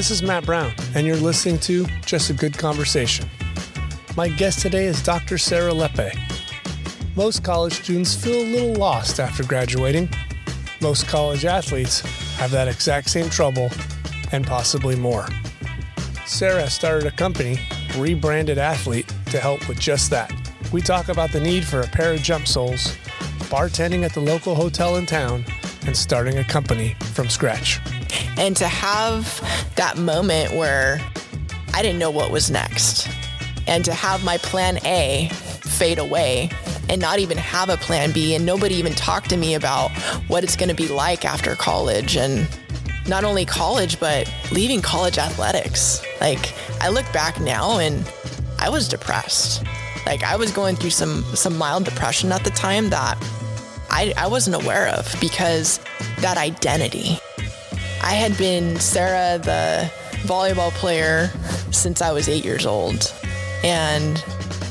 This is Matt Brown, and you're listening to Just a Good Conversation. My guest today is Dr. Sarah Lepe. Most college students feel a little lost after graduating. Most college athletes have that exact same trouble and possibly more. Sarah started a company, Rebranded Athlete, to help with just that. We talk about the need for a pair of jump soles, bartending at the local hotel in town, and starting a company from scratch. And to have that moment where I didn't know what was next, and to have my plan A fade away and not even have a plan B, and nobody even talk to me about what it's going to be like after college and not only college, but leaving college athletics. Like, I look back now and I was depressed. Like, I was going through some, some mild depression at the time that I, I wasn't aware of because that identity. I had been Sarah, the volleyball player, since I was eight years old. And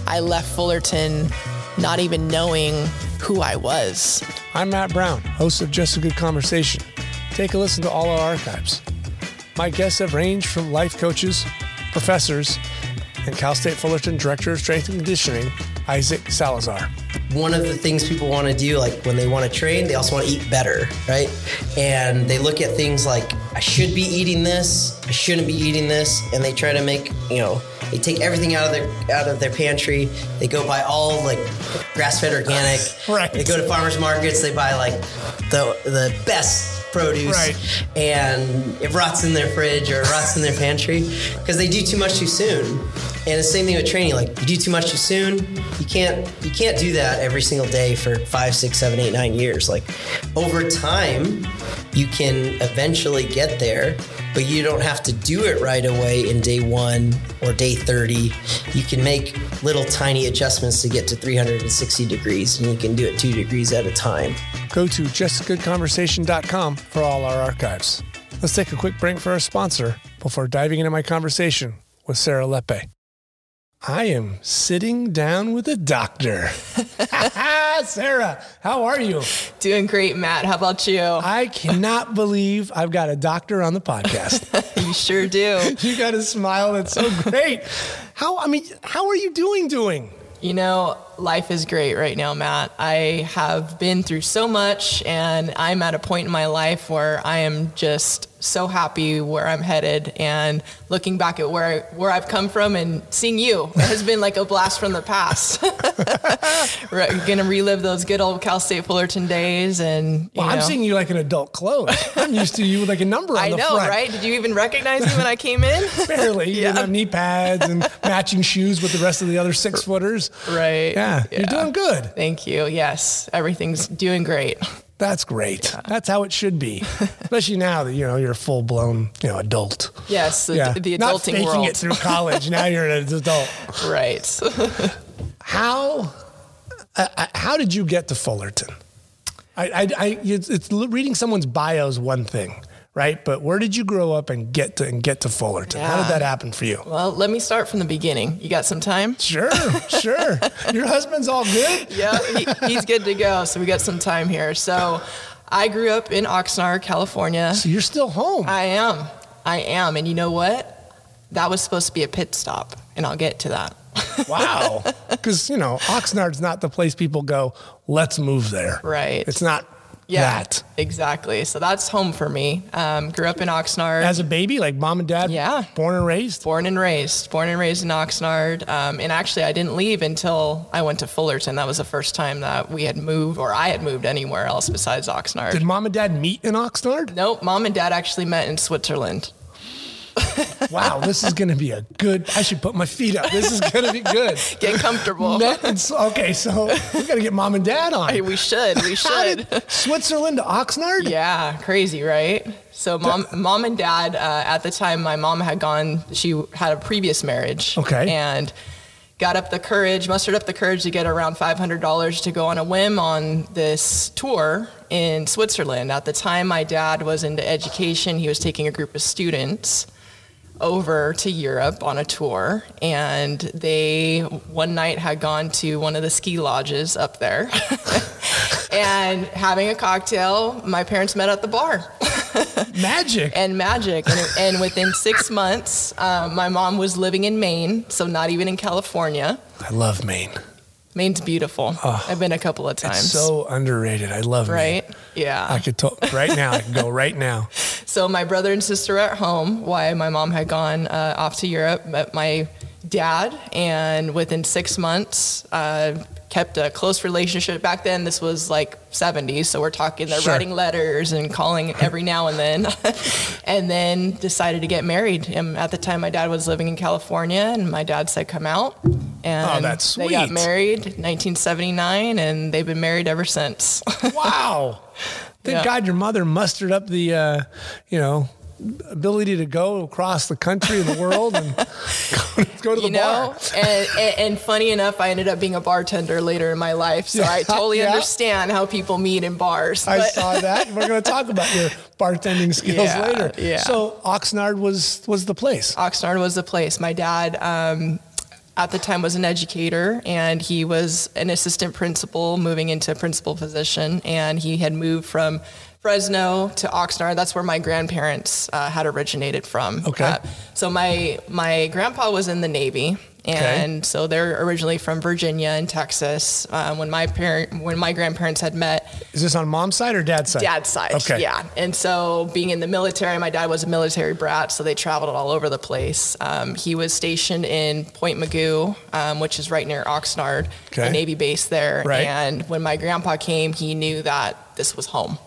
I left Fullerton not even knowing who I was. I'm Matt Brown, host of Just a Good Conversation. Take a listen to all our archives. My guests have ranged from life coaches, professors, and Cal State Fullerton Director of Strength and Conditioning, Isaac Salazar one of the things people want to do, like when they want to train, they also want to eat better, right? And they look at things like, I should be eating this, I shouldn't be eating this, and they try to make, you know, they take everything out of their out of their pantry. They go buy all like grass fed organic. right. They go to farmers markets. They buy like the the best produce, right. and it rots in their fridge or it rots in their pantry because they do too much too soon. And the same thing with training. Like you do too much too soon, you can't you can't do that every single day for five, six, seven, eight, nine years. Like over time, you can eventually get there, but you don't have to do it right away in day one or day 30. You can make little tiny adjustments to get to 360 degrees, and you can do it two degrees at a time. Go to justgoodconversation.com for all our archives. Let's take a quick break for our sponsor before diving into my conversation with Sarah Lepe. I am sitting down with a doctor. Sarah, how are you? Doing great, Matt. How about you? I cannot believe I've got a doctor on the podcast. you sure do. you got a smile that's so great. How I mean, how are you doing doing? You know, life is great right now, Matt. I have been through so much and I'm at a point in my life where I am just so happy where I'm headed and looking back at where I, where I've come from and seeing you has been like a blast from the past. We're gonna relive those good old Cal State Fullerton days and well, I'm seeing you like an adult clothes. I'm used to you with like a number on I the know, front. right? Did you even recognize me when I came in? Barely. You Yeah. didn't have knee pads and matching shoes with the rest of the other six footers. Right. Yeah, you're doing good. Thank you. Yes, everything's doing great. That's great. That's how it should be, especially now that you know you're a full blown you know adult. Yes, the, Yeah, the not adulting faking world. it through college. now you're an adult. Right. How uh, uh, how did you get to Fullerton? I, I, I it's, it's reading someone's bio is one thing, right? But where did you grow up and get to and get to Fullerton? How did that happen for you? well, let me start from the beginning. You got some time? Sure, sure. Your husband's all good. Yeah, he, he's good to go. So we got some time here. So I grew up in Oxnard, California. So you're still home. I am. I am. And you know what? That was supposed to be a pit stop, and I'll get to that. Wow. Because, you know, Oxnard's not the place people go, let's move there. Right. It's not Yeah, that. exactly. So that's home for me. Um, grew up in Oxnard. As a baby, like mom and dad, Yeah. born and raised. Born and raised, born and raised in Oxnard. Um, and actually, I didn't leave until I went to Fullerton. That was the first time that we had moved, or I had moved anywhere else besides Oxnard. Did mom and dad meet in Oxnard? nope, mom and dad actually met in Switzerland. Wow, this is going to be a good. I should put my feet up. This is going to be good. Get comfortable. Met okay, so we got to get mom and dad on. Hey, we should. We should. Switzerland to Oxnard? Yeah, crazy, right? So mom, mom and dad uh, at the time, my mom had gone. She had a previous marriage. Okay. And got up the courage, mustered up the courage to get around five hundred dollars to go on a whim on this tour in Switzerland. At the time, my dad was into education. He was taking a group of students over to Europe on a tour, and they one night had gone to one of the ski lodges up there. and having a cocktail, my parents met at the bar. Magic. and magic. And, and within six months, uh, my mom was living in Maine, so not even in California. I love Maine. Maine's beautiful. I've been a couple of times. It's so underrated. I love Maine. right? Yeah. I could talk right now. I can go right now. So my brother and sister were at home while my mom had gone uh, off to Europe. Met my dad, and within six months, uh, kept a close relationship. Back then, this was like 70s, so we're talking. They're Sure. writing letters and calling every now and then, and then decided to get married. And at the time, my dad was living in California, and my dad said, "Come out." And Oh, that's sweet. They got married 1979, and they've been married ever since. Wow. Thank Yeah. God your mother mustered up the, uh, you know, ability to go across the country and the world and go, go to the you know bar. and, and, and funny enough i ended up being a bartender later in my life so i totally Yeah. understand how people meet in bars I but- saw that. We're going to talk about your bartending skills Yeah, later. yeah. So Oxnard was was the place. oxnard was the place my dad um, at the time was an educator and he was an assistant principal moving into a principal position and he had moved from Fresno to Oxnard. That's where my grandparents uh, had originated from. Okay. Uh, so my my grandpa was in the Navy, and so they're originally from Virginia and Texas. Uh, when my parent when my grandparents had met, Is this on mom's side or dad's side? dad's side. Okay. Yeah. And so being in the military, my dad was a military brat, so they traveled all over the place. Um, he was stationed in Point Mugu, um, which is right near Oxnard, Okay. a Navy base there. Right. And when my grandpa came, he knew that this was home.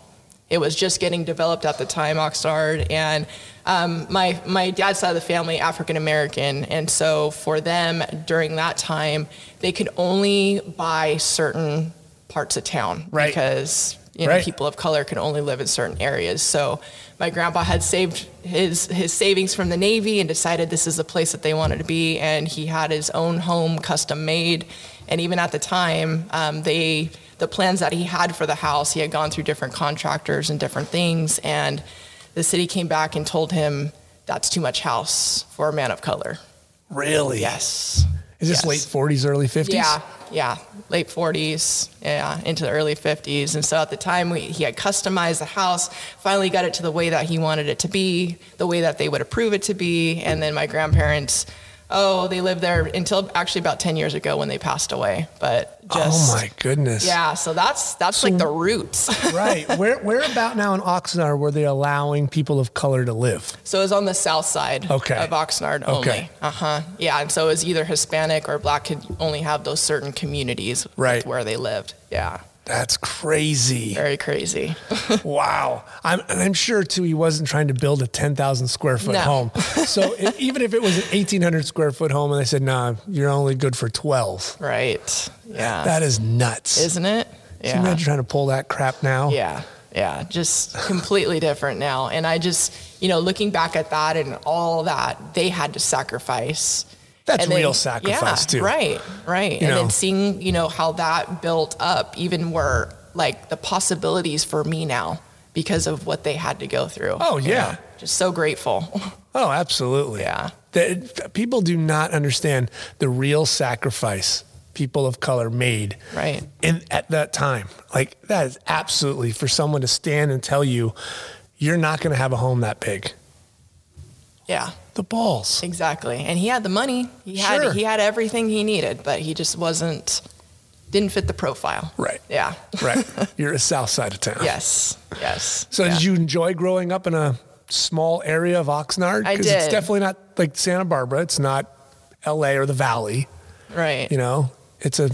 It was just getting developed at the time, Oxnard, and um, my my dad's side of the family African American, and so for them during that time, they could only buy certain parts of town Right. because you know Right. people of color can only live in certain areas. So my grandpa had saved his his savings from the Navy and decided this is the place that they wanted to be, and he had his own home custom made. And even at the time, um, they the plans that he had for the house, he had gone through different contractors and different things, and the city came back and told him that's too much house for a man of color. Really? Yes. Is this Yes. late 40s, early 50s? Yeah, yeah, late 40s, yeah, into the early 50s. And so at the time, we, he had customized the house, finally got it to the way that he wanted it to be, the way that they would approve it to be. And then my grandparents, oh, they lived there until actually about 10 years ago when they passed away. But just, oh my goodness. yeah, so that's that's like the roots. right. Where where about now in Oxnard were they allowing people of color to live? So it was on the south side Okay. of Oxnard only. Okay. Uh huh. Yeah, and so it was either Hispanic or black could only have those certain communities Right. where they lived. Yeah, That's crazy. very crazy. Wow. I'm, and I'm sure too he wasn't trying to build a 10,000 square foot No. home. So it, even if it was an 1800 square foot home and they said, nah, you're only good for 12. Right. Yeah. That is nuts. Isn't it? Can you imagine trying to pull that crap now? Yeah. Yeah. Just completely different now. And I just, you know, looking back at that and all that they had to sacrifice. That's And then- real sacrifice yeah, too. Right. Right. You and know. then seeing, you know, how that built up even were like the possibilities for me now because of what they had to go through. Oh, you yeah. know, just so grateful. Oh, absolutely. Yeah. That people do not understand the real sacrifice people of color made Right. in at that time. Like that is absolutely for someone to stand and tell you you're not going to have a home that big. Yeah. The balls. Exactly. And he had the money. He had Sure. he had everything he needed, but he just wasn't didn't fit the profile. Right. Yeah. Right. You're a south side of town. yes. Yes. So Yeah. did you enjoy growing up in a small area of Oxnard? I it's definitely not like Santa Barbara. It's not LA or the Valley. Right. You know, it's a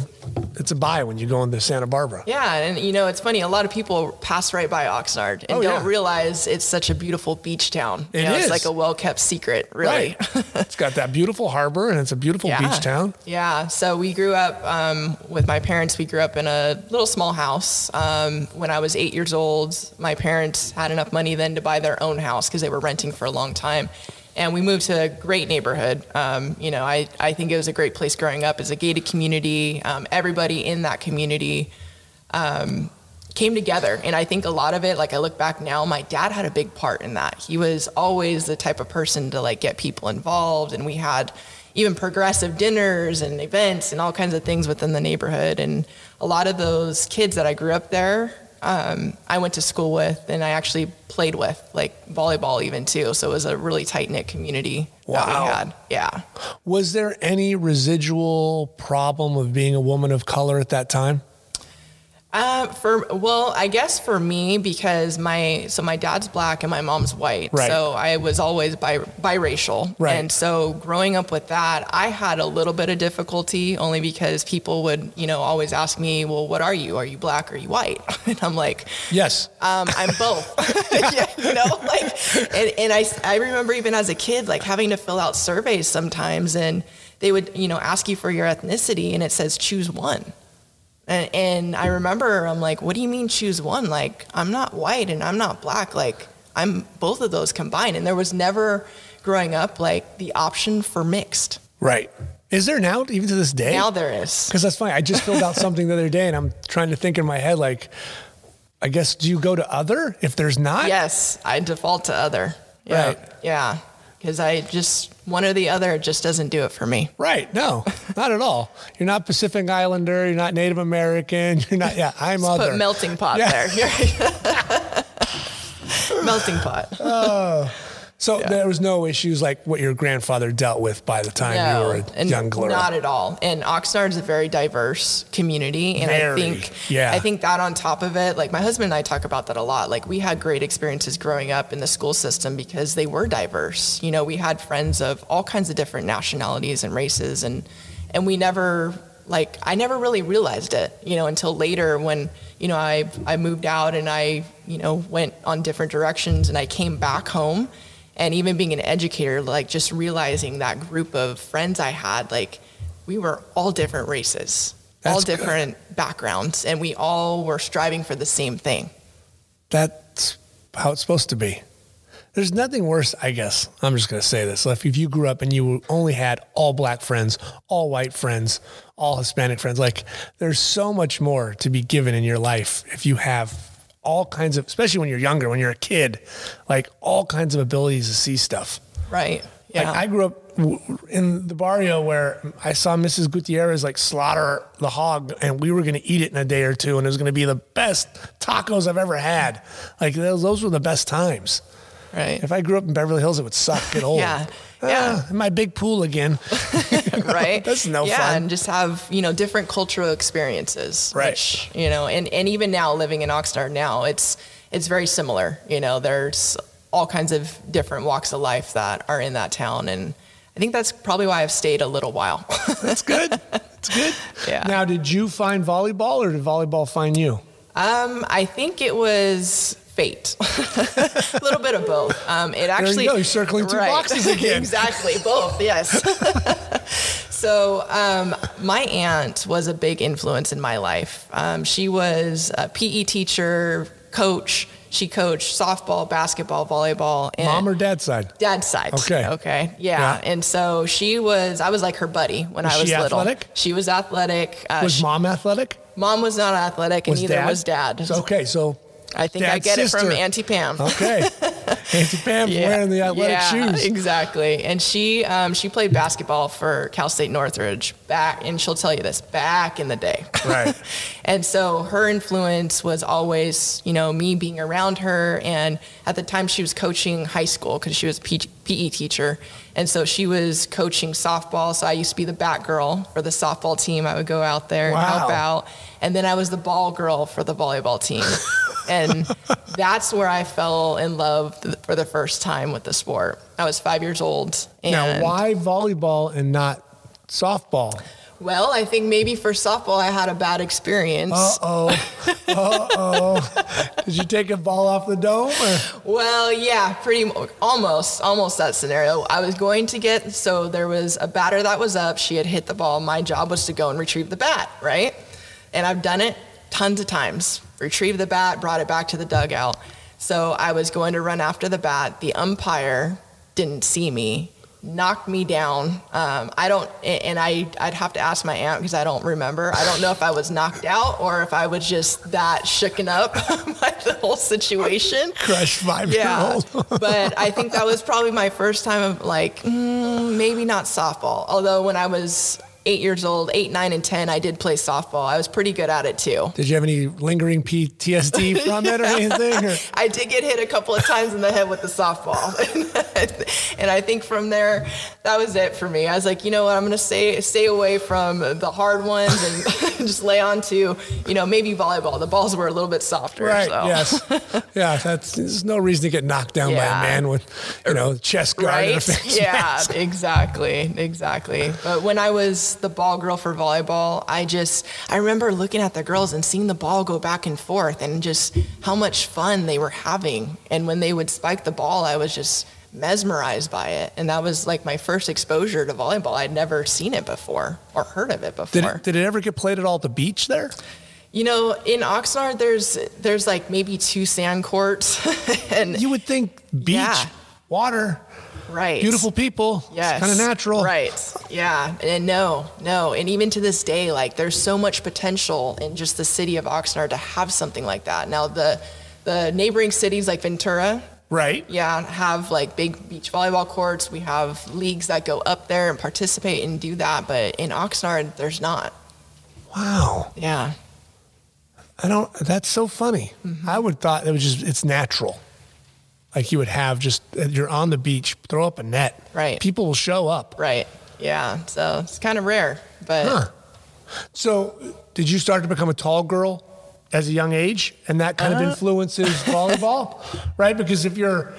it's a buy when you go into Santa Barbara. Yeah, and you know it's funny. A lot of people pass right by Oxnard and Oh, don't yeah. realize it's such a beautiful beach town. You know, is. It's like a well kept secret, really. Right. it's got that beautiful harbor and it's a beautiful beach town. Yeah. So we grew up um, with my parents. We grew up in a little small house. Um, when I was eight years old, my parents had enough money then to buy their own house because they were renting for a long time. And we moved to a great neighborhood. Um, you know, I, I think it was a great place growing up. as a gated community. Um, everybody in that community um, came together. And I think a lot of it, like I look back now, my dad had a big part in that. He was always the type of person to like get people involved. And we had even progressive dinners and events and all kinds of things within the neighborhood. And a lot of those kids that I grew up there um, I went to school with, and I actually played with, like volleyball even too. So it was a really tight knit community that we had. Yeah. Was there any residual problem of being a woman of color at that time? Uh, for well, I guess for me because my so my dad's black and my mom's white, Right. so I was always bi- biracial, Right. and so growing up with that, I had a little bit of difficulty only because people would you know always ask me, well, what are you? Are you black? Or are you white? And I'm like, Yes. um, I'm both. yeah, you know, like, and, and I, I remember even as a kid, like having to fill out surveys sometimes, and they would, you know, ask you for your ethnicity, and it says choose one. And, and I remember I'm like, what do you mean choose one? Like, I'm not white and I'm not black. Like, I'm both of those combined. And there was never growing up like the option for mixed. right. Is there now, even to this day? Now there is. Because that's funny. I just filled out something the other day and I'm trying to think in my head, like, I guess, do you go to other if there's not? Yes, I default to other. Yeah. Right. Yeah. Because I just, one or the other just doesn't do it for me. Right. No, not at all. You're not Pacific Islander. You're not Native American. You're not, yeah, I'm Put other. melting pot Yeah. there. melting pot. Oh. So there was no issues like what your grandfather dealt with by the time you were a young girl. Not at all. And Oxnard is a very diverse community, and Very, I think yeah. I think that on top of it, like my husband and I talk about that a lot. Like we had great experiences growing up in the school system because they were diverse. You know, we had friends of all kinds of different nationalities and races, and and we never like I never really realized it. You know, until later when you know I I moved out and I you know went on different directions, and I came back home and even being an educator like just realizing that group of friends i had like we were all different races all That's good. different backgrounds and we all were striving for the same thing That's how it's supposed to be. There's nothing worse, I guess. I'm just going to say this. If you grew up and you only had all black friends, all white friends, all Hispanic friends, like there's so much more to be given in your life if you have all kinds of, especially when you're younger, when you're a kid, like all kinds of abilities to see stuff. right yeah Like I grew up in the barrio where I saw Mrs. Gutierrez like slaughter the hog, and we were going to eat it in a day or two, and it was going to be the best tacos I've ever had. Like those, those were the best times. Right If I grew up in Beverly Hills, it would suck. Get old. Yeah, Ah, yeah. my big pool again. right That's no yeah fun. and just have you know different cultural experiences Right. which you know and, and even now living in oxnard now it's it's very similar you know there's all kinds of different walks of life that are in that town and i think that's probably why i've stayed a little while That's good. That's good. Yeah. Now, did you find volleyball, or did volleyball find you? Um, I think it was fate. a little bit of both. Um, it actually. go, you're circling two boxes again. exactly, both. Yes. so um, my aunt was a big influence in my life. Um, she was a PE teacher, coach. She coached softball, basketball, volleyball, and Mom or dad's side? dad's side. Okay. Okay. Yeah. Yeah. And so she was. I was like her buddy when Was I was she little. athletic? She was athletic. Uh, Was she- mom athletic? mom was not athletic, and Was neither dad? was dad. So, okay, so I think I Dad's get it from sister. Auntie Pam. Okay. Auntie Pam wearing the athletic yeah, shoes. Exactly. And she um, she played basketball for Cal State Northridge back, and she'll tell you this back in the day. Right. and so her influence was always, you know, me being around her. And at the time, she was coaching high school because she was a PE teacher. And so she was coaching softball. So I used to be the bat girl for the softball team. I would go out there and help Wow. out. And then I was the ball girl for the volleyball team. and that's where I fell in love th- for the first time with the sport. I was five years old. And Now, why volleyball and not softball? Well, I think maybe for softball, I had a bad experience. Uh oh. Uh oh. Did you take a ball off the dome? Or? Well, yeah, pretty mo- almost, almost that scenario. I was going to get so there was a batter that was up. She had hit the ball. My job was to go and retrieve the bat, right? And I've done it tons of times. Retrieve the bat, brought it back to the dugout. So I was going to run after the bat. The umpire didn't see me, knocked me down. Um, I don't, and I, I'd have to ask my aunt because I don't remember. I don't know if I was knocked out or if I was just that shooken up by the whole situation. Crushed five year Yeah, old. but I think that was probably my first time of like mm, maybe not softball. Although when I was eight years old, eight, nine, and 10, I did play softball. I was pretty good at it too. Did you have any lingering PTSD from it or anything? Or? I did get hit a couple of times in the head with the softball. and I think from there, that was it for me. I was like, you know what, I'm going to stay, stay away from the hard ones and just lay on to, you know, maybe volleyball. The balls were a little bit softer. Right, so. yes. Yeah, that's, there's no reason to get knocked down Yeah. by a man with, you know, chest guard Right? face Yeah, mask. exactly, exactly. But when I was the ball girl for volleyball, I just I remember looking at the girls and seeing the ball go back and forth and just how much fun they were having. And when they would spike the ball, I was just mesmerized by it. And that was like my first exposure to volleyball. I'd never seen it before or heard of it Did before. it, did it ever get played at all at the beach there? you know, in Oxnard there's there's like maybe two sand courts and You would think beach, Yeah. water, right. beautiful people. Yes. Kind of natural. Right. Yeah. And no, no. And even to this day, like there's so much potential in just the city of Oxnard to have something like that. Now the the neighboring cities like Ventura, Right. yeah, have like big beach volleyball courts. We have leagues that go up there and participate and do that. But in Oxnard, there's not. Wow. Yeah. I don't. That's so funny. Mm-hmm. I would thought it was just it's natural. Like you would have just you're on the beach, throw up a net. Right. People will show up. Right. Yeah. So it's kind of rare, but Huh. So, did you start to become a tall girl as a young age, and that kind of Uh. influences volleyball, right? Because if you're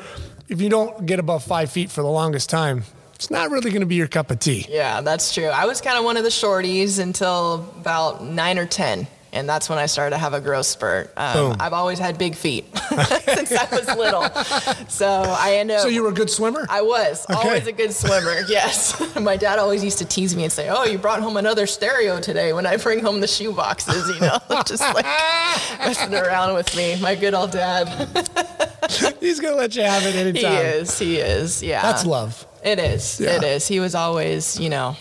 if you don't get above five feet for the longest time, it's not really going to be your cup of tea. Yeah, that's true. I was kind of one of the shorties until about nine or 10. And that's when I started to have a growth spurt. Um, I've always had big feet since I was little. So I ended up. So you were a good swimmer. I was Okay. always a good swimmer. Yes. My dad always used to tease me and say, "Oh, you brought home another stereo today." When I bring home the shoe boxes, you know, just like messing around with me. My good old dad. He's going to let you have it anytime. He is. He is. Yeah. That's love. It is. Yeah. It is. He was always, you know,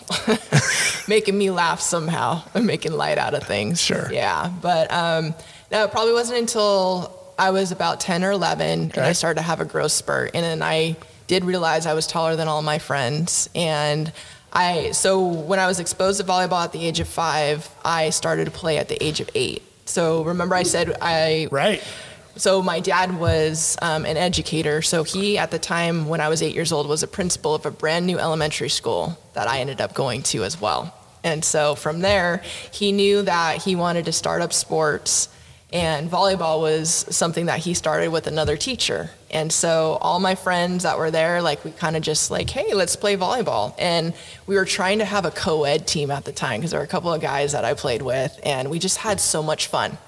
making me laugh somehow and making light out of things. Sure. Yeah. But um, no, it probably wasn't until I was about 10 or 11 and I started to have a growth spurt. And then I did realize I was taller than all my friends. And I, so when I was exposed to volleyball at the age of five, I started to play at the age of eight. So remember I said I Right. So my dad was um, an educator. So he, at the time when I was eight years old, was a principal of a brand new elementary school that I ended up going to as well. And so from there, he knew that he wanted to start up sports, and volleyball was something that he started with another teacher. And so all my friends that were there, like we kind of just like, hey, let's play volleyball. And we were trying to have a co-ed team at the time because there were a couple of guys that I played with, and we just had so much fun.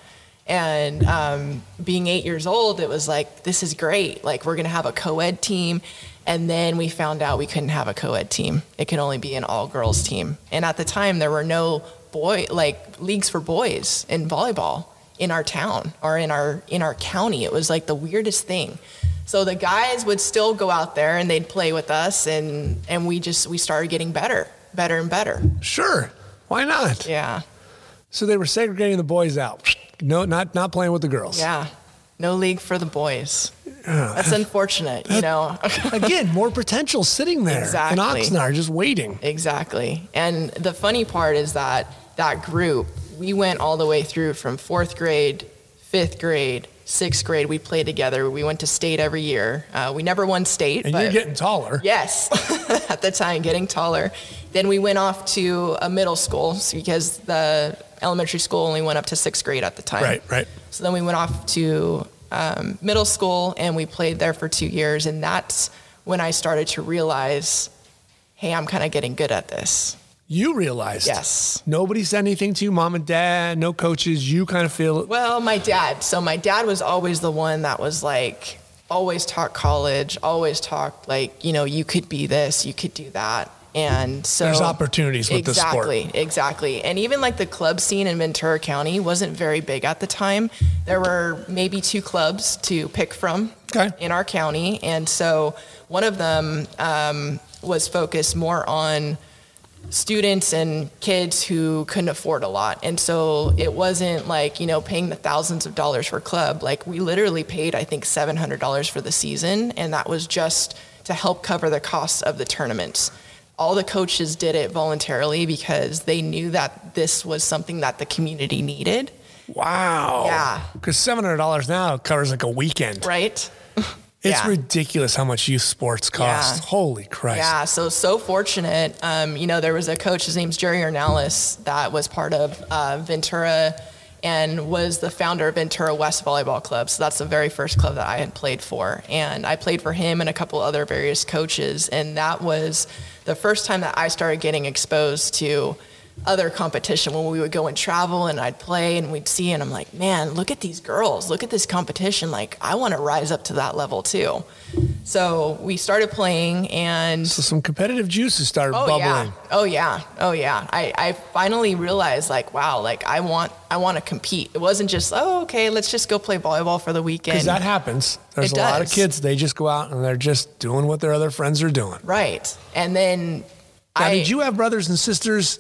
And um, being eight years old, it was like, this is great. Like, we're going to have a co ed team. And then we found out we couldn't have a co ed team, it could only be an all girls team. And at the time, there were no boy, like, leagues for boys in volleyball in our town or in our in our county. It was like the weirdest thing. So the guys would still go out there and they'd play with us, and and we just we started getting better, better and better. Sure. Why not? Yeah, So they were segregating the boys out. No, not not playing with the girls. yeah. No league for the boys. That's unfortunate, you know. Again, more potential sitting there Exactly. in Oxnard, just waiting. Exactly. And the funny part is that that group, we went all the way through from fourth grade, fifth grade, sixth grade. We played together. We went to state every year. Uh, we never won state. And you're getting taller. Yes, at the time, getting taller. Then we went off to a middle school because the elementary school only went up to sixth grade at the time. Right, right. So then we went off to um, middle school and we played there for two years. And that's when I started to realize, hey, I'm kind of getting good at this. You realized. Yes. Nobody said anything to you, mom and dad, no coaches. You kind of feel Well, my dad. So my dad was always the one that was like, always talk college, always talk like, you know, you could be this, you could do that. And so There's opportunities with the sport. exactly, exactly. And even like the club scene in Ventura County wasn't very big at the time. There were maybe two clubs to pick from Okay. in our county, and so one of them um, was focused more on students and kids who couldn't afford a lot. And so it wasn't like, you know, paying the thousands of dollars for club. Like we literally paid, I think, $700 for the season. And that was just to help cover the costs of the tournaments. All the coaches did it voluntarily because they knew that this was something that the community needed. Wow. Yeah. Because seven hundred dollars now covers like a weekend. Right? It's Yeah. ridiculous how much youth sports cost. Yeah. Holy Christ. Yeah, so so fortunate. Um, you know, there was a coach. His name's Jerry Ornelas that was part of uh, Ventura and was the founder of Ventura West Volleyball Club. So that's the very first club that I had played for, and I played for him and a couple other various coaches, and that was the first time that I started getting exposed to other competition when we would go and travel and I'd play and we'd see and I'm like, man, look at these girls, look at this competition. Like I want to rise up to that level too. So we started playing and So some competitive juices started oh bubbling. yeah, oh yeah, oh yeah. I, I finally realized like, wow, like I want I want to compete. It wasn't just oh okay, let's just go play volleyball for the weekend. Because that happens. There's It a lot of kids, they just go out and they're just doing what their other friends are doing. right, and then Now, I Uh-huh. did you have brothers and sisters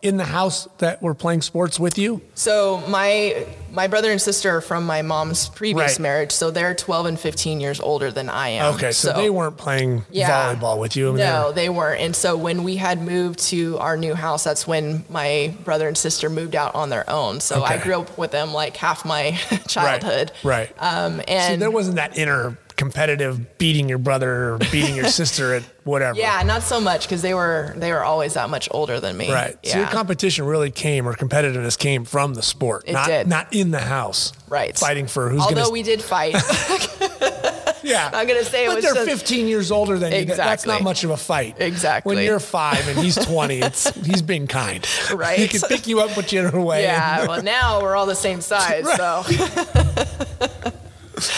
in the house that were playing sports with you? So my my brother and sister are from my mom's previous Right. marriage, so they're 12 and 15 years older than I am. Okay, so, they weren't playing yeah. volleyball with you. I mean, they No, were- they weren't. And so when we had moved to our new house, that's when my brother and sister moved out on their own. So I grew up with them like half my childhood. Right. Um, See, and there wasn't that inner competitive beating your brother or beating your sister at whatever. yeah, not so much because they were they were always that much older than me. Right. So your competition really came or competitiveness came from the sport, It not did. not in the house. right. Fighting for who's Although gonna we did fight. Yeah. I'm gonna say it but was they're just- 15 years older than you. That's not much of a fight. Exactly. When you're five and he's 20, it's he's being kind. Right. He can pick you up, put you in her way. yeah. and- Well, now we're all the same size, so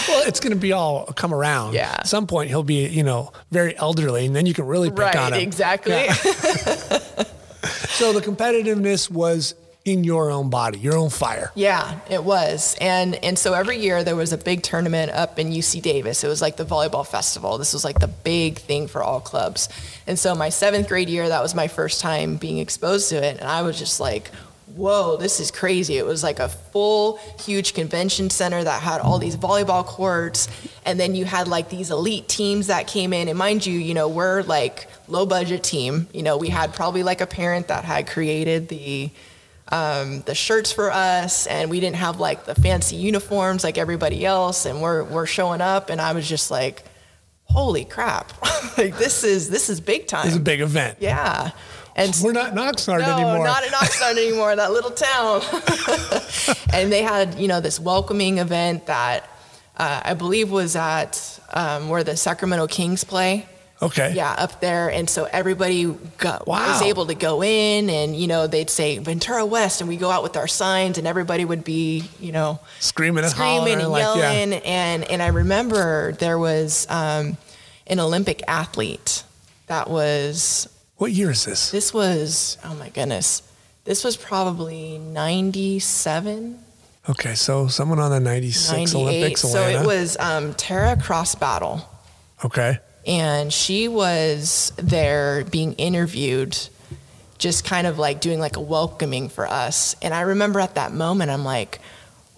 well, it's going to be all come around. Yeah. At some point, he'll be, you know, very elderly, and then you can really pick on right, him. exactly. Yeah. So the competitiveness was in your own body, your own fire. Yeah, it was. And and so every year there was a big tournament up in UC Davis. It was like the volleyball festival. This was like the big thing for all clubs. And so my 7th grade year that was my first time being exposed to it and I was just like Whoa, this is crazy. It was like a full, huge convention center that had all these volleyball courts. And then you had like these elite teams that came in. And mind you, you know, we're like low budget team. You know, we had probably like a parent that had created the um, the shirts for us, and we didn't have like the fancy uniforms like everybody else, and we're we're showing up, and I was just like, "Holy crap! like this is this is big time." It's a big event. yeah, and We're not in Oxnard no, anymore. not in Oxnard anymore, that little town. and they had, you know, this welcoming event that uh, I believe was at um, where the Sacramento Kings play. okay. Yeah, up there, and so everybody got, Wow. was able to go in, and you know they'd say Ventura West, and we go out with our signs, and everybody would be, you know, Screaming and screaming and like, yeah. yelling, and and I remember there was um, an Olympic athlete that was What year is this? this was oh my goodness, this was probably ninety seven. Okay, so someone on the 96 98. Olympics, So it was um, Tara Cross Battle. Okay. and she was there being interviewed just kind of like doing like a welcoming for us and i remember at that moment i'm like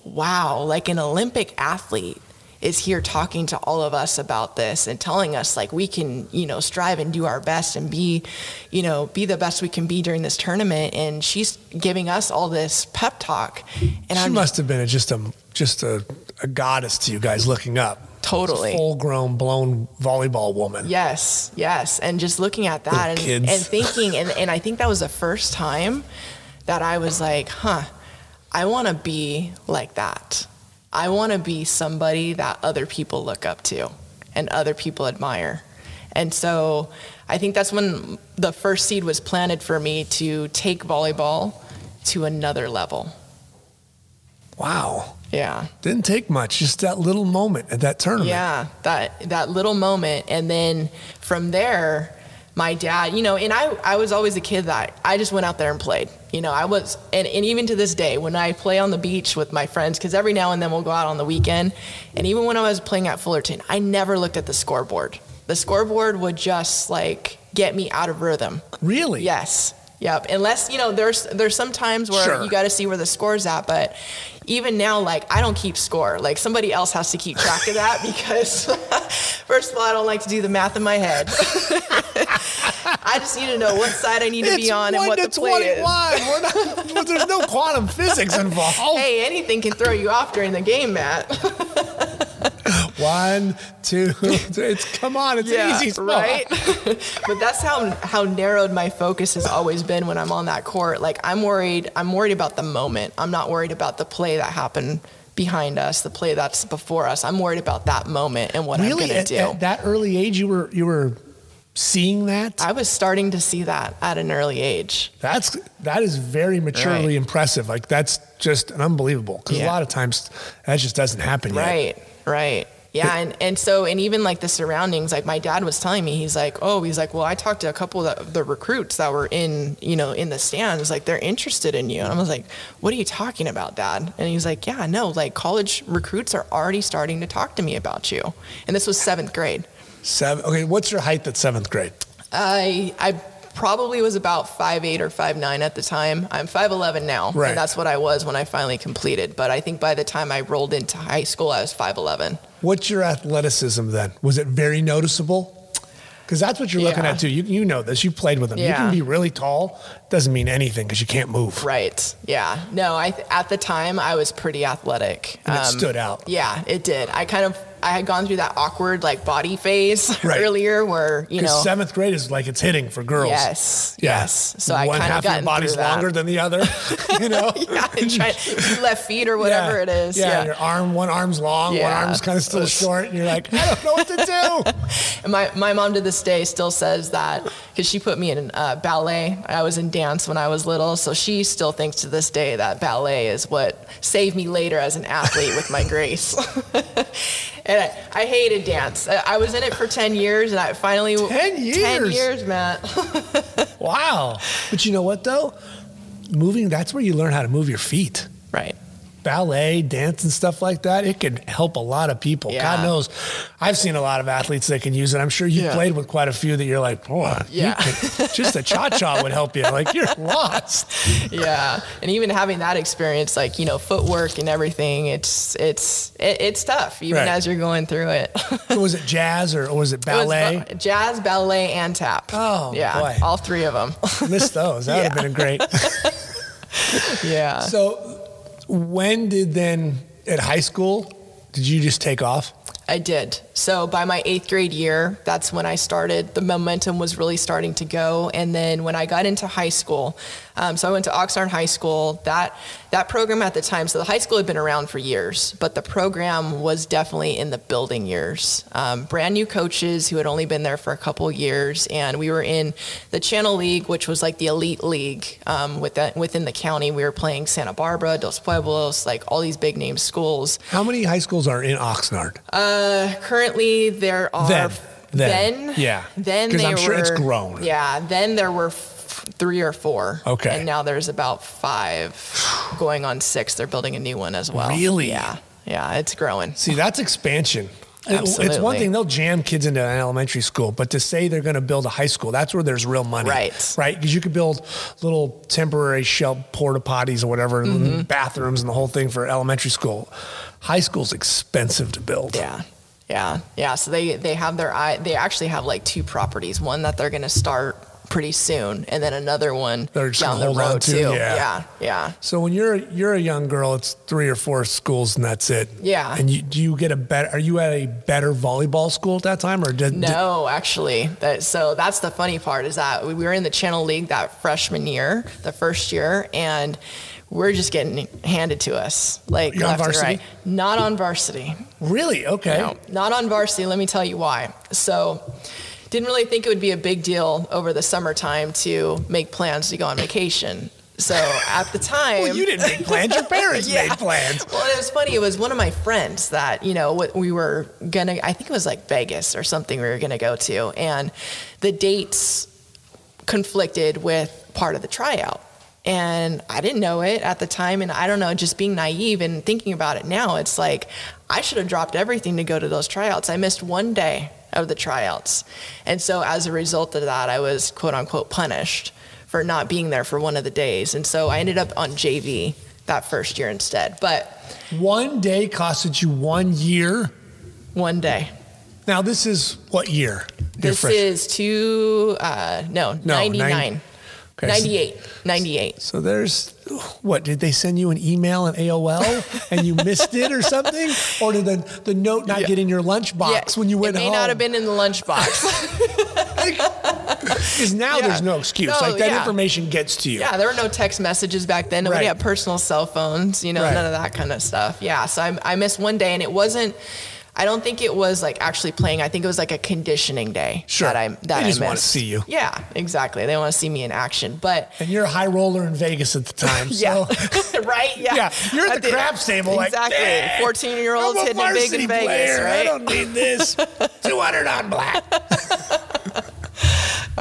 wow like an olympic athlete is here talking to all of us about this and telling us like we can you know strive and do our best and be you know be the best we can be during this tournament and she's giving us all this pep talk and she i'm must have been just a just a, a goddess to you guys looking up. Totally. Full grown, blown volleyball woman. Yes, yes. And just looking at that and, and thinking, and, and I think that was the first time that I was like, huh, I want to be like that. I want to be somebody that other people look up to and other people admire. And so I think that's when the first seed was planted for me to take volleyball to another level. Wow. Yeah. Didn't take much. Just that little moment at that tournament. Yeah, that that little moment, and then from there, my dad, you know, and I I was always a kid that I just went out there and played. You know, I was, and, and even to this day, when I play on the beach with my friends, because every now and then we'll go out on the weekend, and even when I was playing at Fullerton, I never looked at the scoreboard. The scoreboard would just like get me out of rhythm. Really? Yes. Yep. Unless you know, there's there's some times where Sure. you got to see where the score's at, but even now, like I don't keep score. Like somebody else has to keep track of that because first of all, I don't like to do the math in my head. I just need to know what side I need to be on and what the play is. 21. We're not, there's no quantum physics involved. Hey, anything can throw you off during the game, Matt. One, two, three. It's come on, it's an easy spot. right? but that's how how narrowed my focus has always been when I'm on that court. Like I'm worried. I'm worried about the moment. I'm not worried about the play that happened behind us, the play that's before us. I'm worried about that moment and what Really, I'm gonna at, do. at that early age, you were you were seeing that. I was starting to see that at an early age. That's that is very maturely Right. impressive. Like that's just unbelievable because a lot of times that just doesn't happen yet. Right, right. Yeah, and, and so and even like the surroundings, like my dad was telling me, he's like, oh, he's like, well, I talked to a couple of the recruits that were in, you know, in the stands, like they're interested in you, and I was like, what are you talking about, dad? And he's like, yeah, no, like college recruits are already starting to talk to me about you, and this was seventh grade. Seven. Okay, what's your height at seventh grade? I I probably was about five eight or five nine at the time. I'm five eleven now, Right. and that's what I was when I finally completed. But I think by the time I rolled into high school, I was five eleven. What's your athleticism then? Was it very noticeable? Because that's what you're looking Yeah. at too. You, you know this. You played with them. You can be really tall. Doesn't mean anything because you can't move. Right. Yeah. No, I at the time I was pretty athletic. Um, it stood out. Yeah, it did. I kind of I had gone through that awkward like body phase Right. earlier where, you know, seventh grade is like it's hitting for girls. yes. Yeah. Yes. So I one kind half of got your body's longer than the other. You know. yeah, and try left feet or whatever Yeah. it is. Yeah, Yeah. your arm, one arm's long, one arm's kind of still short, and you're like, I don't know what to do. And my, my mom to this day still says that because she put me in uh, ballet. I was in dance when I was little, so she still thinks to this day that ballet is what saved me later as an athlete with my grace. and I, I hated dance. I, I was in it for 10 years, and I finally 10 years, 10 years? years, Matt. wow. But you know what though? Moving, that's where you learn how to move your feet. right. Ballet, dance, and stuff like that, it can help a lot of people. Yeah. God knows, I've seen a lot of athletes that can use it. I'm sure you've Yeah. played with quite a few that you're like, boy, you Yeah. could- just a cha cha would help you. Like you're lost. yeah and even having that experience like you know footwork and everything it's it's it, it's tough even Right. as you're going through it So was it jazz or, or was it It was uh, ballet? ba- jazz ballet and tap Oh, yeah boy. all three of them Missed those. That would have been great. yeah So when did then at high school did you just take off? I did. So by my eighth grade year, that's when I started. The momentum was really starting to go. And then when I got into high school, um, so I went to Oxnard High School. That that program at the time, so the high school had been around for years, but the program was definitely in the building years. Um, brand new coaches who had only been there for a couple years, and we were in the Channel League, which was like the elite league um, with that, within the county. We were playing Santa Barbara, Dos Pueblos, like all these big name schools. How many high schools are in Oxnard? Currently, there are Then. then, Then. Yeah. then 'Cause they I'm sure it's grown. Yeah, then there were three or four. Okay. and now there's about five, going on six. They're building a new one as well. Really? Yeah, yeah, it's growing. See, that's expansion. It- It's one thing they'll jam kids into an elementary school, but to say they're going to build a high school, that's where there's real money. Right. Right. Because you could build little temporary shell porta potties or whatever, Mm-hmm. bathrooms and the whole thing for elementary school. High school's expensive to build. Yeah. Yeah, yeah. So they they have their eye. They actually have like two properties. One that they're going to start pretty soon, and then another one down the road to, too. yeah. yeah, yeah. So when you're you're a young girl, it's three or four schools and that's it. Yeah. And you, do you get a better? Are you at a better volleyball school at that time, or did No, actually. That, so that's the funny part is that we were in the Channel League that freshman year, the first year, and we're just getting handed to us like You're left and right. Not on varsity. really okay? No, not on varsity. Let me tell you why. So, didn't really think it would be a big deal over the summertime to make plans to go on vacation. So at the time, Well, you didn't make plans. Your parents Yeah. made plans. well, it was funny. It was one of my friends that you know what we were gonna. I think it was like Vegas or something. We were gonna go to, and the dates conflicted with part of the tryout. And I didn't know it at the time. And I don't know, just being naive and thinking about it now, it's like I should have dropped everything to go to those tryouts. I missed one day of the tryouts. And so as a result of that, I was quote unquote punished for not being there for one of the days. And so I ended up on JV that first year instead. But One day costed you one year. one day. Now this is what year? This is two, uh, no, No, 99. nine- Okay, so- 98. 98. So there's what did they send you an email and AOL and you missed it or something, or did the the note not get in your lunchbox when you went it may home? not have been in the lunchbox. because now Yeah. there's no excuse. No, like that yeah. information gets to you. yeah, there were no text messages back then. Nobody Right. had personal cell phones, you know, Right. none of that kind of stuff. Yeah, so I, I missed one day, and it wasn't. I don't think it was like actually playing. I think it was like a conditioning day Sure. that I They that I just missed. wanna see you. Yeah, exactly. They want to see me in action. But And you're a high roller in Vegas at the time. yeah, So right. Yeah, Yeah, you're at the craps table, like, exactly. "Dang, Fourteen year olds hitting it big in Vegas, player. I don't need this. 200 on black.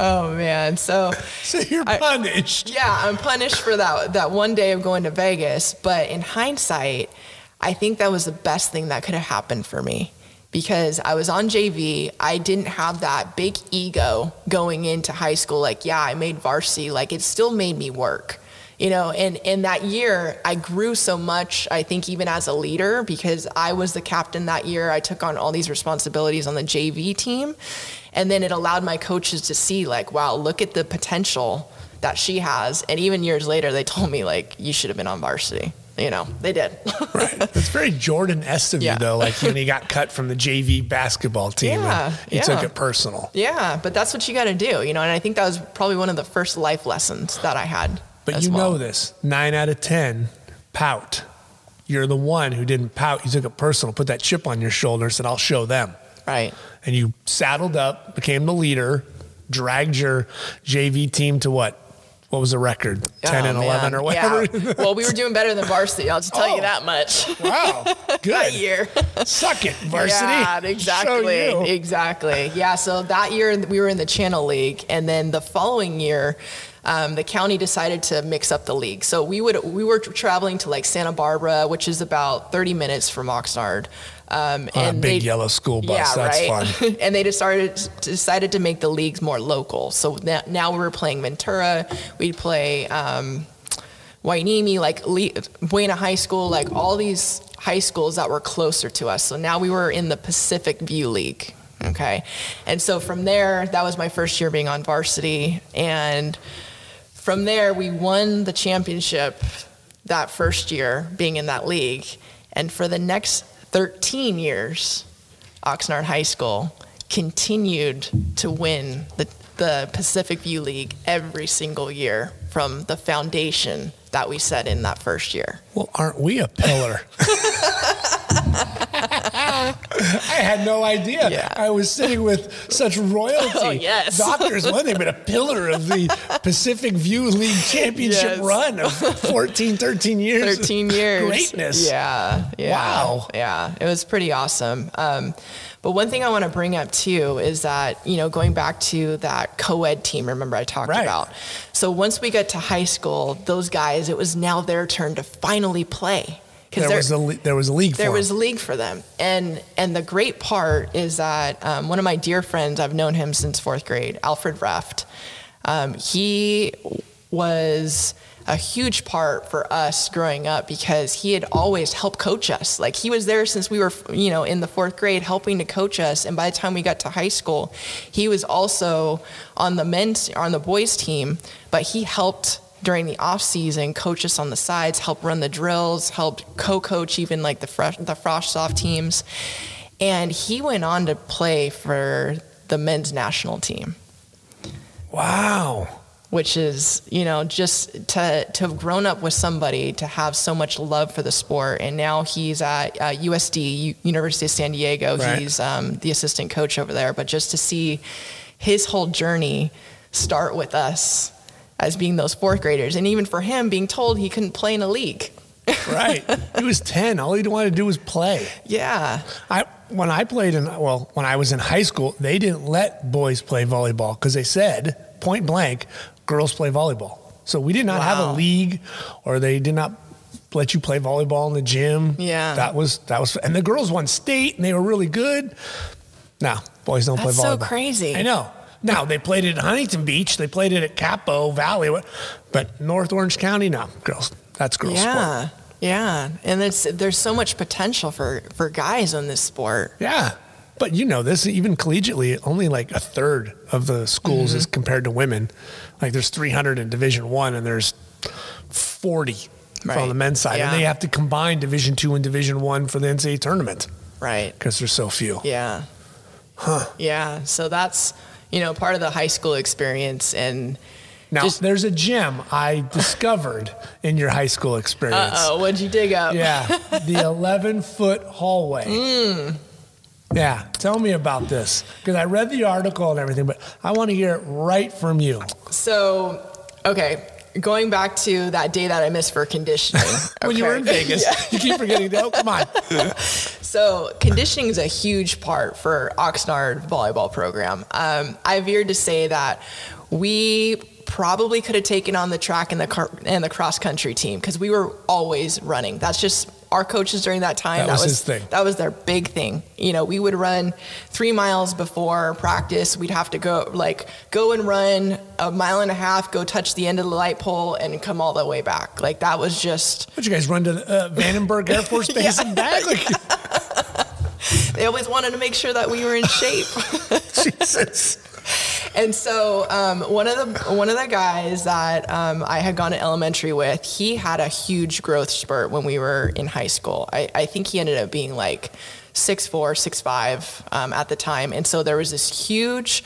Oh man, so So you're I- punished. yeah, I'm punished for that that one day of going to Vegas. But in hindsight, I think that was the best thing that could have happened for me because I was on JV. I didn't have that big ego going into high school. Like, yeah, I made varsity. Like, it still made me work. You know, and in that year, I grew so much, I think, even as a leader, because I was the captain that year. I took on all these responsibilities on the JV team. And then it allowed my coaches to see, like, wow, look at the potential that she has. And even years later, they told me, like, you should have been on varsity. You know, they did. Right. That's very Jordan esque of Yeah. you, though. Like when he got cut from the JV basketball team, Yeah, he yeah. took it personal. yeah, but that's what you got to do, you know. And I think that was probably one of the first life lessons that I had. But you well. know this nine out of 10 pout. You're the one who didn't pout. You took it personal, put that chip on your shoulder, and said, I'll show them. right? And you saddled up, became the leader, dragged your JV team to what? What was the record? 10 Oh, and 11 man. or whatever? Yeah. well, we were doing better than varsity. I'll just tell Oh. you that much. wow. Good. that year. Suck it, varsity. Yeah, Show exactly. you. Exactly. Yeah. So that year we were in the Channel League, and then the following year, um, the county decided to mix up the league. So we would we were traveling to like Santa Barbara, which is about 30 minutes from Oxnard. Um, On a and big they- yellow school bus. Yeah, That's right. fun. and they decided decided to make the leagues more local. So now, now we were playing Ventura. We'd play um, Hueneme, like Le- Buena High School, like all these high schools that were closer to us. So now we were in the Pacific View League. Okay. And so from there, that was my first year being on varsity. And from there, we won the championship that first year being in that league. And for the next 13 years, Oxnard High School continued to win the, the Pacific View League every single year from the foundation that we set in that first year. Well, aren't we a pillar? I had no idea. Yeah. I was sitting with such royalty. Oh, yes. Doctors, one thing, but a pillar of the Pacific View League championship Yes. run of 14, 13 years. 13 years. Greatness. Yeah. yeah Wow. Yeah. It was pretty awesome. Um, but one thing I want to bring up too is that, you know, going back to that co ed team, remember I talked Right. about. So once we got to high school, those guys, it was now their turn to finally play. There was, a, there was a league there for was a league for them. And and the great part is that um, one of my dear friends i've known him since fourth grade alfred reft um, he was a huge part for us growing up because he had always helped coach us. Like he was there since we were you know in the fourth grade helping to coach us. And by the time we got to high school he was also on the men's on the boys team but he helped during the off season, coach us on the sides, help run the drills, helped co-coach even like the fresh, the frosh soft teams, and he went on to play for the men's national team, Wow. which is you know just to to have grown up with somebody to have so much love for the sport, and now he's at uh, USD U- University of San Diego. Right. He's um, the assistant coach over there, but just to see his whole journey start with us as being those fourth graders, and even for him being told he couldn't play in a league. Right. he was 10. All he wanted to do was play. Yeah, I when I played in well, when I was in high school, they didn't let boys play volleyball because they said point blank, girls play volleyball. So we did not have a league, or they did not let you play volleyball in the gym. Yeah. that was that was, and the girls won state, and they were really good. No, boys don't That's play volleyball. That's so crazy. I know. Now they played it at Huntington Beach, they played it at Capo Valley, but North Orange County, no, girls. That's girls yeah. sport. Yeah. And it's, there's so much potential for, for guys on this sport. Yeah. But you know this, even collegiately, only like a third of the schools Mm-hmm. is compared to women. Like there's 300 in Division One, and there's 40 on the men's side, Yeah. and they have to combine Division Two and Division One for the NCAA tournament Right. because there's so few. Yeah. Huh. Yeah. So that's, you know, part of the high school experience. And Now Just- there's a gem I discovered in your high school experience. oh, what'd you dig up? Yeah, the 11 foot hallway. Mm. Yeah, tell me about this because I read the article and everything, but I want to hear it right from you. So, okay. Going back to that day that I missed for conditioning. When you were in? Vegas, you keep forgetting. Oh, come on. So conditioning is a huge part for Oxnard volleyball program. Um, I veered to say that we probably could have taken on the track and the car- and the cross country team because we were always running. That's just our coaches during that time. That was his thing. That was their big thing. You know, we would run three miles before practice. We'd have to go like go and run a mile and a half, go touch the end of the light pole, and come all the way back. Like that was just What you guys run to uh, Vandenberg Air Force Base and back? Like, they always wanted to make sure that we were in shape. Jesus. And so um, one of the one of the guys that um, I had gone to elementary with, he had a huge growth spurt when we were in high school. I, I think he ended up being like six four, six five um, at the time, and so there was this huge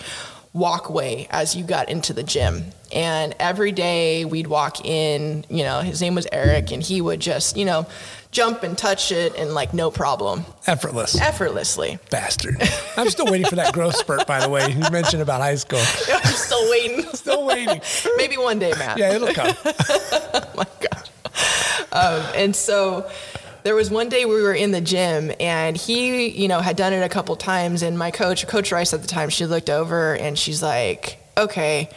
walkway as you got into the gym. And every day we'd walk in, you know, his name was Eric, and he would just, you know, jump and touch it and like no problem, Effortless. effortlessly. Bastard. I'm still waiting for that growth spurt, by the way. You mentioned about high school. I'm still waiting. Still waiting. Maybe one day, Matt. Yeah, it'll come. Oh my god. Um, and so there was one day we were in the gym and he, you know, had done it a couple times and my coach, Coach Rice at the time, she looked over and she's like, "Okay,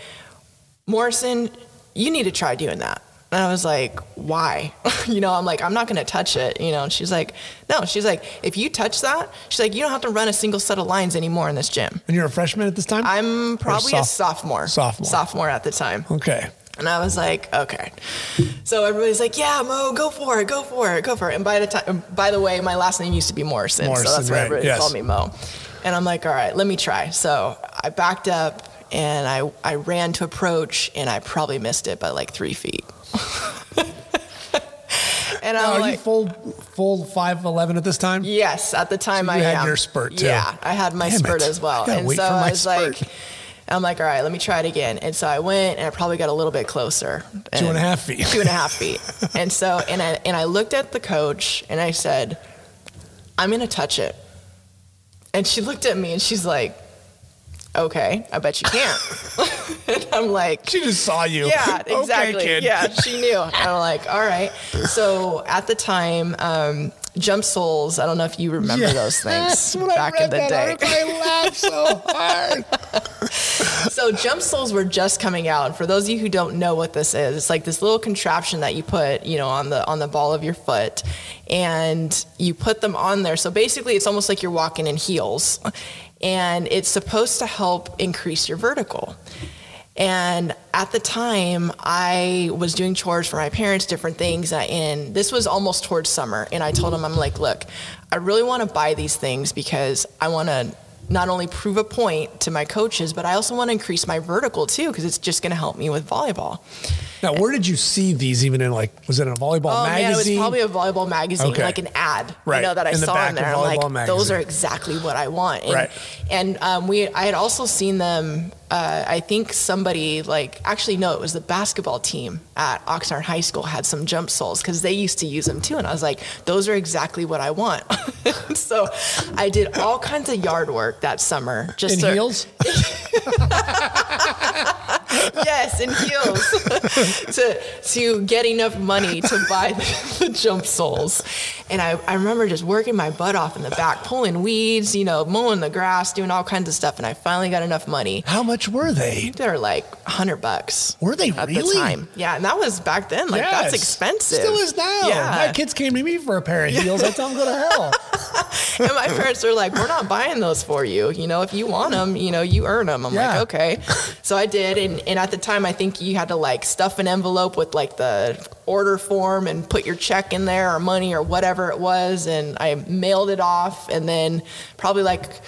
Morrison, you need to try doing that." And I was like, "Why?" you know, I'm like, "I'm not going to touch it." You know, and she's like, "No." She's like, "If you touch that, she's like, you don't have to run a single set of lines anymore in this gym." And you're a freshman at this time? I'm probably a sophomore. sophomore. Sophomore at the time. okay. And I was like, okay. So everybody's like, yeah, Mo, go for it, go for it, go for it. And by the time, by the way, my last name used to be Morrison, so that's why right, everybody yes. called me Mo. And I'm like, all right, let me try. So I backed up and I I ran to approach and I probably missed it by like three feet. and Now, I'm are like, you full full 5'11 at this time? Yes, at the time So I you had am. your spurt, too. Yeah, I had my Damn spurt it. as well. And so I was spurt. like, I'm like, all right, let me try it again. And so I went and I probably got a little bit closer. Two and a half feet. Two and a half feet. and so, and I, and I looked at the coach and I said, I'm going to touch it. And she looked at me and she's like, okay, I bet you can't. and I'm like, She just saw you. yeah, Okay, exactly. kid. Yeah, she knew. And I'm like, all right. So at the time, um, Jump Soles, I don't know if you remember those things back in the day. I laughed so hard. So jump soles were just coming out. And for those of you who don't know what this is, it's like this little contraption that you put, you know, on the on the ball of your foot, and you put them on there. So basically, it's almost like you're walking in heels, and it's supposed to help increase your vertical. And at the time, I was doing chores for my parents, different things, uh, and this was almost towards summer. And I told them, I'm like, look, I really want to buy these things because I want to not only prove a point to my coaches, but I also want to increase my vertical too, because it's just going to help me with volleyball. Now, where did you see these? Even in like, was it in a volleyball Oh man, it was probably a volleyball magazine, Okay. like an ad. Right. I know that I In saw back in there. I'm like, Volleyball those are exactly what I want. And, Right. And um, we, I had also seen them. Uh, I think somebody like actually no, it was the basketball team at Oxnard High School had some jump soles because they used to use them too. And I was like, those are exactly what I want. so I did all kinds of yard work that summer. Just in to, heels? yes, in heels to to get enough money to buy the, the jump soles. And I, I remember just working my butt off in the back, pulling weeds, you know, mowing the grass, doing all kinds of stuff. And I finally got enough money. How much were they? They're like hundred bucks Were they at really? the time. Yeah, and that was back then. Like that's expensive. Still is now. Yeah. My kids came to me for a pair of heels. I tell them go to hell. and my parents were like, "We're not buying those for you. You know, if you want them, you know, you earn them." I'm Yeah. like, "Okay." So I did, and, and at the time, I think you had to like stuff an envelope with like the order form and put your check in there or money or whatever it was, and I mailed it off, and then probably like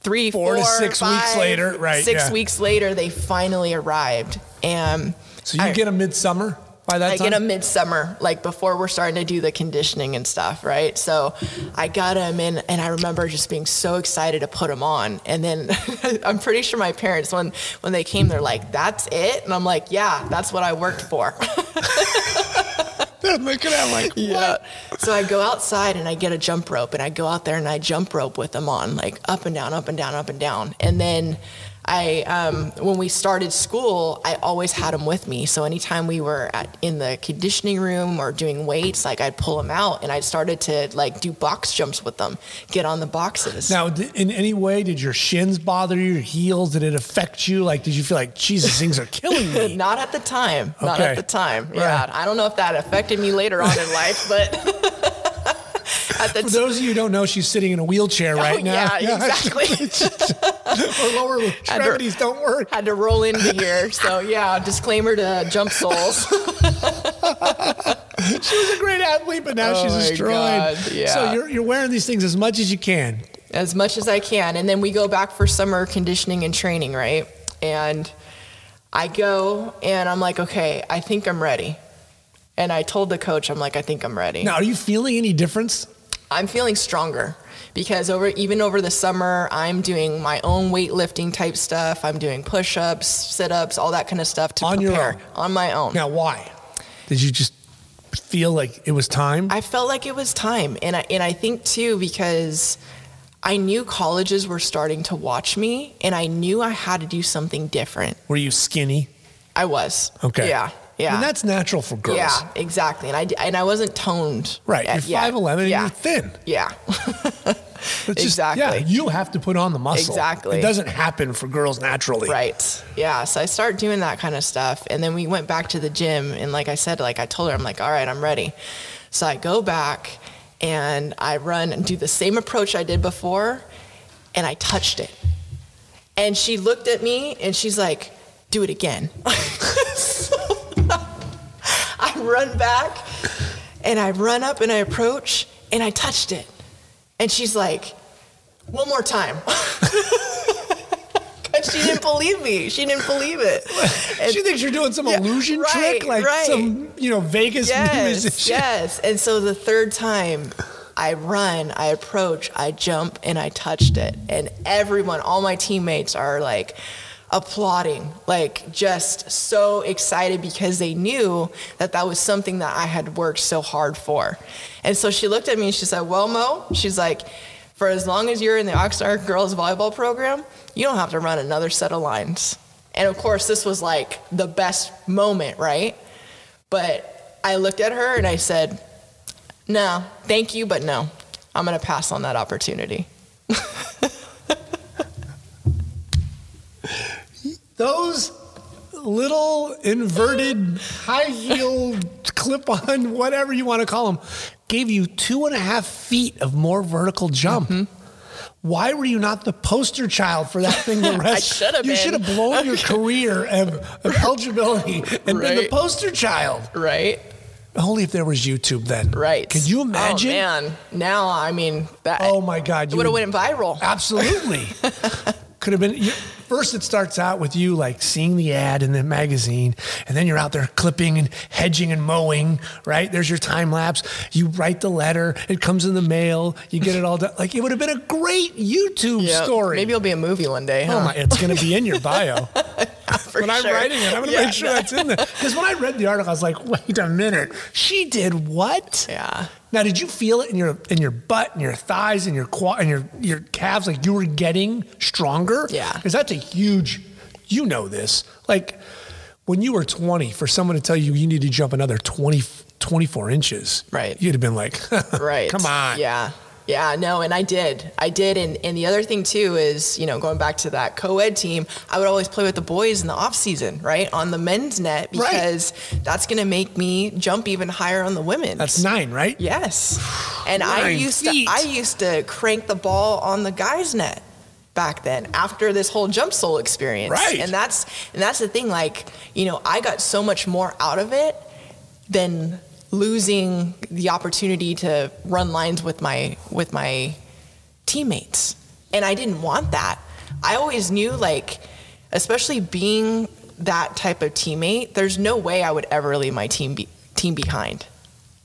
three, Four to four, six weeks later, right, Six yeah. weeks later, they finally arrived, and So you I- get a midsummer by that I time? get a midsummer, like before we're starting to do the conditioning and stuff, right? So I got him in, and I remember just being so excited to put him on. And then I'm pretty sure my parents, when when they came, they're like, "That's it," and I'm like, "Yeah, that's what I worked for." They're looking at like, what? So I go outside and I get a jump rope, and I go out there and I jump rope with them on, like up and down, up and down, up and down. And then I, um, when we started school, I always had them with me. So anytime we were at, in the conditioning room or doing weights, like I'd pull them out and I started to like do box jumps with them, get on the boxes. Now, in any way, did your shins bother you? Your heels? Did it affect you? Like, did you feel like, Jesus, things are killing me? Not at the time. Not at the time. Yeah. Right. I don't know if that affected me later on in life, but For those of you who don't know, she's sitting in a wheelchair oh, right now. Oh, Yeah, exactly. Her lower extremities don't work. had to roll into here. So yeah, disclaimer to jump soles. She was a great athlete, but now Oh she's destroyed. God, yeah. So you're, you're wearing these things as much as you can. as much as I can. And then we go back for summer conditioning and training, right? And I go and I'm like, okay, I think I'm ready. And I told the coach, I'm like, I think I'm ready. Now, are you feeling any difference? I'm feeling stronger because over even over the summer, I'm doing my own weightlifting type stuff. I'm doing push-ups, sit-ups, all that kind of stuff to On your prepare on my own. Now, why? Did you just feel like it was time? I felt like it was time, and I and I think too because I knew colleges were starting to watch me, and I knew I had to do something different. Were you skinny? I was. Okay. Yeah. Yeah. And that's natural for girls. yeah, exactly. And I and I wasn't toned. Right. yet. You're 5'11 and yeah. you're thin. Yeah. It's just- Exactly. yeah, you have to put on the muscle. Exactly. It doesn't happen for girls naturally. Right. Yeah. So I start doing that kind of stuff. And then we went back to the gym. And like I said, like I told her, I'm like, all right, I'm ready. So I go back and I run and do the same approach I did before. And I touched it. And she looked at me and she's like, do it again. So I run back and I run up and I approach and I touched it. And she's like, one more time. She didn't believe me. She didn't believe it. And She thinks you're doing some Yeah, illusion right, trick, like right. some, you know, Vegas yes, musician. yes. And so the third time I run, I approach, I jump, and I touched it. And everyone, all my teammates are like applauding, like just so excited because they knew that that was something that I had worked so hard for. And so she looked at me and she said, Well, Mo, she's like, for as long as you're in the Oxnard girls volleyball program, you don't have to run another set of lines. And of course, this was like the best moment, right? But I looked at her and I said, No, thank you, but no. I'm going to pass on that opportunity. Those little inverted high heel clip on, whatever you want to call them, gave you two and a half feet of more vertical jump. Mm-hmm. Why were you not the poster child for that thing the rest? I should have You should have blown your career of, of eligibility and been the poster child. Right? Only if there was YouTube then. Right. Can you imagine? Oh, man. Now, I mean, that Oh, my God. you would have went viral. Absolutely. Could have been. You, first, it starts out with you like seeing the ad in the magazine, and then you're out there clipping and hedging and mowing. Right there's your time lapse. You write the letter. It comes in the mail. You get it all done. Like it would have been a great YouTube Yeah, story. Maybe it'll be a movie one day, oh huh? Oh my! It's going to be in your bio. For when I'm writing it, I'm going to Yeah, make sure no. that's in there. Because when I read the article, I was like, "Wait a minute! She did what?" Yeah. Now, did you feel it in your in your butt and your thighs and your quad and your your calves like you were getting stronger? Yeah. Because that's a huge. You know this. Like when you were 20, for someone to tell you you need to jump another 20, 24 inches, Right. You'd have been like, Right. come on, Yeah. Yeah, no, and I did. I did. And, and the other thing, too, is, you know, going back to that co ed team, I would always play with the boys in the off season, right? On the men's net, Right. because that's going to make me jump even higher on the women. That's nine, right? Yes. And I used feet. to I used to crank the ball on the guys' net back then after this whole jump sole experience. Right. And that's and that's the thing, like, you know, I got so much more out of it than losing the opportunity to run lines with my with my teammates. And I didn't want that. I always knew like especially being that type of teammate, there's no way I would ever leave my team be, team behind.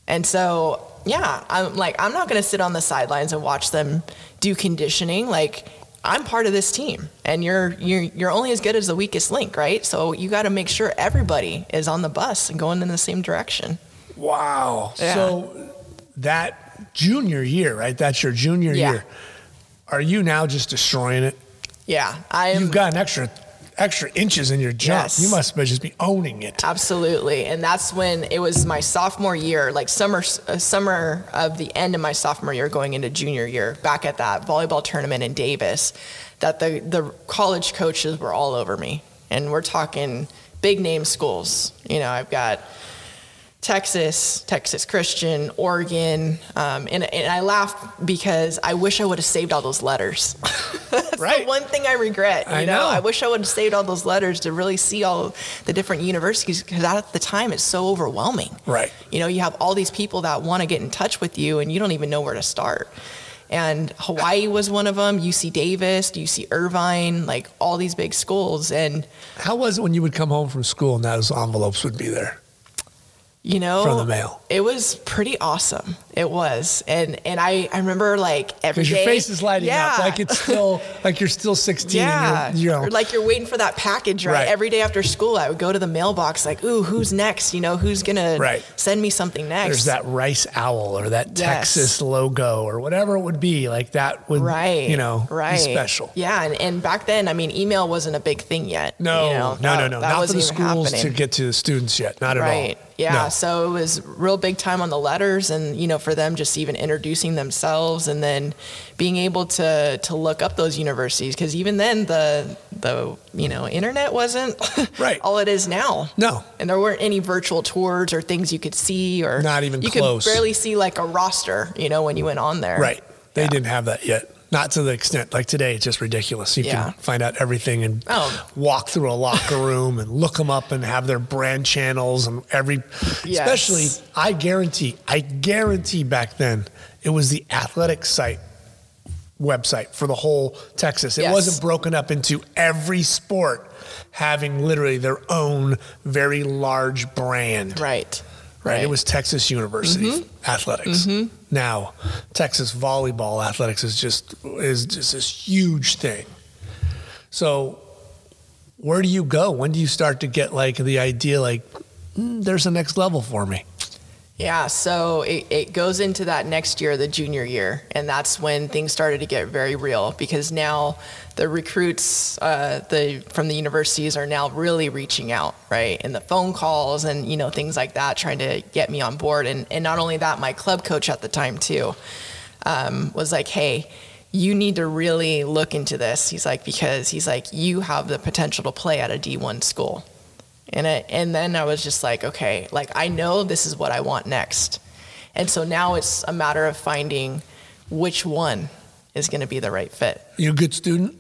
And so, yeah, I'm like, I'm not going to sit on the sidelines and watch them do conditioning. Like, I'm part of this team, and you're you're you're only as good as the weakest link, right? So you got to make sure everybody is on the bus and going in the same direction. Wow. Yeah. So that junior year, right? That's your junior Yeah. year. Are you now just destroying it? Yeah, I am You've got an extra extra inches in your jump. Yes. You must just be owning it. Absolutely, and that's when it was my sophomore year, like summer, uh, summer of the end of my sophomore year, going into junior year, back at that volleyball tournament in Davis, that the the college coaches were all over me, and we're talking big name schools. You know, I've got Texas, Texas Christian, Oregon, um, and and I laugh because I wish I would have saved all those letters. That's Right. the one thing I regret. You I know, know. I wish I would have saved all those letters to really see all the different universities because at the time it's so overwhelming. Right. You know, you have all these people that want to get in touch with you and you don't even know where to start. And Hawaii was one of them, UC Davis, UC Irvine, like all these big schools. And, How was it when you would come home from school and those envelopes would be there? You know, From the mail. it was pretty awesome. It was. And and I, I remember like every Because your face is lighting yeah. up like it's still like you're still 16. Yeah, And you're, you know, like you're waiting for that package, right? Right. Every day after school, I would go to the mailbox, like, "Ooh, who's next? You know, who's gonna Right. send me something next?" there's that rice owl or that Yes. Texas logo or whatever it would be. Like that would, right? you know, right? be special. Yeah, and, and back then, I mean, email wasn't a big thing yet. No, you know, no, that- no, no. that Not for the schools to happening. get to the students yet. Not at all. Yeah. No. So it was real big time on the letters and, you know, for them just even introducing themselves and then being able to to look up those universities because even then the the you know internet wasn't Right. all it is now. No. And there weren't any virtual tours or things you could see or Not even you close. could barely see like a roster, you know, when you went on there. Right. They Yeah. didn't have that yet. Not to the extent like today. It's just ridiculous. You Yeah. can find out everything and Oh. walk through a locker room and look them up and have their brand channels and every. Yes. Especially, I guarantee, I guarantee back then it was the athletic site website for the whole Texas. It Yes. wasn't broken up into every sport having literally their own very large brand. Right. Right. It was Texas University mm-hmm. athletics. Mm-hmm. Now, Texas volleyball athletics is just is just this huge thing. So, where do you go? When do you start to get like the idea like "Hmm, there's a next level for me? Yeah, so it, it goes into that next year, the junior year, and that's when things started to get very real because now the recruits uh, the from the universities are now really reaching out, right? And the phone calls and you know things like that, trying to get me on board. And and not only that, my club coach at the time too um, was like, hey. You need to really look into this. He's like, because he's like, you have the potential to play at a D1 school. And it, and then I was just like, okay, like I know this is what I want next. And so now it's a matter of finding which one is going to be the right fit. You a good student?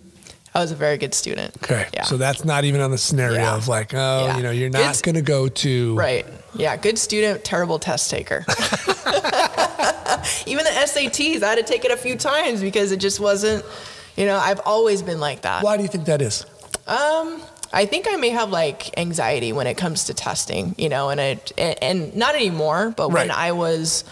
I was a very good student. Okay. Yeah. So that's not even on the scenario Yeah. of like, oh, Yeah. you know, you're not going to go to Right. Yeah. Good student, terrible test taker. Even the SATs, I had to take it a few times because it just wasn't, you know, I've always been like that. Why do you think that is? Um, I think I may have like anxiety when it comes to testing, you know, and it and, and not anymore, but when I was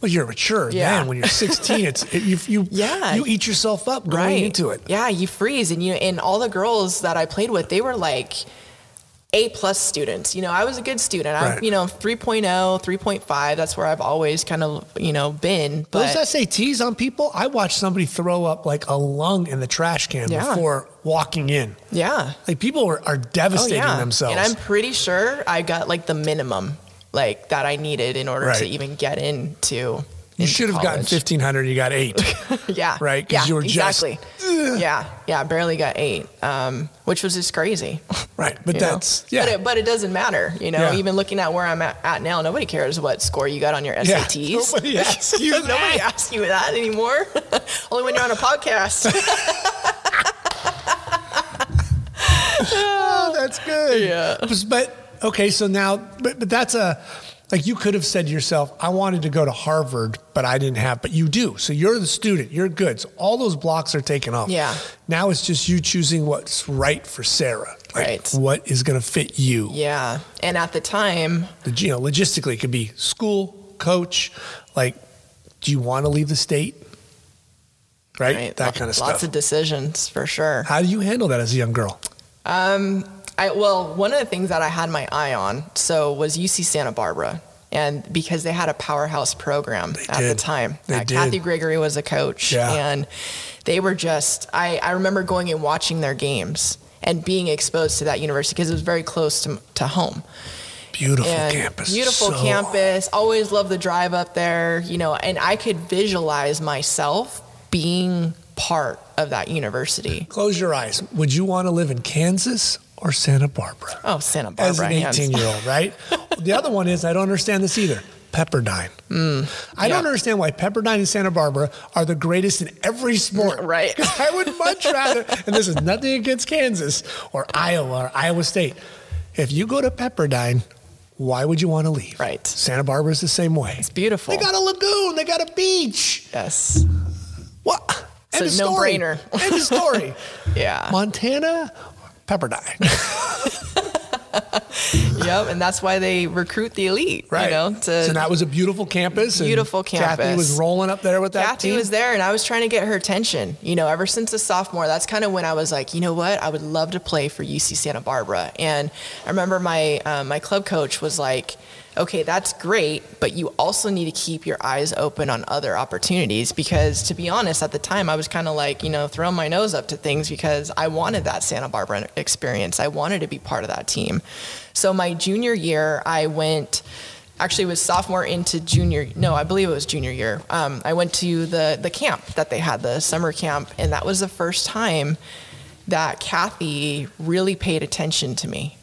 Well, you're mature. Yeah. Man, when you're 16, it's it, you you Yeah. you eat yourself up going right into it. Yeah, you freeze, and you and all the girls that I played with, they were like A plus students. You know, I was a good student. I, Right. you know, 3.0, 3.5. That's where I've always kind of you know been. But Those SATs on people, I watched somebody throw up like a lung in the trash can Yeah. before walking in. yeah, Like people are, are oh devastating yeah, themselves. and I'm pretty sure I got like the minimum like that I needed in order to even get into You should have gotten 1500. You got eight. yeah. Right? Yeah. you were just- exactly. yeah. Yeah. Barely got eight, um, which was just crazy. right. But you know? that's, yeah. But it, but it doesn't matter. You know, Yeah. even looking at where I'm at, at now, nobody cares what score you got on your Yeah. SATs. Nobody asks you Nobody that. asks you that anymore. Only when you're on a podcast. oh, that's good. Yeah. But, but, okay, so now, but, but that's a, like you could have said to yourself, I wanted to go to Harvard, but I didn't have, but you do. So you're the student, you're good. So all those blocks are taken off. Yeah. Now it's just you choosing what's right for Sarah. Like Right. What is going to fit you. yeah. And at the time, The, you know, logistically, it could be school, coach. Like, do you want to leave the state? Right? right, That kind of stuff. lots of decisions for sure. How do you handle that as a young girl? Um, I well, one of the things that I had my eye on so was UC Santa Barbara, and because they had a powerhouse program at the time. They Uh, did. Kathy Gregory was a coach, Yeah. and they were just. I I remember going and watching their games and being exposed to that university because it was very close to to home. Beautiful and campus. Beautiful So- campus. Always love the drive up there, you know, and I could visualize myself being part of that university. Close your eyes. Would you want to live in Kansas or Santa Barbara? Oh, Santa Barbara. As an 18 year old, right? the other one is I don't understand this either. Pepperdine. I Mm, yeah. don't understand why Pepperdine and Santa Barbara are the greatest in every sport. Right. 'Cause I would much rather, and this is nothing against Kansas or Iowa or Iowa State. If you go to Pepperdine, why would you want to leave? Right. Santa Barbara's the same way. It's beautiful. They got a lagoon, they got a beach. yes. What? It's End a of story. no-brainer. End of story. Yeah. Montana, Pepperdine. yep. And that's why they recruit the elite. Right. You know, to, so that was a beautiful campus. and Beautiful Kathy campus. was rolling up there with that Kathy team. was there, and I was trying to get her attention. You know, ever since a sophomore, that's kind of when I was like, you know what, I would love to play for UC Santa Barbara. And I remember my uh, my club coach was like, okay, that's great, but you also need to keep your eyes open on other opportunities because, to be honest, at the time I was kind of like, you know, throwing my nose up to things because I wanted that Santa Barbara experience. I wanted to be part of that team. So my junior year, I went actually was sophomore into junior no i believe it was junior year um, i went to the the camp that they had the summer camp and that was the first time that kathy really paid attention to me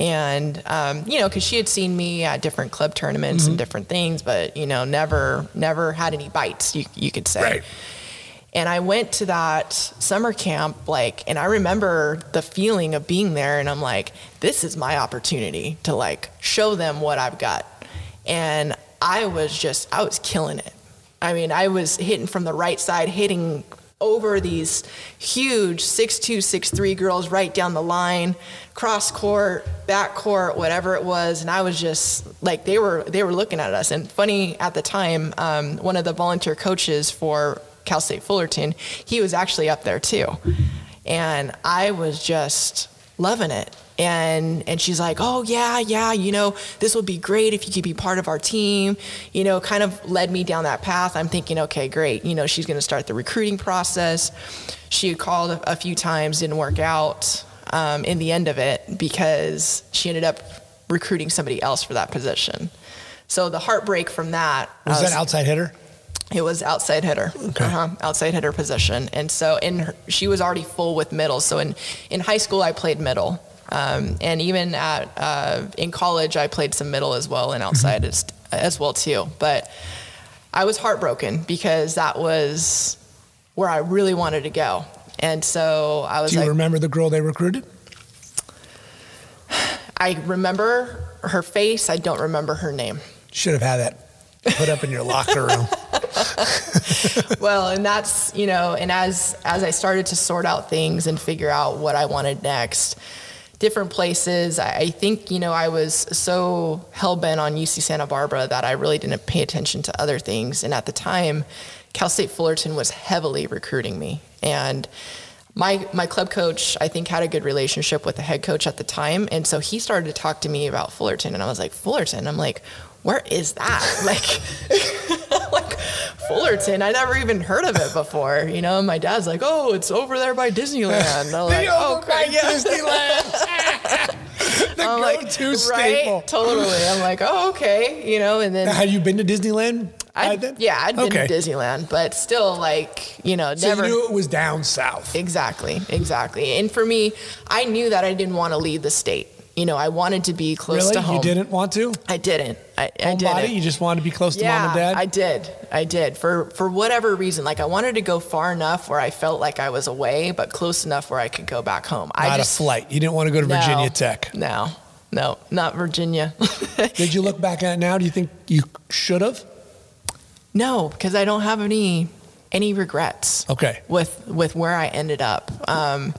and um, you know because she had seen me at different club tournaments and different things but you know never never had any bites you, you could say Right. and I went to that summer camp, like, and I remember the feeling of being there, and I'm like, this is my opportunity to like show them what I've got. And I was just, I was killing it. I mean, I was hitting from the right side, hitting over these huge six-two, six-three girls right down the line, cross court, back court, whatever it was. And I was just like, they were, they were looking at us. And funny at the time, um, one of the volunteer coaches for Cal State Fullerton, he was actually up there too. And I was just loving it. And and she's like, "Oh yeah, yeah, you know, this would be great if you could be part of our team." You know, kind of led me down that path. I'm thinking, "Okay, great. You know, she's going to start the recruiting process." She had called a, a few times, didn't work out um, in the end of it because she ended up recruiting somebody else for that position. So the heartbreak from that I was that outside hitter? it was outside hitter, uh-huh, outside hitter position, and so in her, she was already full with middle. So in in high school, I played middle, um, and even at uh, in college, I played some middle as well and outside as as well too. But I was heartbroken because that was where I really wanted to go, and so I was Do you like, remember the girl they recruited? I remember her face. I don't remember her name. Should have had that put up in your locker room. well and that's you know and as as i started to sort out things and figure out what i wanted next different places i, I think you know i was so hell-bent on uc santa barbara that i really didn't pay attention to other things and at the time cal state fullerton was heavily recruiting me. And my my club coach I think had a good relationship with the head coach at the time. And so he started to talk to me about Fullerton. And I was like Fullerton? I'm like where is that like like Fullerton I never even heard of it before you know my dad's like oh it's over there by Disneyland and I'm like oh by yeah." Disneyland. the I'm like, go-to right? staple. totally I'm like oh okay you know and then Now, have you been to Disneyland? I, then? yeah, I'd been Okay. to Disneyland, but still, like you know, So never. you knew it was down south. Exactly, exactly. And for me, I knew that I didn't want to leave the state. You know, I wanted to be close really? to home. You didn't want to? I didn't. I, I didn't. You just wanted to be close to mom and dad? I did. I did. For for whatever reason, like I wanted to go far enough where I felt like I was away, but close enough where I could go back home. I Not just a flight. You didn't want to go to no, Virginia Tech. No, no, not Virginia. Did you look back at it now? Do you think you should have? no, because I don't have any any regrets. Okay. with with where I ended up. Um,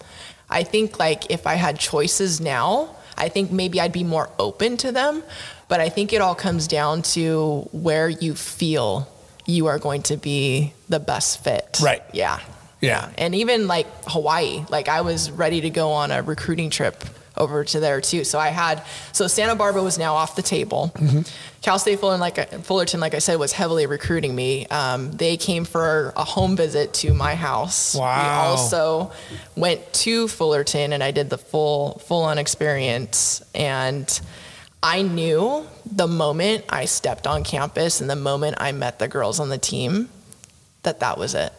I think like if I had choices now, I think maybe I'd be more open to them. But I think it all comes down to where you feel you are going to be the best fit. Right. Yeah. Yeah. And even like Hawaii, like I was ready to go on a recruiting trip over to there too. So I had so Santa Barbara was now off the table. Mm-hmm. Cal State Fullerton, like Fullerton, like I said, was heavily recruiting me. Um, they came for a home visit to my house. Wow. We also went to Fullerton, and I did the full full on experience. And I knew the moment I stepped on campus and the moment I met the girls on the team that that was it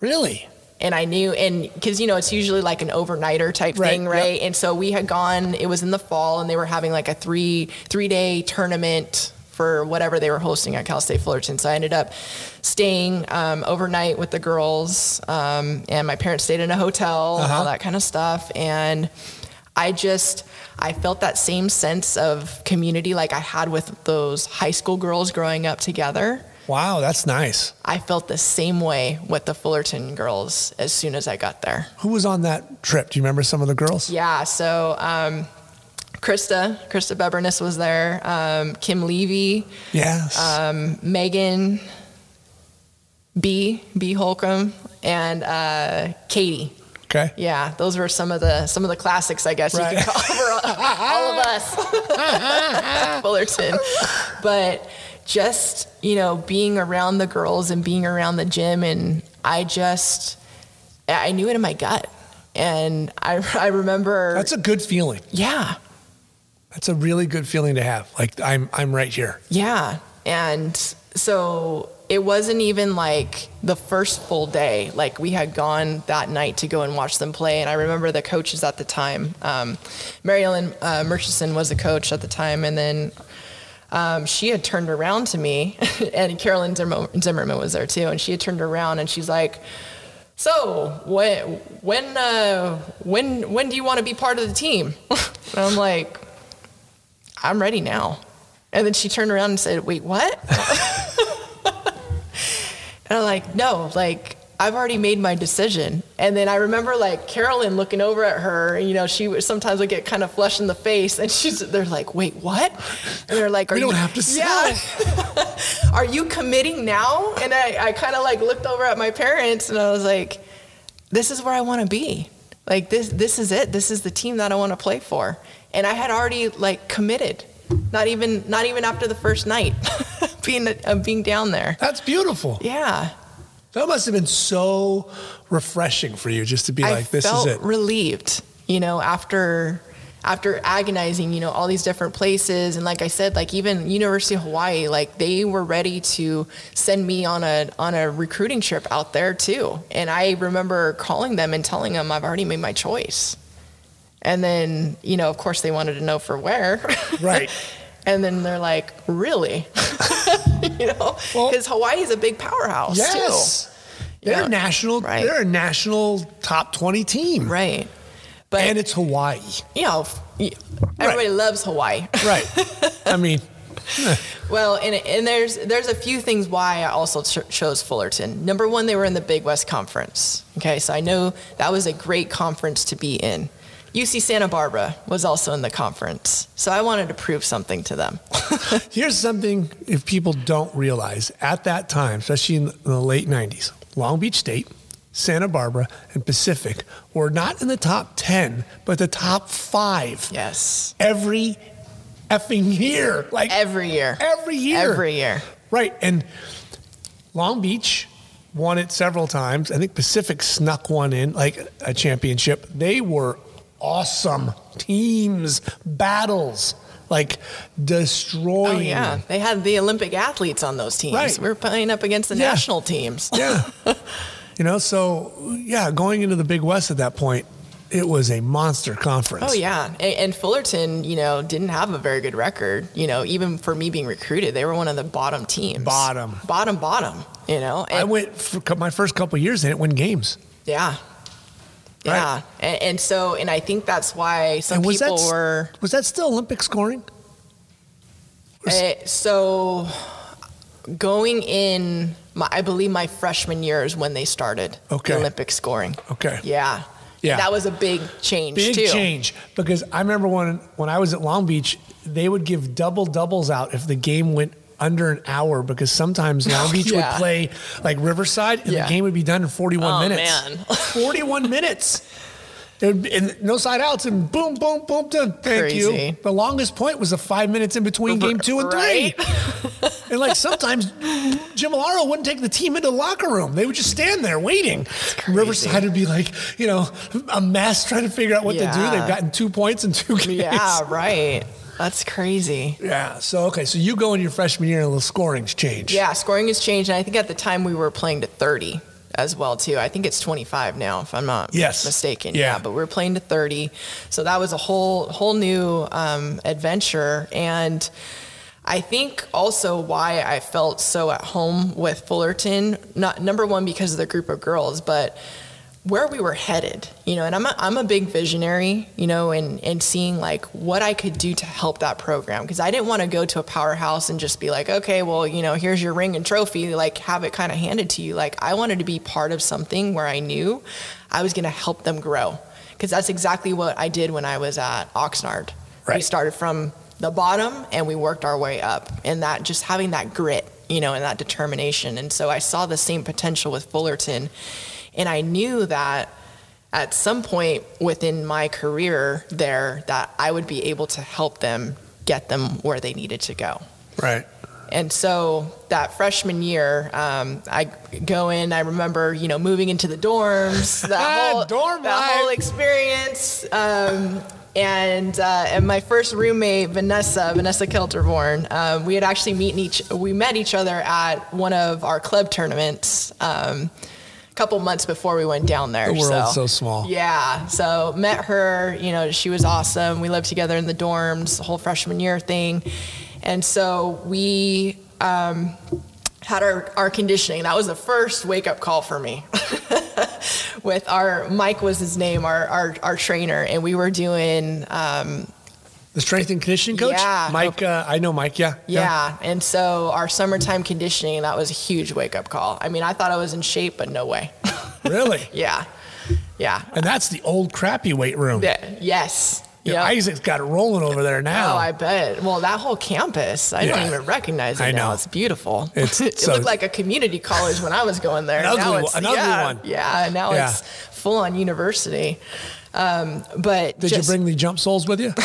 Really? And I knew, and because you know it's usually like an overnighter type Right, thing, yep. right? And so we had gone. It was in the fall, and they were having like a three three day tournament for whatever they were hosting at Cal State Fullerton. So I ended up staying um, overnight with the girls, um, and my parents stayed in a hotel Uh-huh. all that kind of stuff. And I just I felt that same sense of community like I had with those high school girls growing up together. Wow, that's nice. I felt the same way with the Fullerton girls as soon as I got there. Who was on that trip? Do you remember some of the girls? Yeah, so um, Krista, Krista Beberness was there, um, Kim Levy, Yes. um, Megan, B, B Holcomb, and uh, Katie. okay. Yeah, those were some of the some of the classics, I guess Right. you could call for all of us, Fullerton. But just you know, being around the girls and being around the gym, and I just I knew it in my gut, and I I remember That's a good feeling. yeah That's a really good feeling to have. Like I'm I'm right here. Yeah. And so it wasn't even like the first full day. Like we had gone that night to go and watch them play. And I remember the coaches at the time. Um, Mary Ellen uh, Murchison was the coach at the time. And then um, she had turned around to me, and Carolyn Zimmer- Zimmerman was there too. And she had turned around and she's like, so when when uh, when when do you want to be part of the team? and I'm like, I'm ready now. And then she turned around and said, Wait, what? and I'm like, No, like, I've already made my decision. And then I remember like Carolyn looking over at her, and you know, she would sometimes would get kind of flushed in the face, and she's they're like, Wait, what? And they're like, Are We don't you have to say. Yeah. Are you committing now? And I, I kind of like looked over at my parents and I was like, This is where I want to be. Like this this is it. This is the team that I want to play for. And I had already like committed. Not even not even after the first night being uh, being down there. That's beautiful. Yeah. That must have been so refreshing for you just to be I like, this is it. relieved, you know, after after agonizing, you know, all these different places and like I said, like even University of Hawaii, like they were ready to send me on a on a recruiting trip out there too. And I remember calling them and telling them I've already made my choice. And then, you know, of course they wanted to know for where. Right. and then they're like, "Really?" you know, Well- because Hawaii is a big powerhouse Yes. too. They're Yeah. national. Right. They're a national top twenty team, Right. But and it's Hawaii. you know, everybody loves Hawaii. Right. I mean, eh. Well, and, and there's there's a few things why I also ch- chose Fullerton. Number one, they were in the Big West Conference. Okay, so I know that was a great conference to be in. UC Santa Barbara was also in the conference, so I wanted to prove something to them. here's something if people don't realize at that time, especially in the late '90s, Long Beach State, Santa Barbara, and Pacific were not in the top ten, but the top five yes, every effing year. Like every year, every year. every year. Right. And Long Beach won it several times. I think Pacific snuck one in, like a championship. They were awesome teams, battles. like destroying. Oh yeah, they had the Olympic athletes on those teams. Right. We were playing up against the Yeah. national teams. Yeah. you know, so yeah, going into the Big West at that point, it was a monster conference. Oh yeah, and, and Fullerton, you know, didn't have a very good record. You know, even for me being recruited, they were one of the bottom teams. Bottom. bottom, bottom. You know, I went for my first couple years, they didn't win games. Yeah. Yeah. And, and so, and I think that's why some and was people that were. was that still Olympic scoring? Uh, so going in, my, I believe my freshman year is when they started Okay. the Olympic scoring. Okay. Yeah. Yeah. That was a big change Big too. change because I remember when when I was at Long Beach, they would give double doubles out if the game went under an hour because sometimes Long Beach Yeah. would play like Riverside and Yeah. the game would be done in 41 Oh, minutes. man. 41 minutes. It would be, and no side outs and boom, boom, boom, done. Thank Crazy. you. The longest point was the five minutes in between game two and Right? three. and like sometimes Gimmillaro wouldn't take the team into the locker room. They would just stand there waiting. Riverside would be like, you know, a mess trying to figure out what to do. They've gotten two points in two games. Yeah, right. That's crazy. Yeah. So okay. So you go in your freshman year and the scoring's changed. Yeah, scoring has changed, and I think at the time we were playing to 30 as well too. I think it's 25 now, if I'm not Yes. mistaken. Yeah. but we were playing to 30, so that was a whole whole new um, adventure. And I think also why I felt so at home with Fullerton, not number one because of the group of girls, but where we were headed, you know, and I'm a, I'm a big visionary, you know, and, and seeing like what I could do to help that program. Cause I didn't want to go to a powerhouse and just be like, okay, well, you know, here's your ring and trophy, like have it kind of handed to you. Like I wanted to be part of something where I knew I was going to help them grow. Cause that's exactly what I did when I was at Oxnard. We started from the bottom and we worked our way up and that just having that grit, you know, and that determination. And so I saw the same potential with Fullerton. And I knew that at some point within my career there that I would be able to help them get them where they needed to go. Right. And so that freshman year, um, I go in. I remember, you know, moving into the dorms, that whole Dorm that life. whole experience. Um, and uh, and my first roommate, Vanessa, Vanessa Kelterborn, um, we had actually meet each we met each other at one of our club tournaments. Couple months before we went down there. The world's so small. Yeah. So met her, you know, she was awesome. We lived together in the dorms, the whole freshman year thing. And so we um, had our, our conditioning. That was the first wake up call for me. With our, Mike was his name, our, our, our trainer, and we were doing um, The strength and conditioning coach, Yeah. Mike. Uh, I know Mike. Yeah. Yeah. And so our summertime conditioning, that was a huge wake up call. I mean, I thought I was in shape, but no way. Really. yeah. Yeah. And that's the old crappy weight room. Yeah. Yes. Yeah, Yep. Isaac's got it rolling over there now. Oh, I bet. Well, that whole campus, I Yeah. don't even recognize it I now. know. It's beautiful. It's it so- looked like a community college when I was going there. An now one- it's, an yeah, one. Yeah, now Yeah. it's full on university. Um, but Did just, you bring the jump soles with you?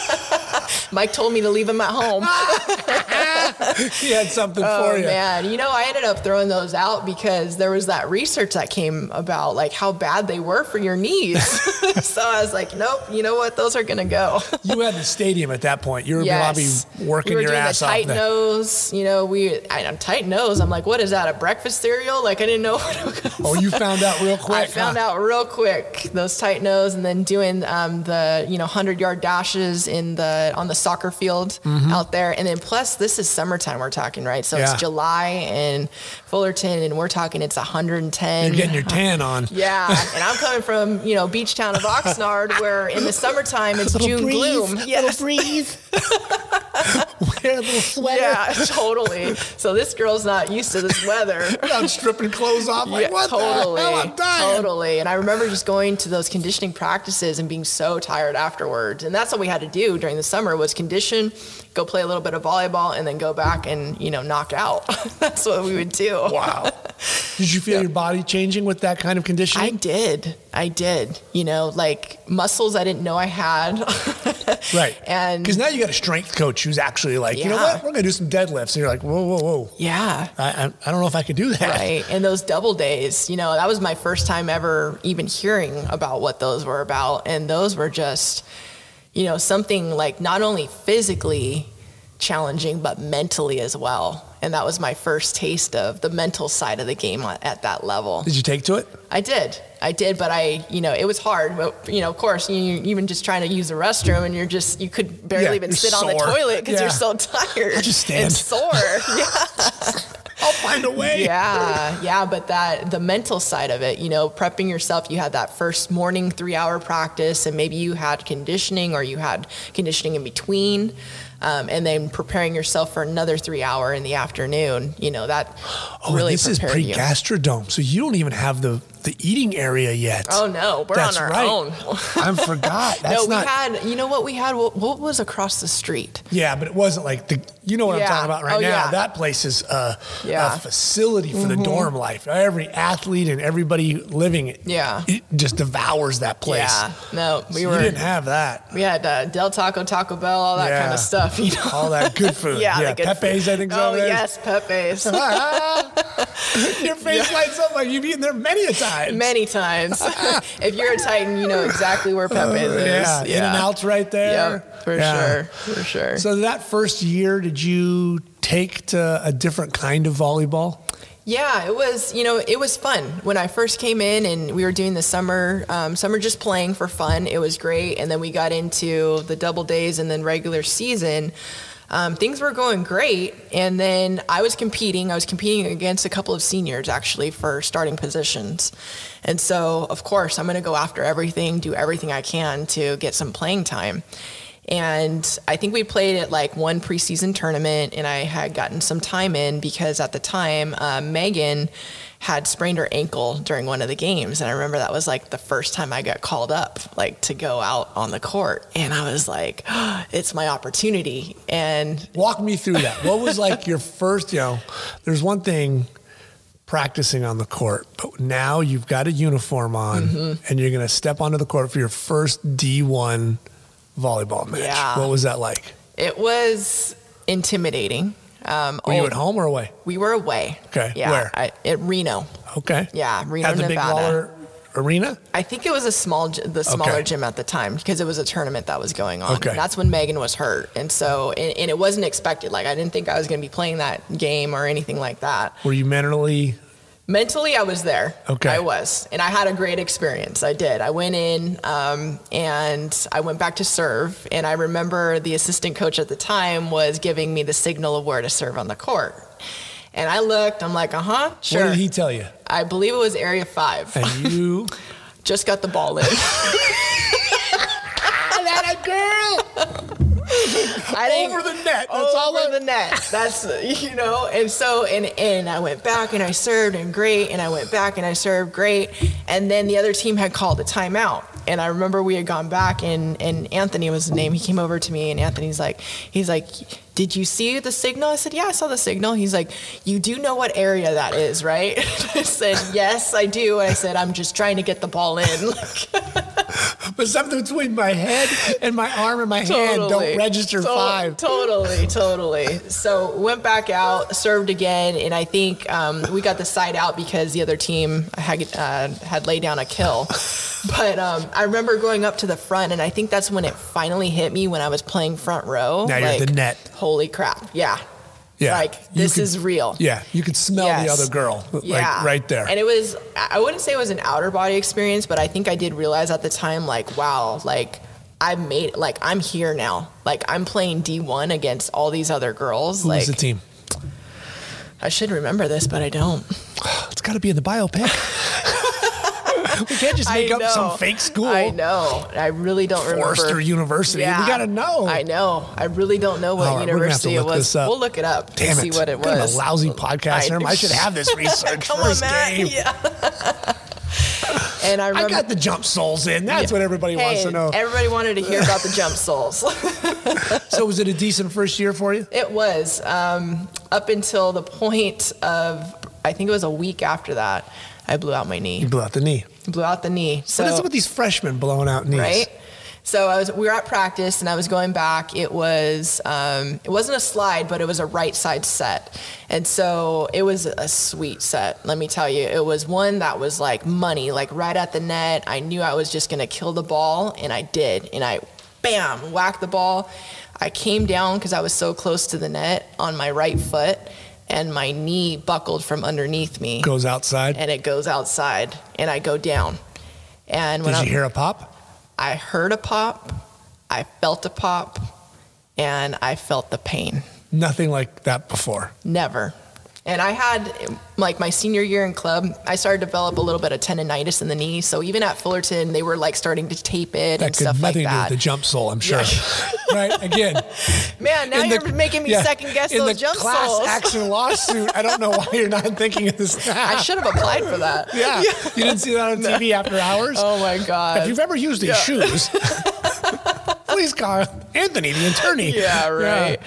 Mike told me to leave them at home. he had something Oh for you. man, you know I ended up throwing those out because there was that research that came about like how bad they were for your knees. so I was like, nope, you know what? Those are gonna go. You had the stadium at that point. You were Yes. probably working we were your doing ass the off tight nose. You know, we I know tight nose. I'm like, what is that? A breakfast cereal? Like I didn't know what it was. Oh, you found out real quick. I found huh? out real quick those tight nose, and then doing um, the you know hundred yard dashes in the on the soccer field out there, and then plus this is summertime we're talking right, so Mm-hmm. Yeah. it's July in Fullerton, and we're talking it's 110. You're getting your tan on. yeah, and I'm coming from you know beach town of Oxnard, where in the summertime it's June breeze, gloom. little breeze. Wear a little sweater. Yeah, totally. So this girl's not used to this weather. I'm stripping clothes off. Like, Yeah, what totally, the hell? I'm dying. totally. And I remember just going to those conditioning practices and being so tired afterwards. And that's what we had to do during the summer was condition, go play a little bit of volleyball, and then go back and you know knock out. that's what we would do. Wow. Did you feel your body changing with that kind of conditioning? I did. I did. You know, like muscles I didn't know I had. right. And because now you got a strength coach who's actually like, you know what? We're gonna do some deadlifts. And you're like, whoa, whoa, whoa. yeah. I, I, I don't know if I could do that. Right. And those double days, you know, that was my first time ever even hearing about what those were about. And those were just, you know, something like not only physically challenging, but mentally as well. And that was my first taste of the mental side of the game at, at that level. Did you take to it? I did. I did, but I, you know, it was hard. But you know, of course, you even just trying to use the restroom, and you're just you could barely Yeah, even sit on the toilet because Yeah. you're so tired. I Just stand. and sore. yeah, I'll find a way. yeah, yeah. But that the mental side of it, you know, prepping yourself. You had that first morning three hour practice, and maybe you had conditioning or you had conditioning in between. Um, and then preparing yourself for another three hour in the afternoon, you know that Oh, really this is pre-Gastronome, so you don't even have the the eating area yet. Oh no, we're That's on our right. own. I forgot. That's no, we not. had. You know what we had? What, what was across the street? yeah, but it wasn't like the. You know what Yeah. I'm talking about right Oh, now. yeah. That place is a, Yeah. Mm-hmm. a facility for the dorm life. Every athlete and everybody living it, Yeah. it just devours that place. Yeah, no, we So were. didn't have that. we had uh, Del Taco, Taco Bell, all that kind of stuff. You know. All that good food. yeah, yeah. Pepe's. I think. Oh yes, Pepe's. Your face lights up like you've eaten there many a time. Many times. if you're a Titan, you know exactly where Pepe's is. Yeah, In-N-Out's right there. Yep, for Yeah. sure, for sure. So that first year, did you take to a different kind of volleyball? Yeah, it was. You know, it was fun when I first came in, and we were doing the summer, um, summer just playing for fun. It was great, and then we got into the double days and then regular season. Um, things were going great, and then I was competing. I was competing against a couple of seniors actually for starting positions, and so of course I'm going to go after everything, do everything I can to get some playing time. And I think we played at like one preseason tournament, and I had gotten some time in because at the time, uh, Megan had sprained her ankle during one of the games. And I remember that was like the first time I got called up, like to go out on the court. And I was like, it's my opportunity. And Walk me through that. What was like your first, you know, there's one thing practicing on the court, but now you've got a uniform on Mm-hmm. and you're going to step onto the court for your first D1 volleyball match. Yeah. What was that like? it was intimidating. Um, Were you oh, at home or away? We were away. Okay, Yeah. where? I, at Reno. Okay. Yeah, Reno, At the Big Nevada. Waller Arena? I think it was a small, the smaller Okay. gym at the time because it was a tournament that was going on. Okay. That's when Megan was hurt, and so and, and it wasn't expected. Like I didn't think I was going to be playing that game or anything like that. Were you mentally Mentally, I was there. Okay. I was, and I had a great experience. I did. I went in, um, and I went back to serve, and I remember the assistant coach at the time was giving me the signal of where to serve on the court. And I looked. I'm like, uh huh, sure. What did he tell you? I believe it was area five. And you Just got the ball in. over the net. That's all over the net. That's you know, and so and and I went back and I served and great, and I went back and I served great, and then the other team had called a timeout, and I remember we had gone back and and Anthony was the name. He came over to me and Anthony's like, he's like. Did you see the signal? I said, Yeah, I saw the signal. He's like, You do know what area that is, right? I said, Yes, I do. And I said, I'm just trying to get the ball in. Like, but something between my head and my arm and my hand don't register To- five. Totally, totally. So went back out, served again, and I think um, we got the side out because the other team had uh, had laid down a kill. But um, I remember going up to the front, and I think that's when it finally hit me when I was playing front row. Now you're the net. Holy crap! Yeah, Yeah. like this could- is real. Yeah, you could smell the other girl, like Yeah. right there. And it was, I wouldn't say it was an outer body experience, but I think I did realize at the time, like, wow, like, I made, like, I'm here now. Like, I'm playing D1 against all these other girls. Who like, was the team? I should remember this, but I don't. It's got to be in the biopic. we can't just make up some fake school. I know. I really don't Forrester remember. University. We got to know. I know. I really don't know what right, we're gonna have to university it was. We'll look it up Damn and it. see what it What kind of was. a lousy podcast, Herm. I should have this research Come first on, Matt. game. Yeah. and I I remember. got the jump soles in. That's what everybody hey, wants to know. Everybody wanted to hear about the jump soles. so was it a decent first year for you? It was um, up until the point of I think it was a week after that I blew out my knee. You blew out the knee. Blew out the knee. So what is it with these freshmen blowing out knees? right. So I was we were at practice and I was going back. It was um, it wasn't a slide, but it was a right side set, and so it was a sweet set. Let me tell you, it was one that was like money, like right at the net. I knew I was just gonna kill the ball, and I did, and I bam, whack the ball. I came down because I was so close to the net on my right foot, and my knee buckled from underneath me, Goes outside. and it goes outside, and I go down. And when Did I, you hear a pop? I heard a pop, I felt a pop, and I felt the pain. Nothing like that before. Never. And I had, like, my senior year in club, I started to develop a little bit of tendonitis in the knee. So even at Fullerton, they were like starting to tape it That and stuff like nothing to that. the jump sole, I'm sure. right? Again, Man, now in you're the- making me yeah, second guess in those the jump class soles. action lawsuit. I don't know why you're not thinking of this. I should have applied for that. Yeah. You didn't see that on TV after hours? Oh my God. If you've ever used these shoes, please call Anthony, the attorney. yeah, right.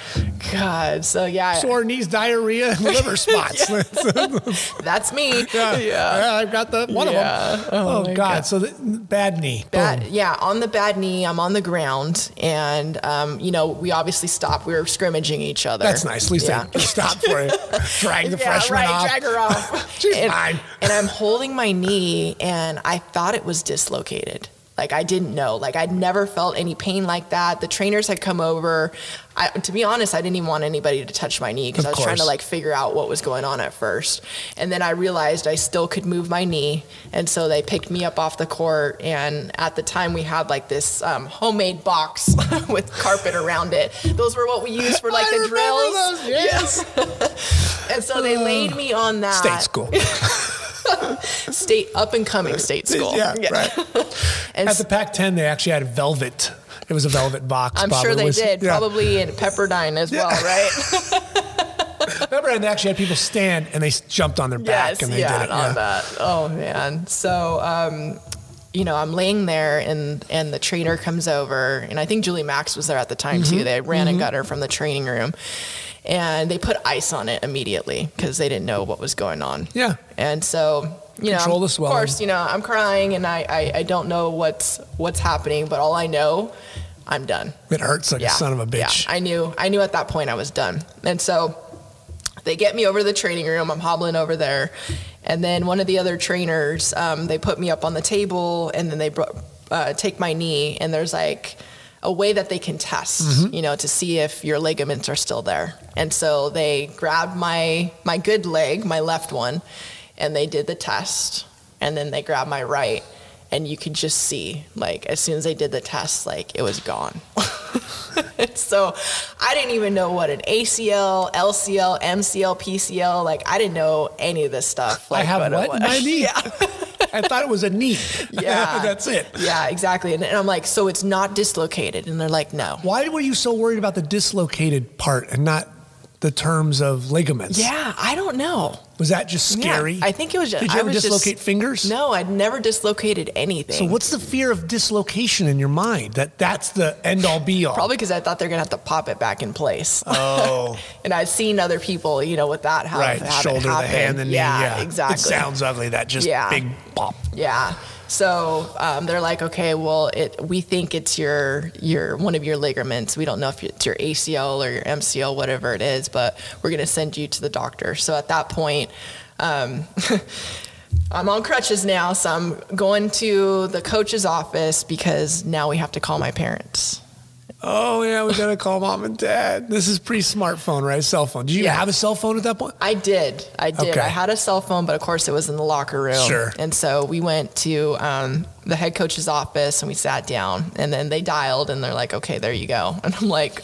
God. So yeah, Sore knees, diarrhea, and liver spots. that's me. yeah. Yeah. Yeah, I've got the one Yeah. of them. Oh, Oh, God. God. So the, bad knee. Bad, Boom. yeah, on the bad knee, I'm on the ground, and um, you know, we obviously stopped. We were scrimmaging each other. That's nice. At least yeah. they stopped for it. Drag the yeah, freshman right. off. Drag her off. She's and, fine. and I'm holding my knee, and I thought it was dislocated. Like I didn't know. Like I'd never felt any pain like that. The trainers had come over. I, to be honest, I didn't even want anybody to touch my knee because I was trying to like figure out what was going on at first. And then I realized I still could move my knee, and so they picked me up off the court. And at the time, we had like this um, homemade box with carpet around it. Those were what we used for like I the drills. those, yes. And so they laid me on that State school. state up and coming state school. Yeah, right. And At the Pac-10, they actually had velvet. It was a velvet box. I'm probably. sure they Was- did, yeah. probably in Pepperdine as well, right? Remember, and they actually had people stand and they jumped on their back yes, and they yeah, did it. on yeah. that. Oh man. So um, you know, I'm laying there and and the trainer comes over and I think Julie Max was there at the time Mm-hmm. too. They ran and got her from the training room. And they put ice on it immediately because they didn't know what was going on. Yeah. And so, you Control know, the swelling. of course, you know, I'm crying and I, I, I don't know what's what's happening, but all I know, I'm done. It hurts like a son of a bitch. Yeah, I knew. I knew at that point I was done. And so they get me over to the training room. I'm hobbling over there, and then one of the other trainers, um, they put me up on the table, and then they uh, take my knee, and there's like a way that they can test, Mm-hmm. you know, to see if your ligaments are still there. And so they grabbed my my good leg, my left one, and they did the test, and then they grabbed my right. And you could just see, like, as soon as they did the test, like, it was gone. so I didn't even know what an ACL, LCL, MCL, PCL, like I didn't know any of this stuff. like I have what in my knee? Yeah. I thought it was a knee. Yeah. That's it. Yeah, exactly. And, and I'm like, so it's not dislocated. And they're like, no. Why were you so worried about the dislocated part and not the terms of ligaments? Yeah, I don't know. Was that just scary? Yeah, I think it was just. Did you I ever was just- dislocate fingers? No, I'd never dislocated anything. So what's the fear of dislocation in your mind? That that's the end all be all. Probably because I thought they're gonna have to pop it back in place. Oh, and I've seen other people, you know, with that have, right. have Shoulder, the hand, the knee. yeah, Yeah, exactly. It sounds ugly. That just Yeah. big pop. Yeah. So um, they're like, okay, well, it we think it's your your one of your ligaments. We don't know if it's your ACL or your MCL, whatever it is, but we're gonna send you to the doctor. So at that point, um, I'm on crutches now, so I'm going to the coach's office because now we have to call my parents. Oh yeah, we gotta call mom and dad. This is pre-smartphone, right? Cell phone. Did you Yeah. have a cell phone at that point? I did. I did. Okay. I had a cell phone, but of course it was in the locker room. Sure. And so we went to um, the head coach's office and we sat down and then they dialed and they're like, okay, there you go. And I'm like,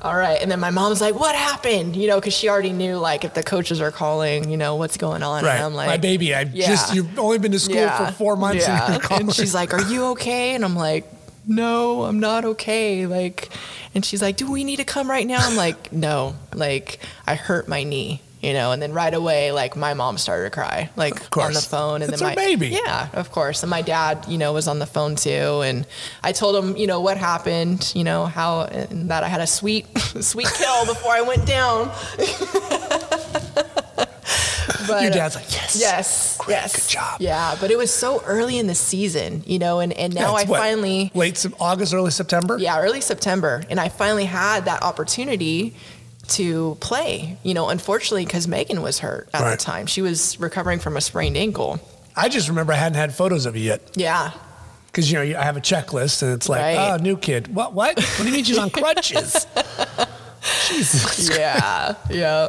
all right. And then my mom's like, what happened? You know, because she already knew like if the coaches are calling, you know, what's going on. Right. And I'm like, My baby, I Yeah. just you've only been to school for four months Yeah. and. And she's like, Are you okay? And I'm like, No, I'm not okay. Like, and she's like, Do we need to come right now? I'm like, No, like, I hurt my knee. You know, and then right away, like my mom started to cry, like on the phone, and It's then my baby. yeah, of course, and my dad, you know, was on the phone too, and I told him, you know, what happened, you know, how and that I had a sweet, sweet kill before I went down. but Your dad's like, yes. Yes. Great, yes. good job. Yeah, but it was so early in the season, you know, and, and now Yeah, I what, finally, late August, early September. yeah, early September, and I finally had that opportunity to play, you know, unfortunately, because Megan was hurt at Right. the time. She was recovering from a sprained ankle. I just remember I hadn't had photos of you yet Yeah. because you know I have a checklist and it's like, Right. oh, new kid. What? What? What do you mean she's on crutches? Jesus. yeah, yeah.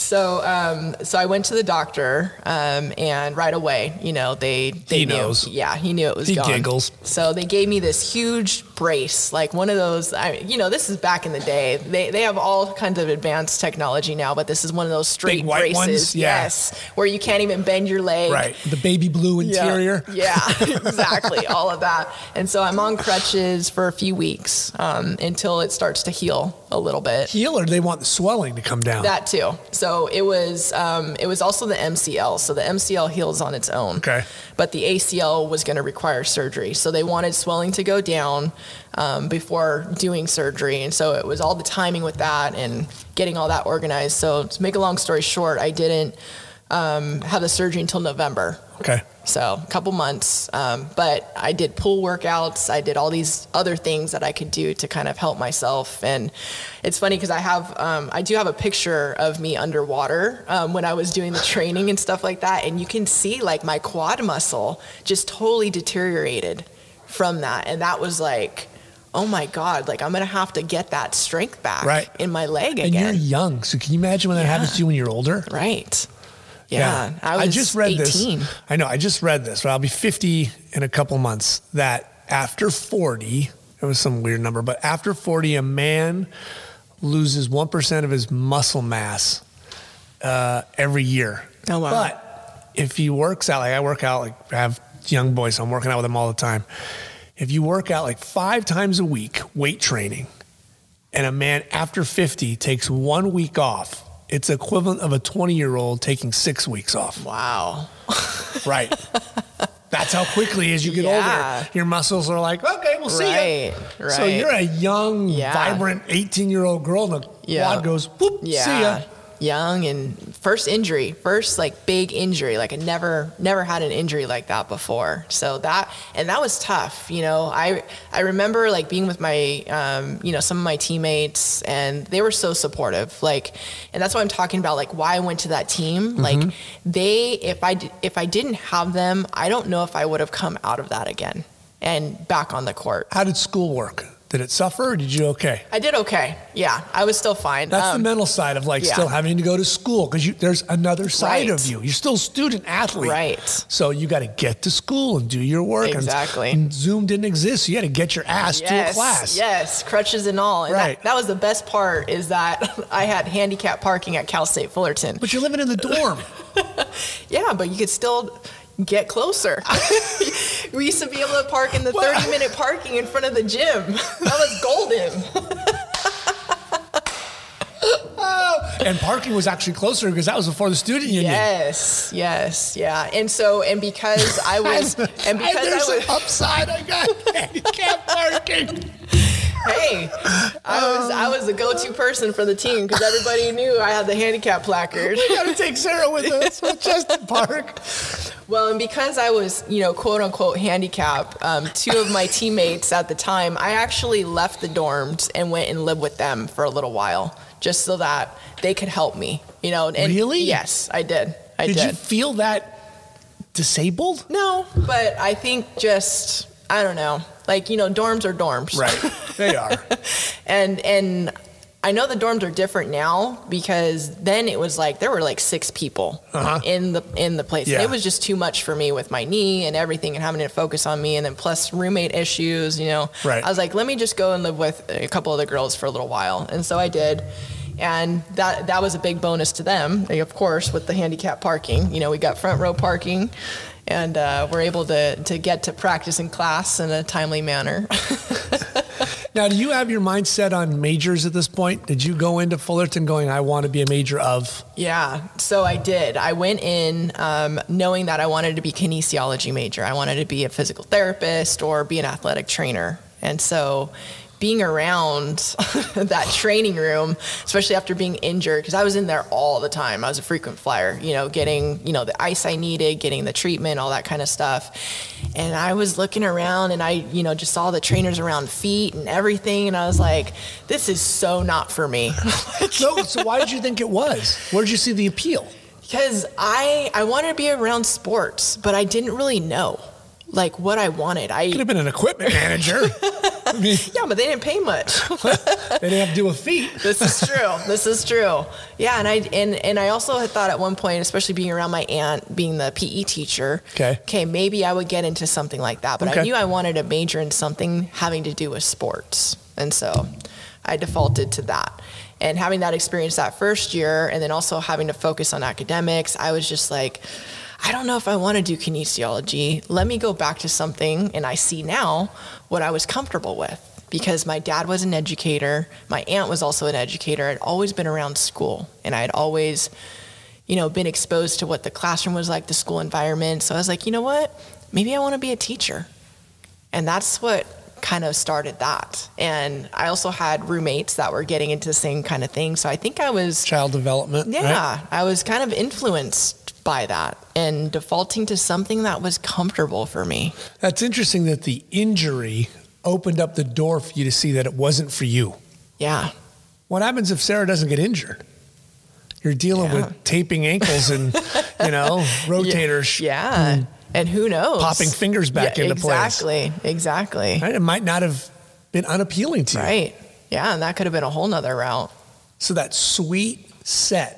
So, um, so I went to the doctor, um, and right away, you know, they they He knew. knows. Yeah, he knew it was He gone. giggles. So they gave me this huge brace, like one of those. I, you know, this is back in the day. They they have all kinds of advanced technology now, but this is one of those straight braces. ones? Yeah. Yes, where you can't even bend your leg. Right. The baby blue Yeah. interior. Yeah, exactly. All of that. And so I'm on crutches for a few weeks um, until it starts to heal a little bit. Heal or they want the swelling to come down? That too. So it was um, it was also the MCL. So the MCL heals on its own. Okay. But the ACL was going to require surgery. So they wanted swelling to go down um, before doing surgery, and so it was all the timing with that and getting all that organized. So to make a long story short, I didn't um, have the surgery until November. okay. So a couple months, um, but I did pool workouts. I did all these other things that I could do to kind of help myself. And it's funny because I have, um, I do have a picture of me underwater um, when I was doing the training and stuff like that, and you can see like my quad muscle just totally deteriorated from that, and that was like. Oh my God! Like I'm gonna have to get that strength back Right. in my leg again. And you're young, so can you imagine when that happens to you when you're older? right? Yeah, I was just read 18. this. I know. I just read this. Right? I'll be 50 in a couple months. That after 40, it was some weird number, but after 40, a man loses 1% of his muscle mass uh, every year. Oh, wow. But if he works out, like I work out, like I have young boys, so I'm working out with them all the time. If you work out like five times a week, weight training, and a man after 50 takes one week off, it's equivalent of a 20 year old taking six weeks off. Wow. Right. That's how quickly as you get Yeah. older, your muscles are like, okay, we'll see Right, ya. So you're a young, Yeah. vibrant 18 year old girl, and the Yeah. quad goes, whoop, see ya. Young and first injury first like big injury. Like i never never had an injury like that before. So that and that was tough you know. I i remember like being with my um, you know some of my teammates and they were so supportive. Like and that's why i'm talking about like why i went to that team. Like they if I if i didn't have them i don't know if i would have come out of that again and back on the court. How did school work? Did it suffer or did you okay? i did okay yeah i was still fine That's the Um, mental side of like yeah. still having to go to school because there's another side Right. of you. You're still a student athlete. Right. So you got to get to school and do your work. and- Exactly. And, Zoom didn't exist. So you had to get your ass to a class. Yes, crutches and all. And Right. that, that was the best part is that I had handicap parking at Cal State Fullerton. But you're living in the dorm. Yeah, but you could still get closer. we used to be able to park in the Well- 30 minute parking in front of the gym. That was golden. and parking was actually closer because that was before the student union. Yes, yes, yeah. And so, and because I was, and because I there's was, an upside. I got handicap parking. hey, I was, I um, was the go-to person for the team because everybody knew I had the handicap placard. We got to take Sarah with us at Cheston Park. Well, and because I was, you know, quote unquote handicapped, um, two of my teammates at the time, I actually left the dorms and went and lived with them for a little while, just so that they could help me. You know, and Really? Yes, I did. I Did did. you feel that disabled? no, but I think just I don't know, like you know, dorms are dorms, Right. They are. and and I know the dorms are different now because then it was like there were like six people Uh-huh. in the in the place. Yeah. It was just too much for me with my knee and everything and having to focus on me and then plus roommate issues, you know. Right. I was like, let me just go and live with a couple of the girls for a little while. And so I did. And that that was a big bonus to them, They, of course, with the handicap parking. You know, we got front row parking and uh, we're able to, to get to practice in class in a timely manner. Now, do you have your mindset on majors at this point? Did you go into Fullerton going, I want to be a major of? Yeah, so I did. I went in um, knowing that I wanted to be kinesiology major. I wanted to be a physical therapist or be an athletic trainer. And so being around that training room, especially after being injured, because I was in there all the time. I was a frequent flyer, you know, getting, you know, the ice I needed, getting the treatment, all that kind of stuff. And I was looking around and I, you know, just saw the trainers around feet and everything. And I was like, this is so not for me. So, so why did you think it was? Where did you see the appeal? Because I I wanted to be around sports, but I didn't really know. Like what I wanted. I Could have been an equipment manager. I mean, yeah, but they didn't pay much. they didn't have to do a feat. this is true. This is true. Yeah, and I and and I also had thought at one point, especially being around my aunt, being the PE teacher. Okay. Okay, maybe I would get into something like that, but Okay. I knew I wanted to major in something having to do with sports, and so I defaulted to that. And having that experience that first year, and then also having to focus on academics, I was just like. I don't know if I want to do kinesiology. Let me go back to something, and I see now what I was comfortable with because my dad was an educator. My aunt was also an educator. I'd always been around school, and I had always, you know, been exposed to what the classroom was like, the school environment. So I was like, you know what? Maybe I want to be a teacher. And that's what kind of started that. And I also had roommates that were getting into the same kind of thing. So I think I was Child development. yeah, right? I was kind of influenced by that and defaulting to something that was comfortable for me. That's interesting that the injury opened up the door for you to see that it wasn't for you. Yeah. What happens if Sarah doesn't get injured? You're dealing Yeah. with taping ankles and, you know, rotators. Yeah. And who knows? Popping fingers back Yeah, into place. Exactly. Exactly. Right? It might not have been unappealing to you. Right. Yeah. And that could have been a whole nother route. So that sweet set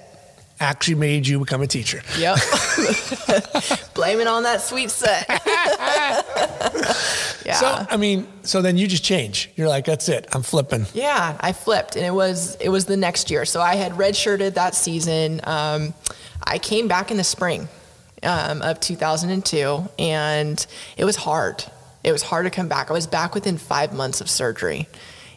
actually made you become a teacher. Yep. Blame it on that sweet set. yeah. So, I mean, so then you just change. You're like, that's it. I'm flipping. Yeah, I flipped, and it was it was the next year. So I had redshirted that season. Um, I came back in the spring um, of 2002, and it was hard. It was hard to come back. I was back within five months of surgery,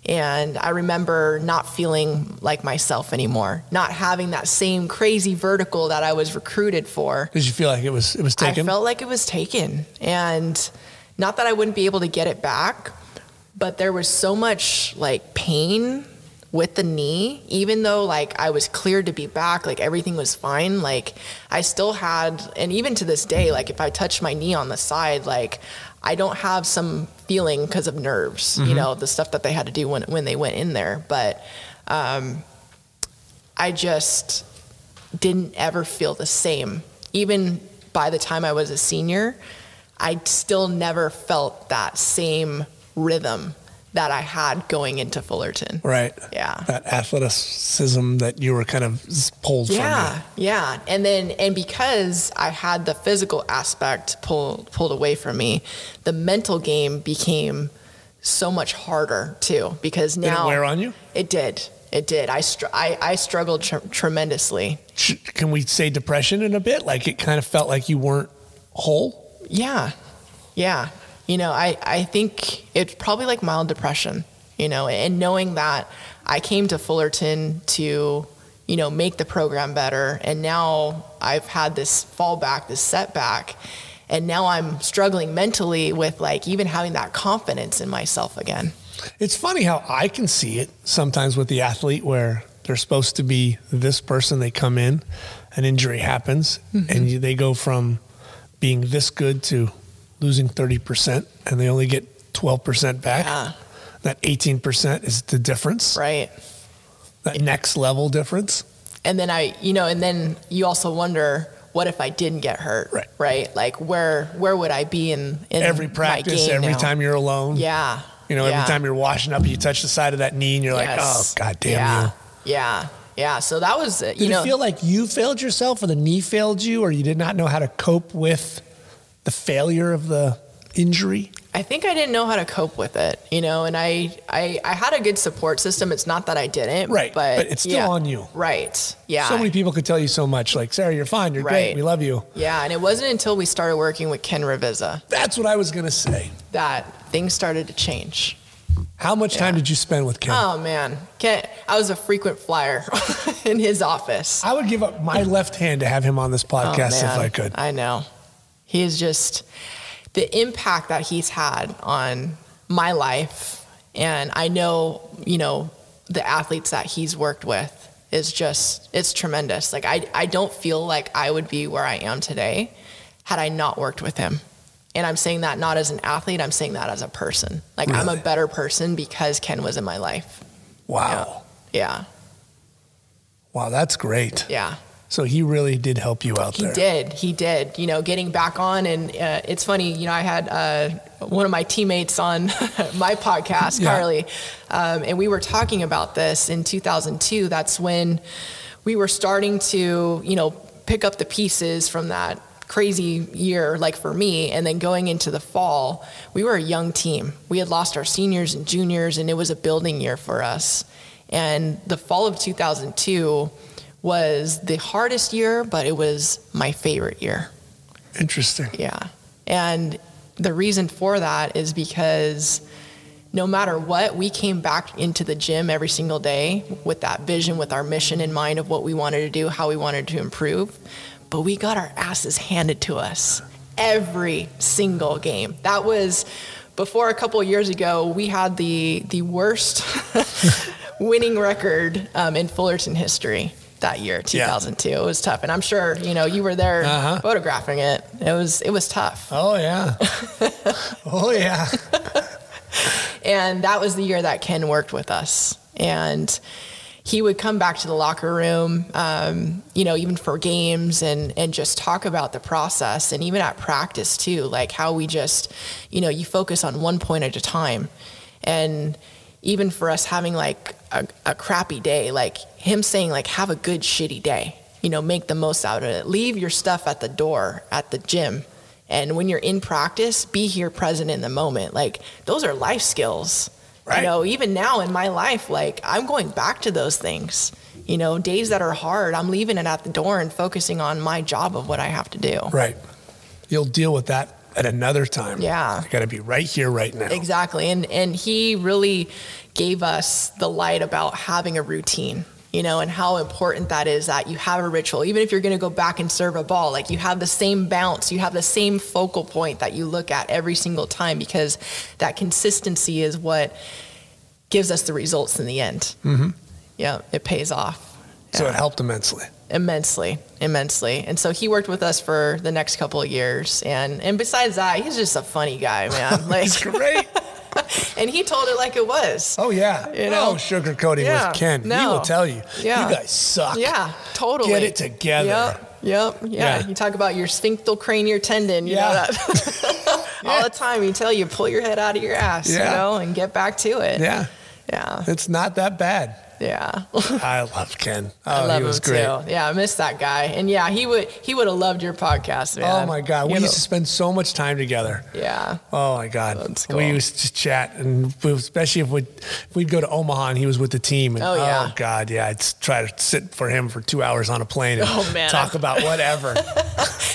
and I remember not feeling like myself anymore, not having that same crazy vertical that I was recruited for. Did you feel like it was it was taken? I felt like it was taken. And not that I wouldn't be able to get it back, but there was so much like pain with the knee, even though like I was cleared to be back, like everything was fine. Like I still had, and even to this day, like if I touch my knee on the side, like I don't have some feeling because of nerves, you know, the stuff that they had to do when, when they went in there. But um, I just didn't ever feel the same. Even by the time I was a senior, I still never felt that same rhythm that I had going into Fullerton. right. Yeah. That athleticism that you were kind of pulled Yeah, from yeah, Yeah. and then and because I had the physical aspect pulled pulled away from me, the mental game became so much harder too. Because now it now wear on you? It did. It did. I str- I, I struggled tr- tremendously. Can we say depression in a bit? Like it kind of felt like you weren't whole? Yeah. Yeah. You know, I, I think it's probably like mild depression, you know, and knowing that I came to Fullerton to, you know, make the program better. And now I've had this fallback, this setback. And now I'm struggling mentally with like even having that confidence in myself again. It's funny how I can see it sometimes with the athlete where they're supposed to be this person, they come in, an injury happens, Mm-hmm. and you, they go from being this good to losing 30%, and they only get 12% back. Yeah. That 18% is the difference, Right. that next level difference. and then I, you know, and then you also wonder, what if I didn't get hurt? Right. Right. Like where where would I be in, in Every practice, every now? time you're alone. Yeah. You know, Yeah. every time you're washing up, you touch the side of that knee and you're like, oh, Yes. God damn yeah. you. Yeah. Yeah. So that was, uh, you Did know, it feel like you failed yourself or the knee failed you or you did not know how to cope with the failure of the injury? I think I didn't know how to cope with it, you know, and I, I, I had a good support system. It's not that I didn't, Right, But, but it's still yeah. on you. Right. Yeah. So many people could tell you so much, like, Sarah, you're fine, you're great, Right. we love you. yeah. And it wasn't until we started working with Ken Ravizza That's what I was going to say. that things started to change. How much time did you spend with Ken? Oh man, Ken, I was a frequent flyer in his office. I would give up my left hand to have him on this Oh, podcast if. I could. I know. He is just the impact that he's had on my life. And I know, you know, the athletes that he's worked with is just, it's tremendous. Like, I, I don't feel like I would be where I am today had I not worked with him. And I'm saying that not as an athlete, I'm saying that as a person. Like, I'm a better person because Ken was in my life. Wow. Yeah. Wow, that's great. Yeah. So he really did help you out He there. He did. He did. You know, getting back on, and uh, it's funny. You know, I had uh, one of my teammates on my podcast, Yeah. Carly, um, and we were talking about this in 2002. That's when we were starting to, you know, pick up the pieces from that crazy year, like for me, and then going into the fall, we were a young team. We had lost our seniors and juniors, and it was a building year for us. And the fall of 2002 was the hardest year, but it was my favorite year. Interesting. Yeah. And the reason for that is because no matter what, we came back into the gym every single day with that vision, with our mission in mind of what we wanted to do, how we wanted to improve. But we got our asses handed to us every single game. That was before a couple of years ago, we had the, the worst winning record um, in Fullerton history that year, 2002. It was tough. And I'm sure, you know, you were there Uh-huh. photographing it. It was, it was tough. Oh yeah. oh yeah. And that was the year that Ken worked with us. And he would come back to the locker room, um, you know, even for games and, and just talk about the process and even at practice too, like how we just, you know, you focus on one point at a time. And even for us having like a, a crappy day, like him saying like, have a good shitty day, you know, make the most out of it. Leave your stuff at the door at the gym. And when you're in practice, be here present in the moment. Like those are life skills. Right. You know, even now in my life, like I'm going back to those things. You know, days that are hard, I'm leaving it at the door and focusing on my job of what I have to do. Right. You'll deal with that at another time. Yeah. You got to be right here, right now. Exactly. And and he really gave us the light about having a routine, you know, and how important that is that you have a ritual. Even if you're going to go back and serve a ball, like you have the same bounce, you have the same focal point that you look at every single time because that consistency is what gives us the results in the end. Mm-hmm. Yeah, it pays off. So Yeah it helped immensely. Immensely immensely and so he worked with us for the next couple of years and and besides that he's just a funny guy man like great. and he told it like it was Oh yeah. You oh, know? Oh, sugarcoating Yeah, with Ken. He will tell you. Yeah. You guys suck. yeah totally Get it together. yep yep yeah, Yeah. you talk about your sphinctal cranial tendon you know Yeah. that all the time you tell you pull your head out of your ass you know and get back to it Yeah. yeah It's not that bad. Yeah I love Ken. Oh, I love he was him great. too. Yeah, I miss that guy. And yeah, he would he would have loved your podcast, man. Oh my God. We You used to spend so much time together. Yeah. Oh my God. That's We used to chat and especially if we'd, if we'd go to Omaha and he was with the team. And, Oh, yeah. Oh God. Yeah. I'd try to sit for him for two hours on a plane and Oh, man. talk about whatever.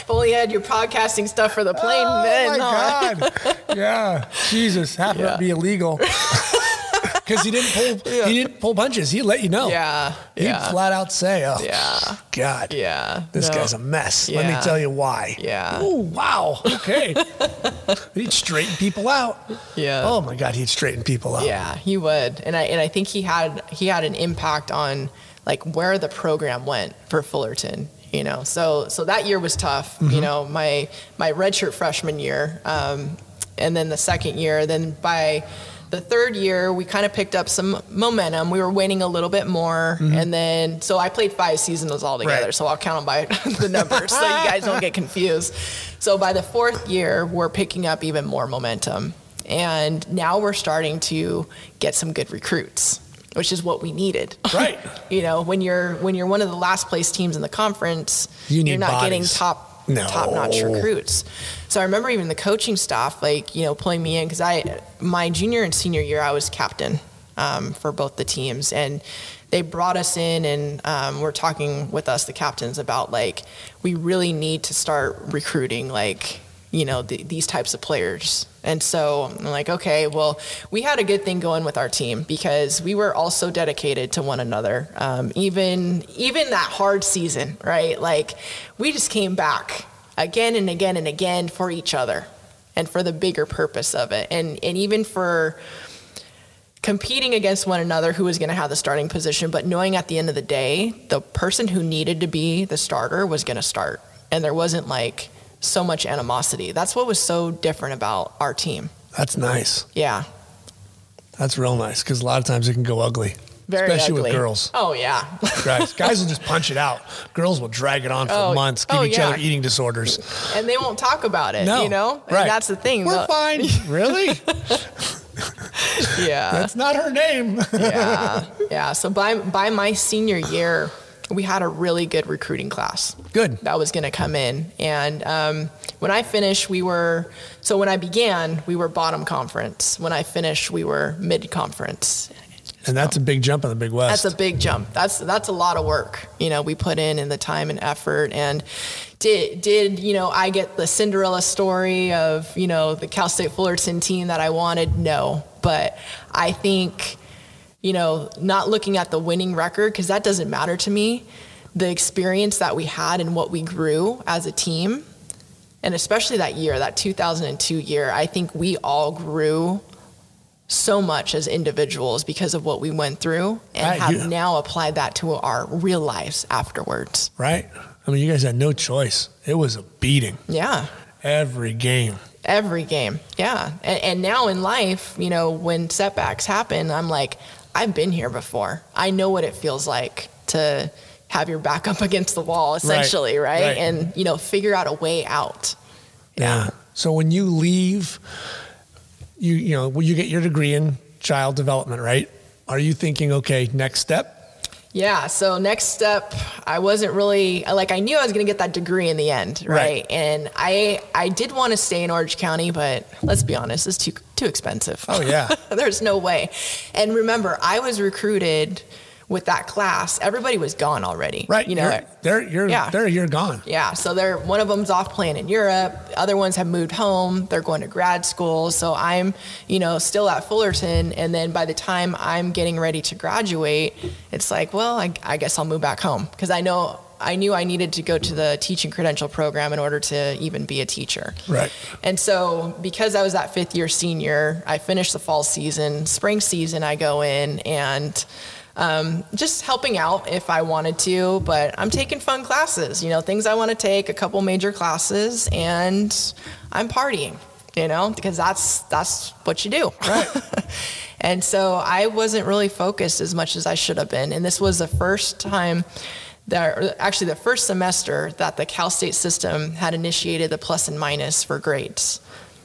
If only had your podcasting stuff for the plane oh then. my huh? God. Yeah. Jesus. Happened Yeah. to be illegal. Because he didn't pull he didn't pull punches. He'd let you know. Yeah. He'd Yeah. flat out say, "Oh, Yeah. God, Yeah. this No. guy's a mess." Let me tell you why. Yeah. Oh, wow. Okay. he'd straighten people out. Yeah. Oh my God, he'd straighten people out. Yeah, he would. And I and I think he had he had an impact on like where the program went for Fullerton. You know, so so that year was tough. Mm-hmm. You know, my my redshirt freshman year, um, and then the second year. Then by the third year, we kind of picked up some momentum. We were winning a little bit more, and then so I played five seasons all together. Mm-hmm. Right. So I'll count them by the numbers, so you guys don't get confused. So by the fourth year, we're picking up even more momentum, and now we're starting to get some good recruits, which is what we needed. Right. you know, when you're when you're one of the last place teams in the conference, You need are not getting top No. top notch recruits. So I remember even the coaching staff, like you know, pulling me in because I my junior and senior year I was captain um, for both the teams, and they brought us in and um, were talking with us, the captains, about like we really need to start recruiting like you know the, these types of players. And so I'm like, okay, well, we had a good thing going with our team because we were all so dedicated to one another. Um, even even that hard season, right? Like we just came back again and again and again for each other and for the bigger purpose of it. And and even for competing against one another who was going to have the starting position, but knowing at the end of the day, the person who needed to be the starter was going to start. And there wasn't like so much animosity. That's what was so different about our team. That's nice. Yeah. That's real nice because a lot of times it can go ugly. Very especially ugly. with girls. Oh yeah. Guys, guys will just punch it out. Girls will drag it on for Oh, months, give oh, each yeah. other eating disorders. and they won't talk about it. No, You know. And right? that's the thing. We're fine. really? Yeah. That's not her name. yeah. Yeah. So by by my senior year, we had a really good recruiting class. Good. that was going to come in. And um, when I finished, we were, so when I began, we were bottom conference. When I finished, we were mid conference. And that's a big jump in the Big West. That's a big jump. That's that's a lot of work, you know, we put in in the time and effort. And did did you know I get the Cinderella story of you know the Cal State Fullerton team that I wanted? No, but I think you know not looking at the winning record because that doesn't matter to me. The experience that we had and what we grew as a team, and especially that year, that 2002 year, I think we all grew so much as individuals because of what we went through and Right, have you- now applied that to our real lives afterwards. right? I mean, you guys had no choice. It was a beating Yeah. every game. Every game. Yeah. And, and now in life, you know, when setbacks happen, I'm like, I've been here before. I know what it feels like to have your back up against the wall, essentially, right? right. And, you know, figure out a way out. Yeah. So when you leave, you you know, when you get your degree in child development, right? Are you thinking, okay, next step? Yeah. So next step, I wasn't really like I knew I was going to get that degree in the end, right? Right. And I I did want to stay in Orange County, but let's be honest, it's too too expensive. Oh, yeah. There's no way. And remember, I was recruited with that class. Everybody was gone already, Right. You know. you're, they're you're Yeah. they're you're gone. Yeah, so they're one of them's off playing in Europe. Other ones have moved home. They're going to grad school. So I'm, you know, still at Fullerton. And then by the time I'm getting ready to graduate, it's like, well, I, I guess I'll move back home because I know I knew I needed to go to the teaching credential program in order to even be a teacher. Right. And so, because I was that fifth year senior, I finished the fall season. Spring season, I go in and um, just helping out if I wanted to, but I'm taking fun classes, you know, things I want to take, a couple major classes, and I'm partying, you know, because that's that's what you do. Right. and so I wasn't really focused as much as I should have been. And this was the first time that, actually, the first semester that the Cal State system had initiated the plus and minus for grades.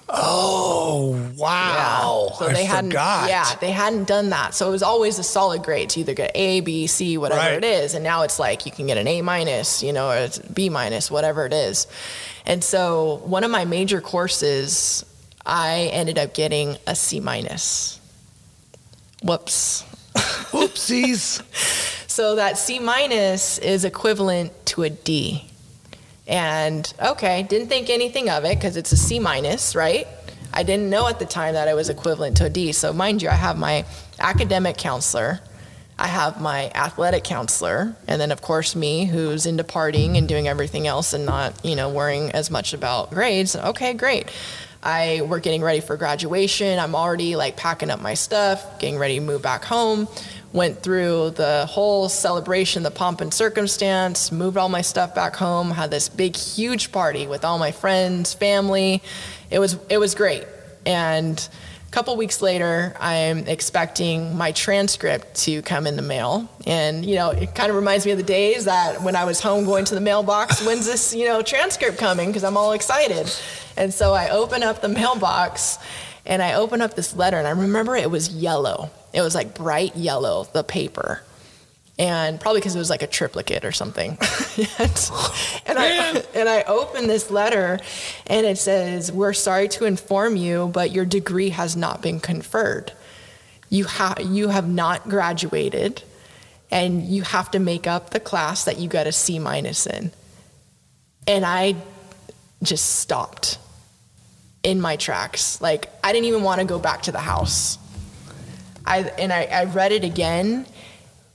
Oh wow! So I they hadn't, forgot. yeah, they hadn't done that. So it was always a solid grade to either get A, B, C, whatever Right. it is. And now it's like you can get an A minus, you know, or B minus, whatever it is. And so one of my major courses, I ended up getting a C minus. Whoops. Oopsies. So that C minus is equivalent to a D. And okay, didn't think anything of it because it's a C minus, right? I didn't know at the time that it was equivalent to a D. So mind you, I have my academic counselor, I have my athletic counselor, and then of course me, who's into partying and doing everything else and not, you know, worrying as much about grades. Okay, great. I we're getting ready for graduation. I'm already like packing up my stuff, getting ready to move back home. Went through the whole celebration, the pomp and circumstance, moved all my stuff back home, had this big huge party with all my friends, family. It was it was great. And a couple weeks later, I'm expecting my transcript to come in the mail. And, you know, it kind of reminds me of the days that when I was home going to the mailbox, when's this, you know, transcript coming? Because I'm all excited. And so I open up the mailbox and I open up this letter, and I remember it was yellow. It was like bright yellow, the paper. And probably because it was like a triplicate or something. and, and I, and I open this letter and it says, We're sorry to inform you, but your degree has not been conferred. You, ha- you have not graduated and you have to make up the class that you got a C minus in. And I just stopped in my tracks. Like I didn't even want to go back to the house. I and I, I read it again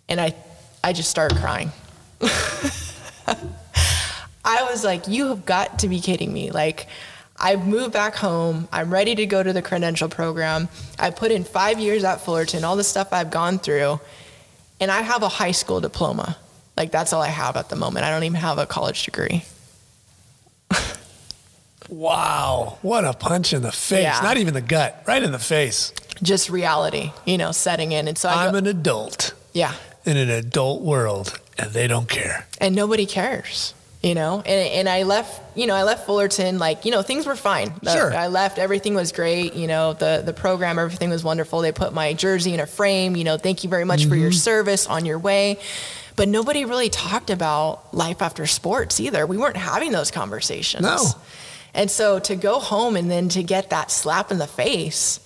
and I I just started crying. I was like, you have got to be kidding me. Like I've moved back home. I'm ready to go to the credential program. I put in five years at Fullerton, all the stuff I've gone through, and I have a high school diploma. Like that's all I have at the moment. I don't even have a college degree. Wow, what a punch in the face. Yeah. Not even the gut, right in the face. Just reality, you know, setting in. And so I I'm go, an adult. Yeah. in an adult world, and they don't care. and nobody cares you know and, and i left you know i left fullerton like you know things were fine The- Sure. i left everything was great you know the the program everything was wonderful they put my jersey in a frame you know thank you very much for your mm-hmm. service on your way but nobody really talked about life after sports either we weren't having those conversations No. And so to go home and then to get that slap in the face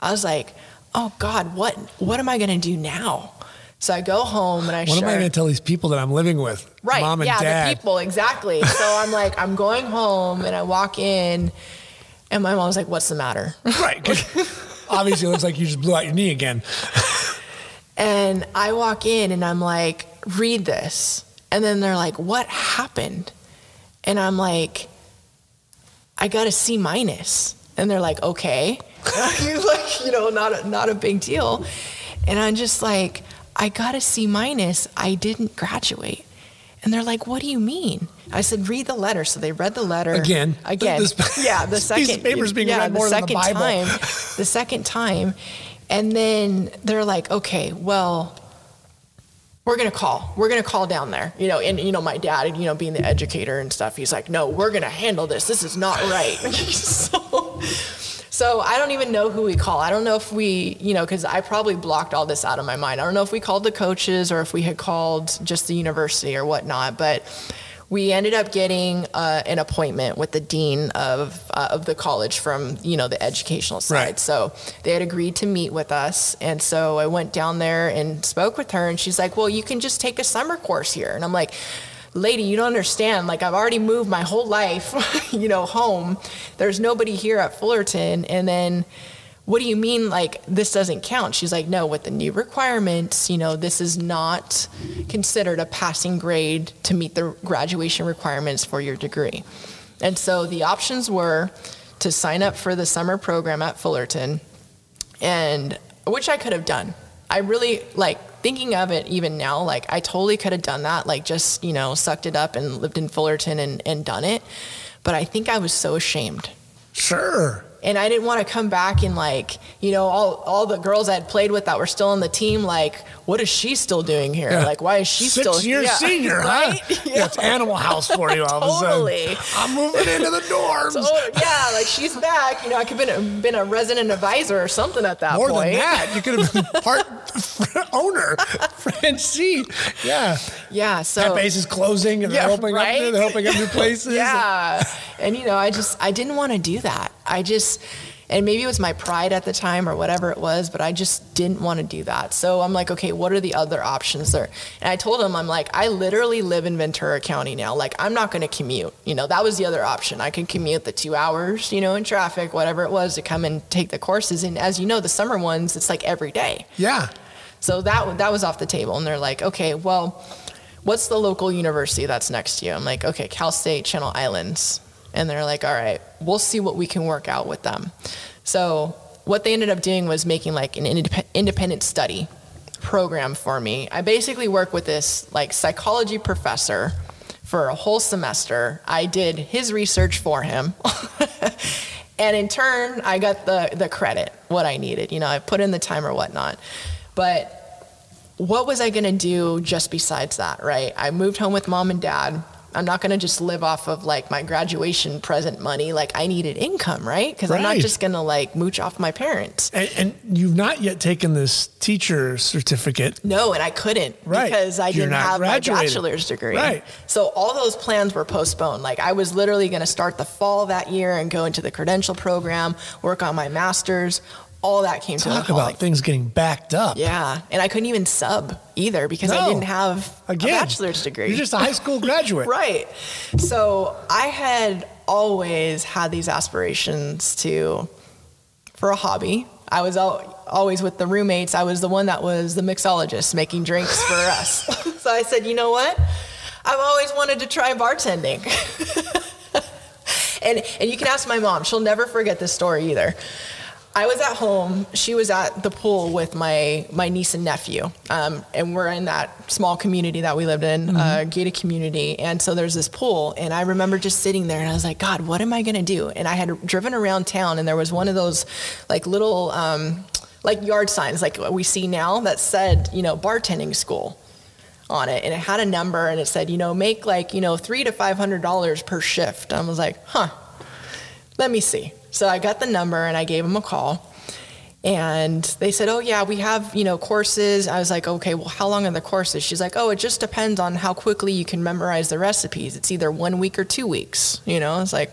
i was like oh god what what am i going to do now so i go home and i What am I going to tell these people that I'm living with? Right. Mom and yeah, dad. the people, exactly. So I'm like, I'm going home and I walk in and my mom's like, What's the matter? Right. Obviously, it looks like you just blew out your knee again. And I walk in and I'm like, read this. And then they're like, What happened? And I'm like, I got a C minus. And they're like, okay. like, you know, not a, not a big deal. And I'm just like, I got a C minus. I didn't graduate. And they're like, what do you mean? I said, read the letter. So they read the letter Again. Again. This- yeah, the second paper's being yeah, read more the than the second Bible. time. The second time. And then they're like, okay, well, we're gonna call. We're gonna call down there. You know, and you know, my dad, you know, being the educator and stuff, he's like, no, we're gonna handle this. This is not right. so, so I don't even know who we call. I don't know if we, you know, because I probably blocked all this out of my mind. I don't know if we called the coaches or if we had called just the university or whatnot, but we ended up getting uh, an appointment with the dean of uh, of the college from you know the educational side. Right. So they had agreed to meet with us, and so I went down there and spoke with her, and she's like, "Well, you can just take a summer course here," and I'm like. Lady, you don't understand. Like, I've already moved my whole life, you know, home. There's nobody here at Fullerton. And then, what do you mean, like, this doesn't count? She's like, no, with the new requirements, you know, this is not considered a passing grade to meet the graduation requirements for your degree. And so the options were to sign up for the summer program at Fullerton, and which I could have done. I really like thinking of it even now, like I totally could have done that, like just, you know, sucked it up and lived in Fullerton and, and done it. But I think I was so ashamed Sure. And I didn't want to come back and like, you know, all all the girls I had played with that were still on the team, like, what is she still doing here? Yeah. Like, why is she Six still year yeah, senior, right? huh? Yeah. It's Animal House for you all of a Totally. sudden. I'm moving into the dorms. So, yeah, like she's back. You know, I could have been a, been a resident advisor or something at that More point. than that, you could have been part owner, Francine. Yeah. Yeah, so that base is closing and they're opening right? up. They're opening up new places. yeah. And you know, I just I didn't want to do that. I just and maybe it was my pride at the time or whatever it was, but I just didn't want to do that. So I'm like, okay, what are the other options there? And I told him, I'm like, I literally live in Ventura County now. Like, I'm not going to commute. You know, that was the other option. I could commute the two hours, you know, in traffic, whatever it was, to come and take the courses. And as you know, the summer ones, it's like every day. Yeah. So that that was off the table, and they're like, okay, well, what's the local university that's next to you? I'm like, okay, Cal State Channel Islands, and they're like, all right, we'll see what we can work out with them. So what they ended up doing was making like an indep- independent study program for me. I basically work with this like psychology professor for a whole semester. I did his research for him. and in turn, I got the, the credit, what I needed. You know, I put in the time or whatnot. But what was I going to do just besides that, right? I moved home with mom and dad. I'm not going to just live off of like my graduation present money. Like I needed income, right? Because I'm not just going to like mooch off my parents. And, and you've not yet taken this teacher certificate. No, and I couldn't Right. because I You're didn't have my bachelor's degree. Right. So all those plans were postponed. Like I was literally going to start the fall that year and go into the credential program, work on my master's. All that came to a Talk about things getting backed up. Yeah, and I couldn't even sub either because I didn't have Again, a bachelor's degree. You're just a high school graduate. right. So I had always had these aspirations to, for a hobby. I was al- always with the roommates. I was the one that was the mixologist making drinks for us. so I said, you know what? I've always wanted to try bartending. and and you can ask my mom; she'll never forget this story either. I was at home. She was at the pool with my my niece and nephew, um, and we're in that small community that we lived in, uh, gated community. And so there's this pool, and I remember just sitting there, and I was like, God, what am I gonna do? And I had driven around town, and there was one of those like little. Um, like yard signs like what we see now that said, you know, bartending school on it and it had a number and it said, you know, make like, you know, three to five hundred dollars per shift. I was like, huh, let me see. So I got the number and I gave them a call and they said, "Oh yeah, we have you know courses." I was like, "Okay, well, how long are the courses?" She's like, "Oh, it just depends on how quickly you can memorize the recipes. It's either one week or two weeks." You know, it's like,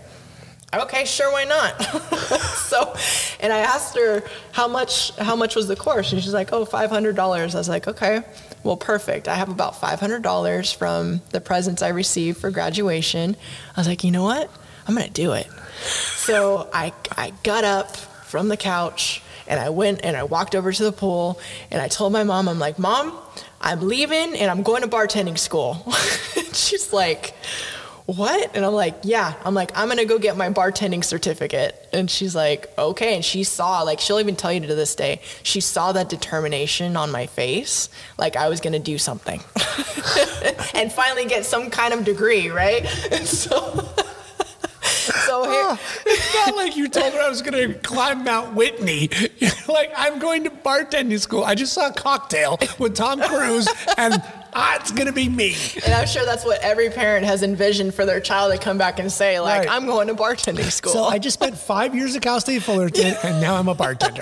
okay, sure, why not? so, and I asked her how much how much was the course, and she's like, "Oh, five hundred dollars." I was like, "Okay, well, perfect. I have about five hundred dollars from the presents I received for graduation." I was like, "You know what? I'm gonna do it." So I I got up from the couch and I went and I walked over to the pool and I told my mom, I'm like, Mom, I'm leaving and I'm going to bartending school. She's like, what? And I'm like, yeah. I'm like, I'm gonna go get my bartending certificate. And she's like, okay. And she saw, like, she'll even tell you to this day, she saw that determination on my face, like I was gonna do something and finally get some kind of degree, right? And so so here, it's not like you told her I was going to climb Mount Whitney. You're like, I'm going to bartending school. I just saw a cocktail with Tom Cruise, and ah, it's going to be me. And I'm sure that's what every parent has envisioned for their child to come back and say, like, Right. I'm going to bartending school. So I just spent five years at Cal State Fullerton, and now I'm a bartender.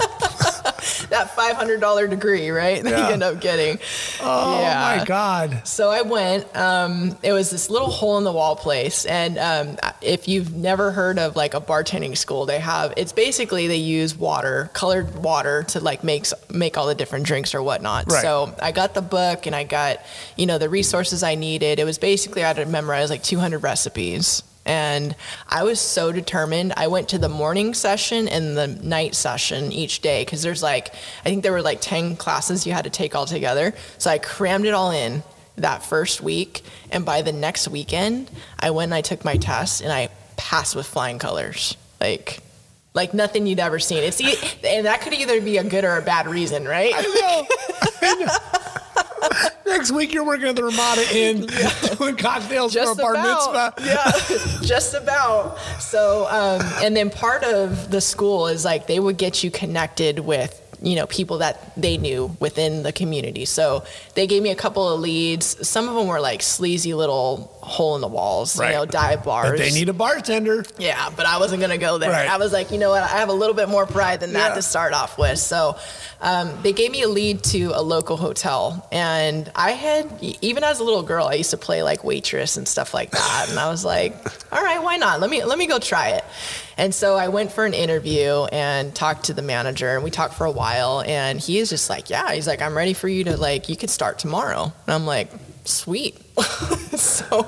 That $500 degree, right? That Yeah. you end up getting. Oh yeah. my God. So I went. Um, it was this little hole in the wall place, and um, if you've never heard of like a bartending school, they have. It's basically they use water, colored water, to like make make all the different drinks or whatnot. Right. So I got the book and I got you know the resources I needed. It was basically I had to memorize like 200 recipes. And I was so determined. I went to the morning session and the night session each day because there's like, I think there were like 10 classes you had to take all together. So I crammed it all in that first week. And by the next weekend, I went and I took my test and I passed with flying colors. Like, like nothing you'd ever seen. It's and that could either be a good or a bad reason, right? Next week, you're working at the Ramada Inn doing cocktails for a bar mitzvah. Yeah, just about. So, um, and then part of the school is like they would get you connected with you know people that they knew within the community. So they gave me a couple of leads. Some of them were like sleazy little hole in the walls, Right. you know, dive bars. But they need a bartender. Yeah, but I wasn't gonna go there. Right. I was like, you know what? I have a little bit more pride than that Yeah. to start off with. So um, they gave me a lead to a local hotel, and I had even as a little girl, I used to play like waitress and stuff like that, and I was like, all right, why not? Let me let me go try it. And so I went for an interview and talked to the manager, and we talked for a while. And he is just like, yeah, he's like, I'm ready for you to like, you could start tomorrow. And I'm like, sweet. so,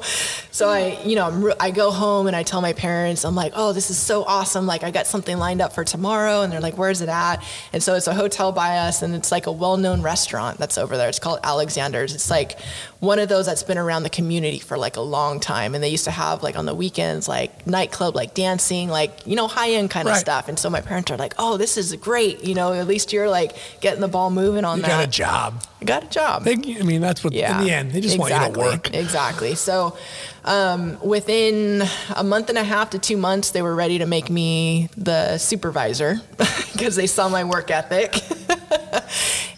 so I, you know, re- I go home and I tell my parents, I'm like, oh, this is so awesome. Like, I got something lined up for tomorrow. And they're like, where's it at? And so it's a hotel by us, and it's like a well known restaurant that's over there. It's called Alexander's. It's like one of those that's been around the community for like a long time. And they used to have, like, on the weekends, like nightclub, like dancing, like, you know, high end kind of stuff. And so my parents are like, oh, this is great. You know, at least you're like getting the ball moving on You that. got a job. I got a job. They, I mean, that's what, in the end, they just want you to work. Exactly. So, um, within a month and a half to two months, they were ready to make me the supervisor because they saw my work ethic.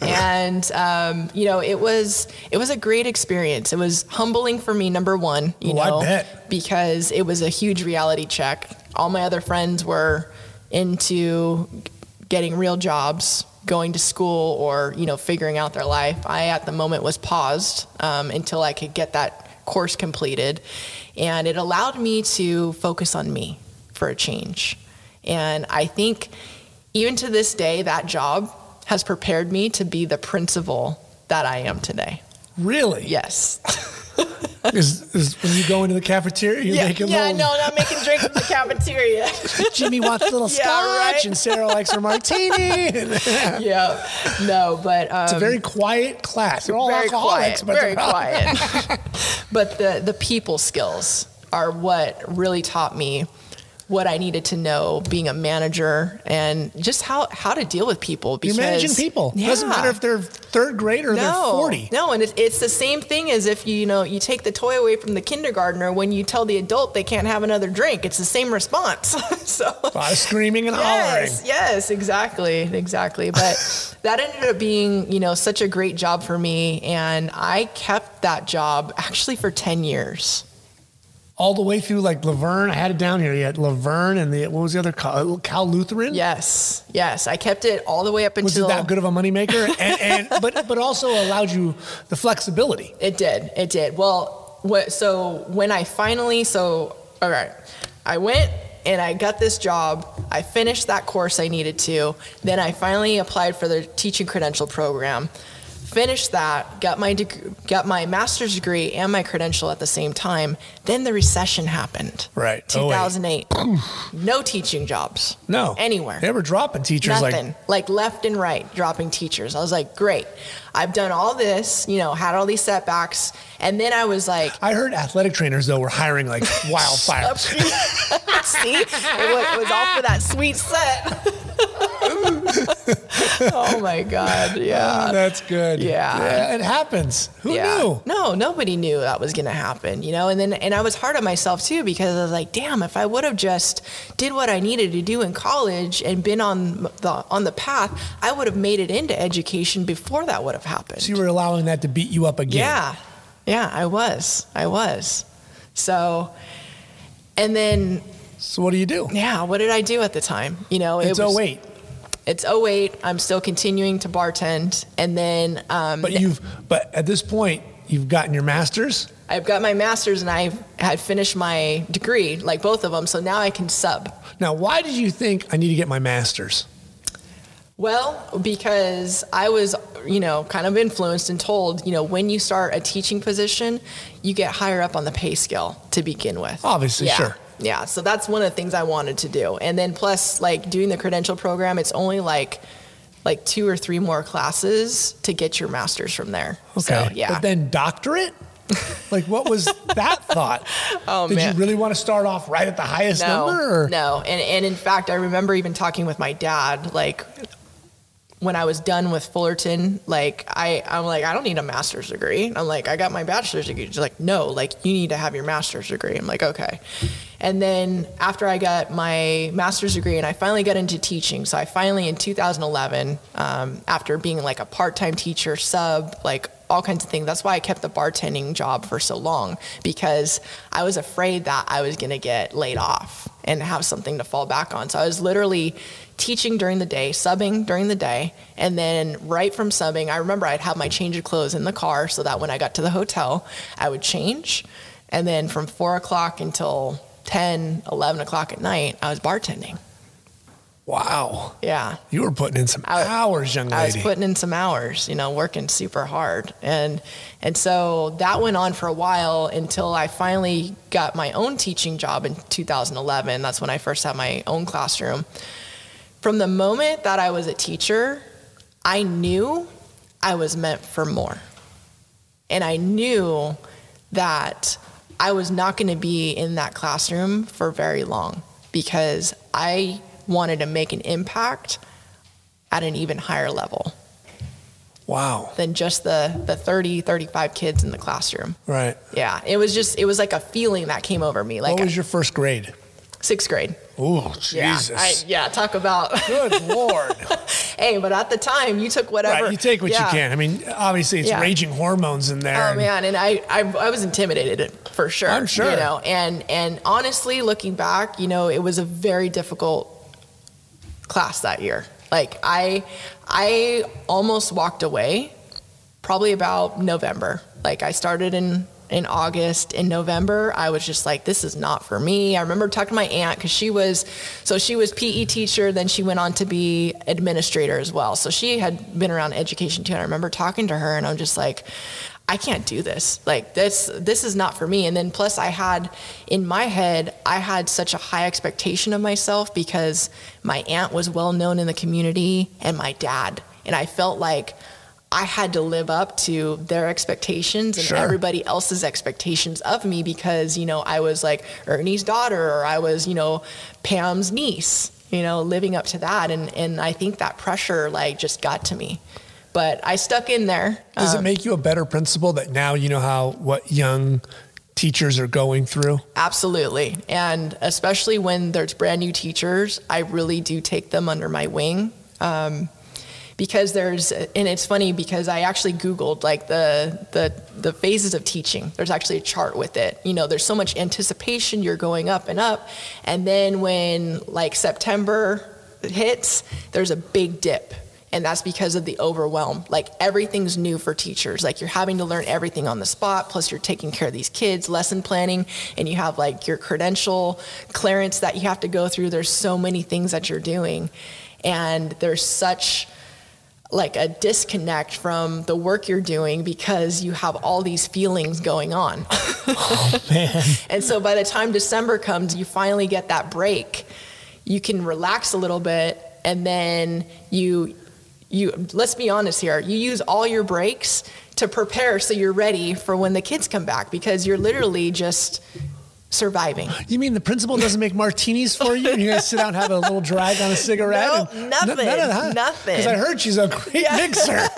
and um, you know, it was it was a great experience. It was humbling for me, number one. You know, because it was a huge reality check. All my other friends were into getting real jobs, going to school, or you know, figuring out their life. I, at the moment, was paused um, until I could get that course completed, and it allowed me to focus on me for a change. And I think, even to this day, that job has prepared me to be the principal that I am today. Really? Yes. Is, is when you go into the cafeteria, you're yeah, making yeah little. no, not making drinks in the cafeteria. Jimmy wants a little Yeah, scotch, right. and Sarah likes her martini. yeah, no, but um, it's a very quiet class. They're all very alcoholics, quiet, but very quiet. but the the people skills are what really taught me what I needed to know being a manager and just how, how to deal with people. You're managing people. Yeah. Doesn't matter if they're third grade or they're 40. No, and it's, it's the same thing as if you, you know you take the toy away from the kindergartner when you tell the adult they can't have another drink. It's the same response. so A lot of screaming and yes, hollering. yes, exactly, exactly. But that ended up being you know such a great job for me, and I kept that job actually for ten years. All the way through like La Verne. I had it down here. You had La Verne and the, what was the other, Cal, uh, Cal Lutheran? Yes, yes, I kept it all the way up Was until it that good of a moneymaker? and, and but but also allowed you the flexibility. It did. It did. Well, what, so when I finally, so, all right, I went and I got this job. I finished that course I needed to. Then I finally applied for the teaching credential program. Finished that, got my deg- got my master's degree and my credential at the same time. Then the recession happened. Right. Oh, 2008. no teaching jobs. No. Anywhere. They were dropping teachers Nothing. like Like, left and right, dropping teachers. I was like, great. I've done all this, you know, had all these setbacks. And then I was like, I heard athletic trainers though were hiring like wildfire. see, it was, it was all for that sweet set. oh my God. Yeah. Oh, that's good. Yeah. it happens. Who yeah. knew? No, nobody knew that was going to happen, you know. And then, and I was hard on myself too because I was like, damn, if I would have just did what I needed to do in college and been on the on the path, I would have made it into education before that would have happened. So you were allowing that to beat you up again. Yeah. Yeah, I was. I was. So, and then, So what do you do? yeah, what did I do at the time? You know, It's it was, 08. It's 08. I'm still continuing to bartend. And then, um, But you've but at this point you've gotten your masters. I've got my master's and I had finished my degree, like both of them. So now I can sub. Now, why did you think I need to get my masters? Well, because I was, you know, kind of influenced and told, you know, when you start a teaching position, you get higher up on the pay scale to begin with. Obviously, yeah. sure. Yeah. So that's one of the things I wanted to do. And then plus, like doing the credential program, it's only like, like two or three more classes to get your master's from there. Okay. So, yeah. But then doctorate? like what was that thought? Oh, Did man. you really want to start off right at the highest no, number? Or? no. And and in fact, I remember even talking with my dad, like when I was done with Fullerton, like I, I'm like, I don't need a master's degree. I'm like, I got my bachelor's degree. He's like, no, like you need to have your master's degree. I'm like, okay. And then after I got my master's degree and I finally got into teaching, so I finally in 2011, um, after being like a part-time teacher, sub, like all kinds of things. That's why I kept the bartending job for so long because I was afraid that I was going to get laid off and have something to fall back on. So I was literally teaching during the day, subbing during the day, and then right from subbing, I remember I'd have my change of clothes in the car so that when I got to the hotel, I would change. And then from four o'clock until 10, 11 o'clock at night, I was bartending. Wow. Yeah. You were putting in some I- hours, young lady. I was putting in some hours, you know, working super hard. And and so that went on for a while until I finally got my own teaching job in 2011. That's when I first had my own classroom. From the moment that I was a teacher, I knew I was meant for more. And I knew that I was not going to be in that classroom for very long because I wanted to make an impact at an even higher level wow. than just the, the 30, 35 kids in the classroom. Right. Yeah, it was just, it was like a feeling that came over me, like what was your first grade? Sixth grade. Oh, Yeah, Jesus. I, yeah, talk about, Good Lord. hey, but at the time you took whatever. right. You take what Yeah. you can. I mean, obviously it's Yeah. raging hormones in there. Oh and- man, and I, I I was intimidated for sure. I'm sure. You know, and and honestly, looking back, you know, it was a very difficult class that year. Like I I almost walked away probably about November. Like I started in in August, in November, I was just like, this is not for me. I remember talking to my aunt because she was, so she was PE teacher, then she went on to be administrator as well. So she had been around education too. And I remember talking to her and I'm just like, I can't do this. Like this, this is not for me. And then plus I had in my head, I had such a high expectation of myself because my aunt was well known in the community and my dad. And I felt like I had to live up to their expectations and Sure. everybody else's expectations of me because, you know, I was like Ernie's daughter or I was, you know, Pam's niece, you know, living up to that. And, and I think that pressure like just got to me. But I stuck in there. Does Um, it make you a better principal that now you know how what young teachers are going through? Absolutely. And especially when there's brand new teachers, I really do take them under my wing. Um, because there's, and it's funny because I actually Googled like the, the, the phases of teaching. There's actually a chart with it. You know, there's so much anticipation, you're going up and up. And then when like September hits, there's a big dip. And that's because of the overwhelm. Like everything's new for teachers. Like you're having to learn everything on the spot, plus you're taking care of these kids, lesson planning, and you have like your credential clearance that you have to go through. There's so many things that you're doing. And there's such like a disconnect from the work you're doing because you have all these feelings going on. oh, Man, And so by the time December comes, you finally get that break. You can relax a little bit and then you you let's be honest here, you use all your breaks to prepare so you're ready for when the kids come back because you're literally just surviving. you mean the principal doesn't make martinis for you, and you guys sit down and have a little drag on a cigarette? No, nothing, nothing. Because I heard she's a great mixer.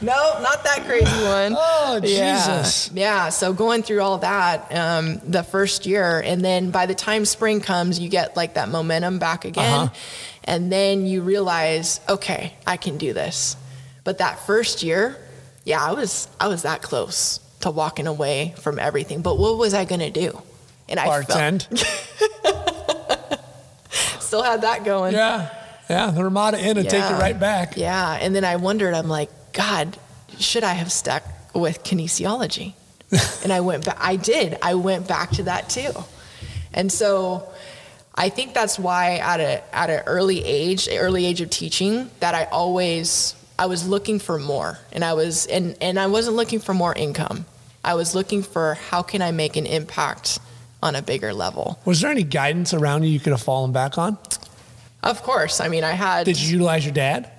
No, not that crazy one. Oh, Yeah. Jesus. Yeah. So going through all that um, the first year, and then by the time spring comes, you get like that momentum back again, Uh-huh. and then you realize, okay, I can do this. But that first year, yeah, I was I was that close to walking away from everything. But what was I gonna do? And I Bartend. still had that going. yeah. Yeah. The Ramada Inn and take you right back. Yeah. And then I wondered, I'm like, God, should I have stuck with kinesiology? and I went back, I did. I went back to that too. And so I think that's why at a at an early age, early age of teaching, that I always I was looking for more. And I was and, and I wasn't looking for more income. I was looking for how can I make an impact on a bigger level. Was there any guidance around you you could have fallen back on? Of course. I mean I had Did you utilize your dad?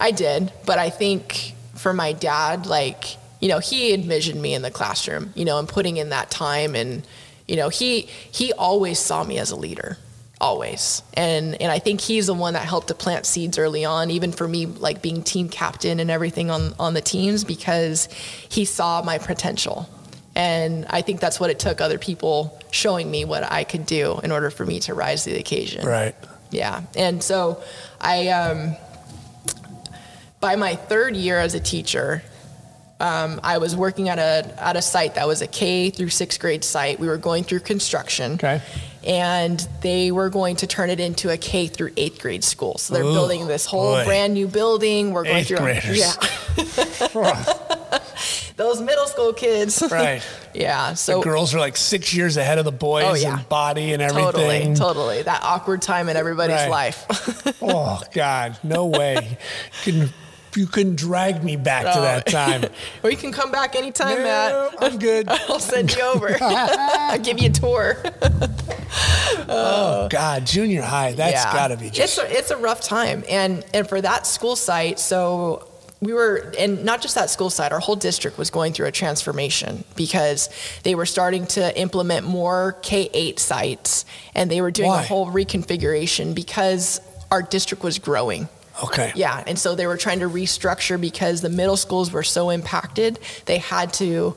I did, but I think for my dad, like, you know, he envisioned me in the classroom, you know, and putting in that time and, you know, he he always saw me as a leader. Always. And and I think he's the one that helped to plant seeds early on, even for me like being team captain and everything on, on the teams because he saw my potential. And I think that's what it took other people showing me what I could do in order for me to rise to the occasion. Right. Yeah. And so I, um, by my third year as a teacher, um, I was working at a at a site that was a K through sixth grade site. We were going through construction, Okay. And they were going to turn it into a K through eighth grade school. So they're Ooh, building this whole boy. brand new building. We're going Eighth through, graders. yeah, those middle school kids, right. yeah. So the Girls are like six years ahead of the boys Oh, yeah. in body and everything. totally, totally, that awkward time in everybody's Right. life. Oh God, no way. Couldn't, you couldn't drag me back to that oh. time. or you can come back anytime, Matt. I'm good. I'll send you over. I'll give you a tour. Oh God, junior high. That's Yeah. got to be just. It's a, it's a rough time, and and for that school site, so we were, and not just that school site, our whole district was going through a transformation because they were starting to implement more K eight sites, and they were doing Why? a whole reconfiguration because our district was growing. Okay. Yeah, and so they were trying to restructure because the middle schools were so impacted, they had to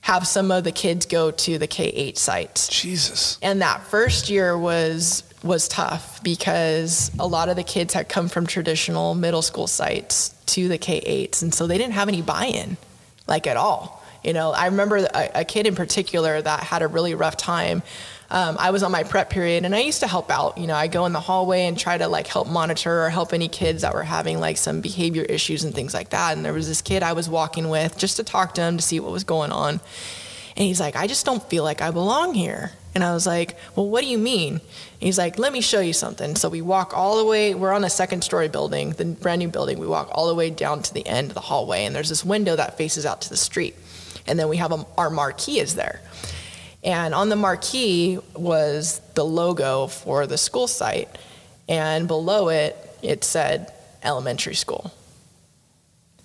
have some of the kids go to the K eight sites Jesus. and that first year was was tough because a lot of the kids had come from traditional middle school sites to the K8s and so they didn't have any buy-in like at all you know I remember a, a kid in particular that had a really rough time um, I was on my prep period and I used to help out you know I go in the hallway and try to like help monitor or help any kids that were having like some behavior issues and things like that and there was this kid I was walking with just to talk to him to see what was going on and he's like, I just don't feel like I belong here. And I was like, Well, what do you mean? He's like, Let me show you something. So we walk all the way, we're on a second story building, the brand new building. We walk all the way down to the end of the hallway, and there's this window that faces out to the street. And then we have a, our marquee is there. And on the marquee was the logo for the school site. And below it, it said elementary school.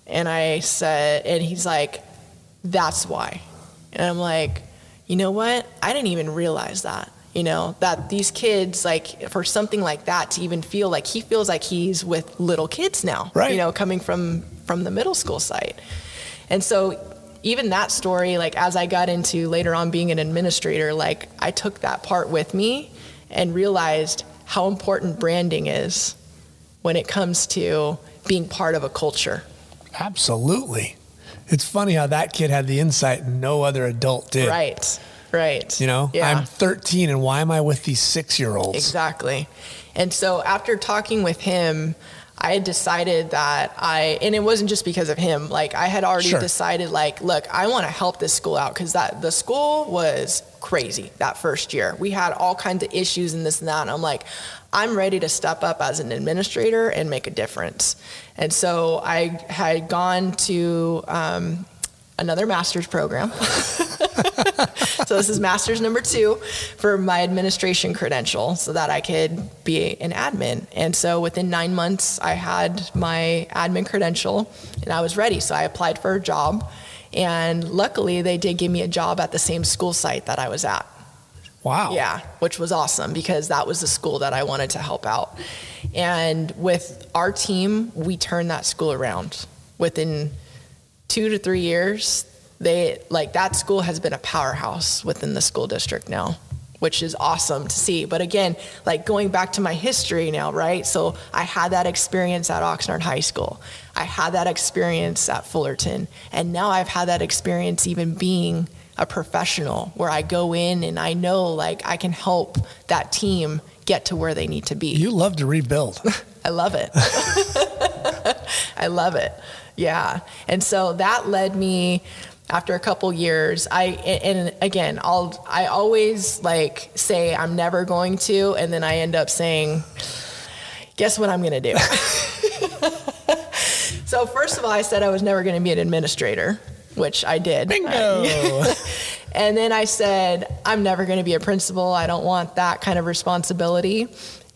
And I said, and he's like, that's why. And I'm like, you know what? I didn't even realize that. You know, that these kids, like, for something like that to even feel like he feels like he's with little kids now, Right. you know, coming from from the middle school site. And so even that story, like as I got into later on being an administrator, like I took that part with me and realized how important branding is when it comes to being part of a culture. Absolutely. It's funny how that kid had the insight and no other adult did. Right. Right. You know, yeah. I'm 13 and why am I with these six year olds? Exactly. And so after talking with him, I had decided that I, and it wasn't just because of him. Like I had already Sure. decided, like, look, I want to help this school out because that the school was crazy that first year. We had all kinds of issues and this and that. And I'm like, I'm ready to step up as an administrator and make a difference. And so I had gone to um, another master's program. so this is master's number two for my administration credential so that I could be an admin. And so within nine months, I had my admin credential and I was ready. So I applied for a job. And luckily, they did give me a job at the same school site that I was at. Wow. Yeah, which was awesome because that was the school that I wanted to help out. And with our team, we turned that school around within two to three years. They like that school has been a powerhouse within the school district now, which is awesome to see. But again, like going back to my history now, right? So I had that experience at Oxnard High School. I had that experience at Fullerton. And now I've had that experience even being a professional where I go in and I know like I can help that team get to where they need to be. You love to rebuild. I love it. I love it. Yeah. And so that led me after a couple years I and again, I'll I always like say I'm never going to and then I end up saying guess what I'm going to do. so first of all, I said I was never going to be an administrator, which I did. Bingo. And then I said, I'm never going to be a principal. I don't want that kind of responsibility.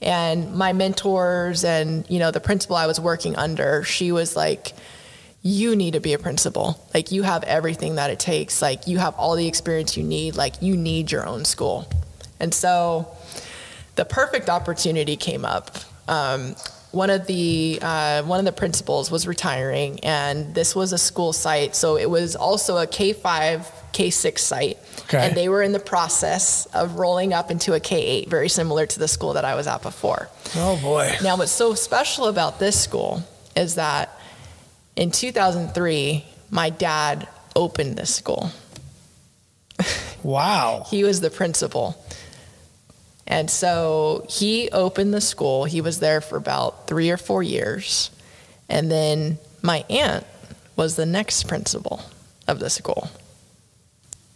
And my mentors and, you know, the principal I was working under, she was like, you need to be a principal. Like you have everything that it takes. Like you have all the experience you need. Like you need your own school. And so the perfect opportunity came up. Um, one of the uh, one of the principals was retiring, and this was a school site, so it was also a K five K six site, Okay. and they were in the process of rolling up into a K eight, very similar to the school that I was at before. oh boy. Now, what's so special about this school is that in 2003, my dad opened this school. Wow. He was the principal. And so he opened the school. He was there for about three or four years. And then my aunt was the next principal of the school.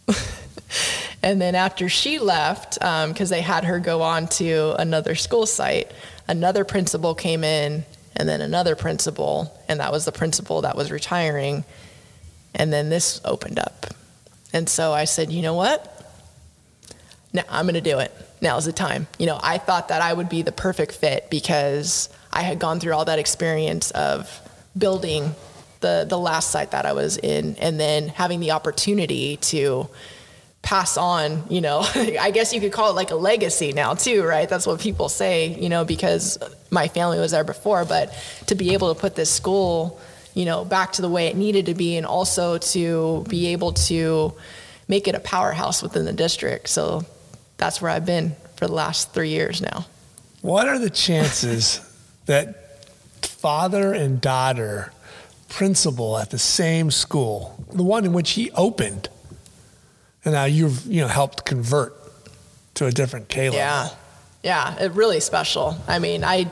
and then after she left, um, because they had her go on to another school site, another principal came in, and then another principal, and that was the principal that was retiring. And then this opened up. And so I said, you know what? now I'm going to do it. Now's the time. You know, I thought that I would be the perfect fit because I had gone through all that experience of building the the last site that I was in and then having the opportunity to pass on, you know, I guess you could call it like a legacy now too, right? That's what people say, you know, because my family was there before, but to be able to put this school, you know, back to the way it needed to be and also to be able to make it a powerhouse within the district. So that's where I've been for the last 3 years now. What are the chances that father and daughter principal at the same school, the one in which he opened, and now you've you know helped convert to a different level? Yeah. Yeah, it really special. I mean, I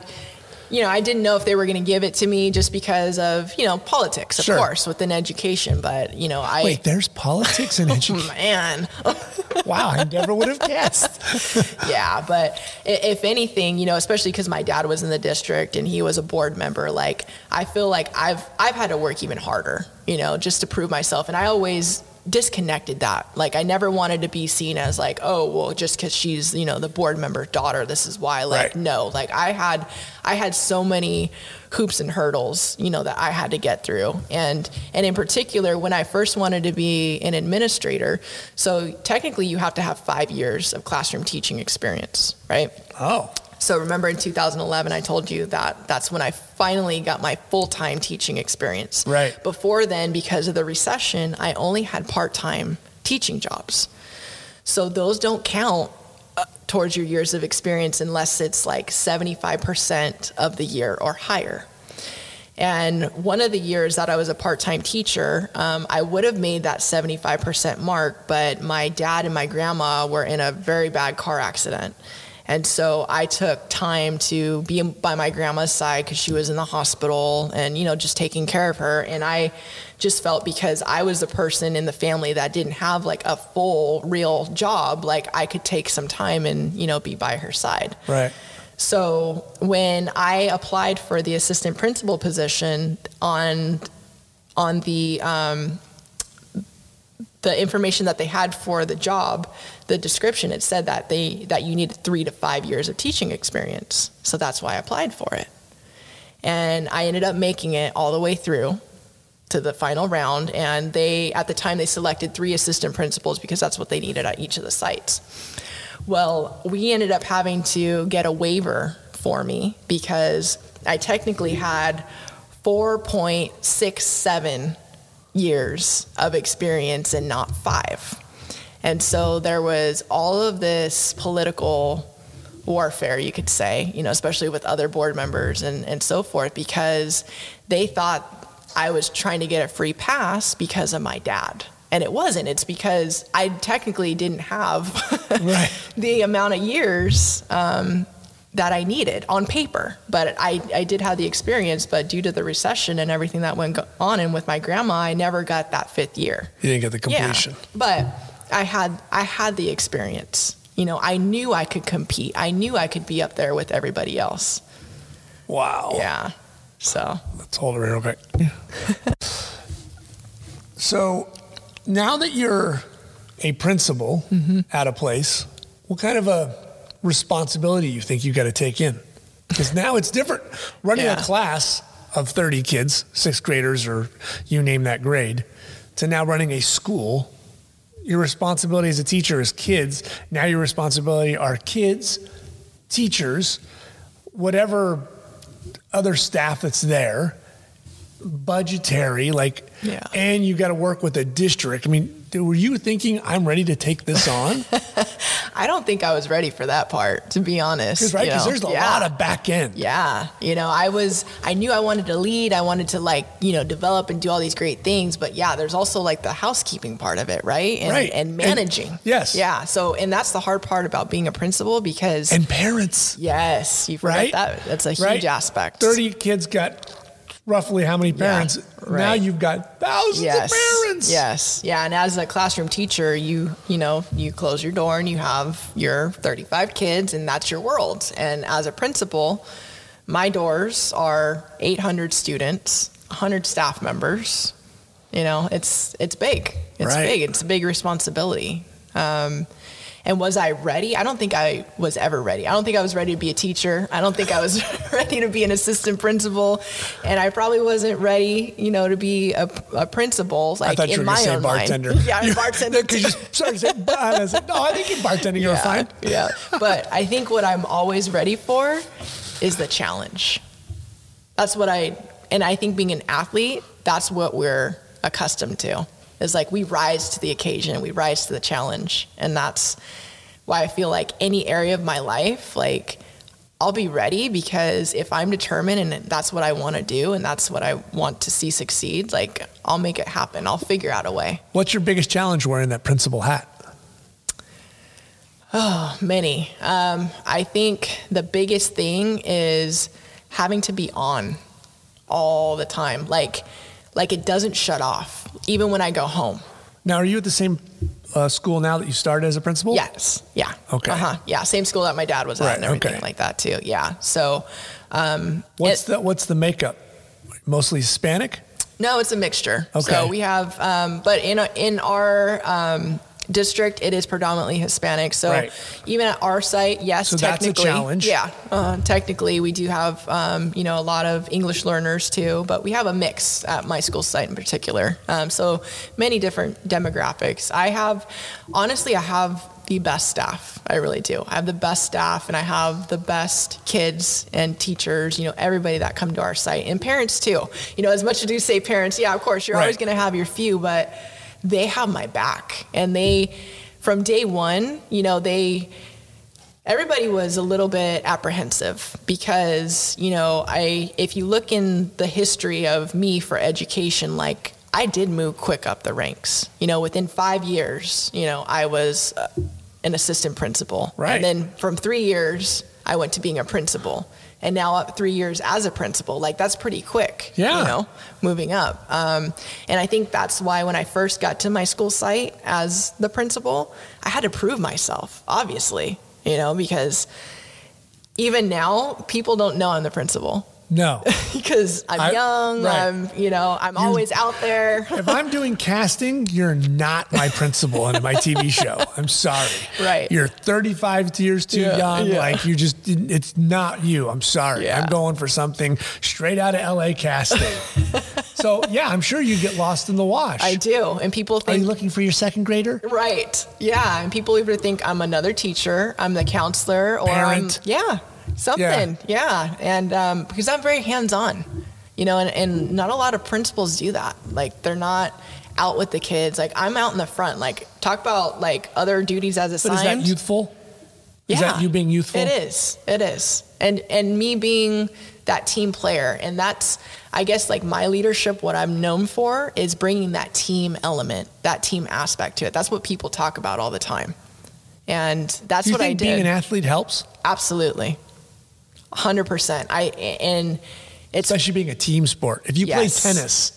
you know, I didn't know if they were going to give it to me just because of, you know, politics, of Sure. course, within education, but, you know, I Wait, there's politics in oh, education. man. wow, I never would have guessed. yeah, but if anything, you know, especially because my dad was in the district and he was a board member, like I feel like I've I've had to work even harder, you know, just to prove myself. And I always disconnected that. Like I never wanted to be seen as like, oh, well, just because she's you know the board member's daughter, this is why. Like Right. no, like I had I had so many hoops and hurdles, you know, that I had to get through. And and in particular, when I first wanted to be an administrator, so technically you have to have five years of classroom teaching experience, right? Oh, So remember in 2011, I told you that that's when I finally got my full time teaching experience. Right. Before then, because of the recession, I only had part time teaching jobs. So those don't count uh, towards your years of experience unless it's like 75% of the year or higher. And one of the years that I was a part time teacher, um, I would have made that 75% mark, but my dad and my grandma were in a very bad car accident. And so I took time to be by my grandma's side because she was in the hospital and, you know, just taking care of her. And I just felt because I was the person in the family that didn't have like a full, real job, like I could take some time and, you know, be by her side. right. So when I applied for the assistant principal position on on the um, the information that they had for the job, the description it said that they that you needed three to five years of teaching experience. So that's why I applied for it, and I ended up making it all the way through to the final round. And they at the time they selected three assistant principals because that's what they needed at each of the sites. Well, we ended up having to get a waiver for me because I technically had 4.67 years of experience and not five. And so there was all of this political warfare, you could say, you know, especially with other board members and, and so forth, because they thought I was trying to get a free pass because of my dad. And it wasn't. It's because I technically didn't have Right. the amount of years um, that I needed on paper. But I, I did have the experience, but due to the recession and everything that went on and with my grandma, I never got that fifth year. You didn't get the completion. Yeah, but I had I had the experience. You know, I knew I could compete. I knew I could be up there with everybody else. Wow. Yeah. So Let's hold it real quick. so now that you're a principal Mm-hmm. at a place, what kind of a responsibility you think you got to take in? Because now it's different. Running Yeah. a class of 30 kids, sixth graders, or you name that grade, to now running a school. Your responsibility as a teacher is kids. Now your responsibility are kids, teachers, whatever other staff that's there, budgetary, like, Yeah. and you got to work with a district. I mean, were you thinking I'm ready to take this on? I don't think I was ready for that part, to be honest. Because right, because there's a Yeah. lot of back end. Yeah, you know, I was, I knew I wanted to lead. I wanted to like, you know, develop and do all these great things. But yeah, there's also like the housekeeping part of it, right? And, Right. And And- managing. yes. Yeah. So, and that's the hard part about being a principal because, And parents, yes, you forget right? that. That's a huge Right? aspect. 30 kids got roughly how many parents? Now right. you've got thousands yes. of parents. Yes. Yeah. And as a classroom teacher, you, you know, you close your door and you have your 35 kids and that's your world. And as a principal, my doors are 800 students, 100 staff members. You know, it's, it's big. It's Right. big. It's a big responsibility. Um, and was I ready? I don't think I was ever ready. I don't think I was ready to be a teacher. I don't think I was ready to be an assistant principal, and I probably wasn't ready, you know, to be a, a principal. Like I thought you in were my going to say own bartender. Mind. Yeah, bartender. Because you started to say, "But," I said, no, I think you're bartending, you're yeah, fine. Yeah, but I think what I'm always ready for is the challenge. That's what I, and I think being an athlete, that's what we're accustomed to. Is like we rise to the occasion, we rise to the challenge, and that's why I feel like any area of my life, like I'll be ready because if I'm determined and that's what I want to do and that's what I want to see succeed, like I'll make it happen. I'll figure out a way. What's your biggest challenge wearing that principal hat? Oh, many. Um, I think the biggest thing is having to be on all the time. Like, like it doesn't shut off, even when I go home. Now, are you at the same uh, school now that you started as a principal? Yes. Yeah. Okay. Uh-huh. Yeah. Same school that my dad was at Right, and everything okay. like that too. Yeah. So, um, What's it- the What's the makeup? Mostly Hispanic. No, it's a mixture. Okay. So we have, um, but in a, in our um, district, it is predominantly Hispanic. So Right. even at our site, yes, So that's a technically, challenge. yeah, uh, technically we do have um, you know a lot of English learners too, but we have a mix at my school site in particular. Um, so many different demographics. I have, honestly, I have the best staff. I really do. I have the best staff, and I have the best kids and teachers. You know, everybody that come to our site, and parents too. You know, as much as you say parents, yeah, of course, you're Right. always going to have your few, but they have my back, and they, from day one, you know, they everybody was a little bit apprehensive because you know i if you look in the history of me for education like i did move quick up the ranks. You know within five years you know i was uh, an assistant principal. Right. and then from three years i went to being a principal and now up three years as a principal like that's pretty quick Yeah. you know moving up um, and i think that's why when i first got to my school site as the principal i had to prove myself obviously you know because even now people don't know i'm the principal No. because i'm I- young right. i'm you know i'm always out there if I'm doing casting, you're not my principal in my TV show. I'm sorry. Right. You're 35 years too Yeah, young. yeah. Like you just, it's not you. I'm sorry. Yeah. I'm going for something straight out of LA casting. so yeah, I'm sure you get lost in the wash. i do and people Are you looking for your second grader? Right. Yeah. And people either think I'm another teacher, I'm the counselor, or Parent. I'm yeah, something. Yeah. And um, because I'm very hands on, you know, and, and not a lot of principals do that. Like they're not out with the kids. Like I'm out in the front. Like talk about like other duties as But assigned. is that youthful? Yeah, Is that you being youthful? It is. It is. And and me being that team player, and that's I guess like my leadership. What I'm known for is bringing that team element, that team aspect to it. That's what people talk about all the time, and that's what I did. being an athlete helps? Absolutely, hundred percent. I and it's especially being a team sport. If you Yes. play tennis,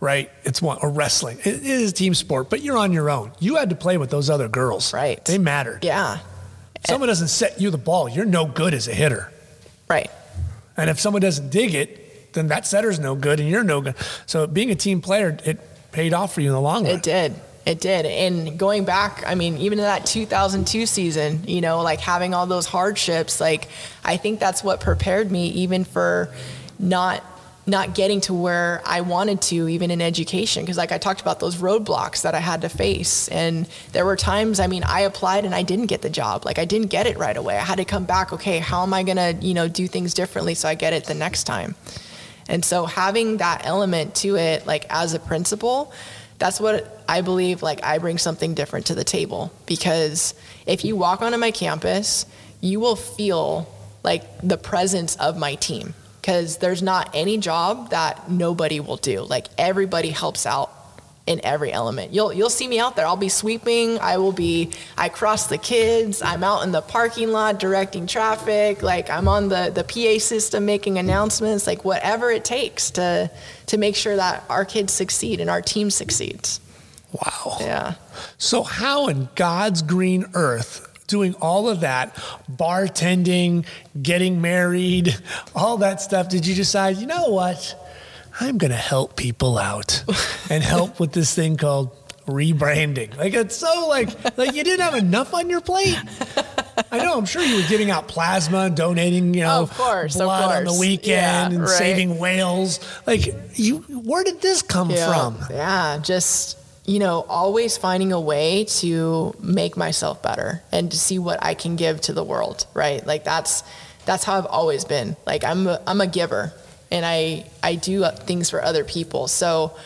right, it's one or wrestling. It is a team sport, but you're on your own. You had to play with those other girls. Right. They mattered. yeah, Someone doesn't set you the ball, you're no good as a hitter. right. And if someone doesn't dig it, then that setter's no good and you're no good. So being a team player, it paid off for you in the long run. It did. It did. And going back, I mean, even to that 2002 season, you know, like having all those hardships, like I think that's what prepared me even for not not getting to where I wanted to even in education. Because like I talked about those roadblocks that I had to face. And there were times I mean I applied and I didn't get the job. Like I didn't get it right away. I had to come back okay how am I going to you know do things differently so I get it the next time? And so having that element to it, like as a principal, that's what I believe like I bring something different to the table because if you walk onto my campus, you will feel like the presence of my team because there's not any job that nobody will do. Like everybody helps out in every element. You'll you'll see me out there. I'll be sweeping. I will be. I cross the kids. I'm out in the parking lot directing traffic. Like I'm on the the PA system making announcements. Like whatever it takes to to make sure that our kids succeed and our team succeeds. Wow. Yeah. So, how in God's green earth, doing all of that, bartending, getting married, all that stuff, did you decide, you know what? I'm going to help people out and help with this thing called rebranding. Like, it's so like, like you didn't have enough on your plate. I know, I'm sure you were giving out plasma and donating, you know, Of course, of blood on the weekend Yeah, and right. saving whales. Like, you, where did this come Yeah. from? Yeah, just you know, always finding a way to make myself better and to see what I can give to the world, right? Like that's that's how I've always been. Like I'm a, I'm a giver and I I do things for other people. So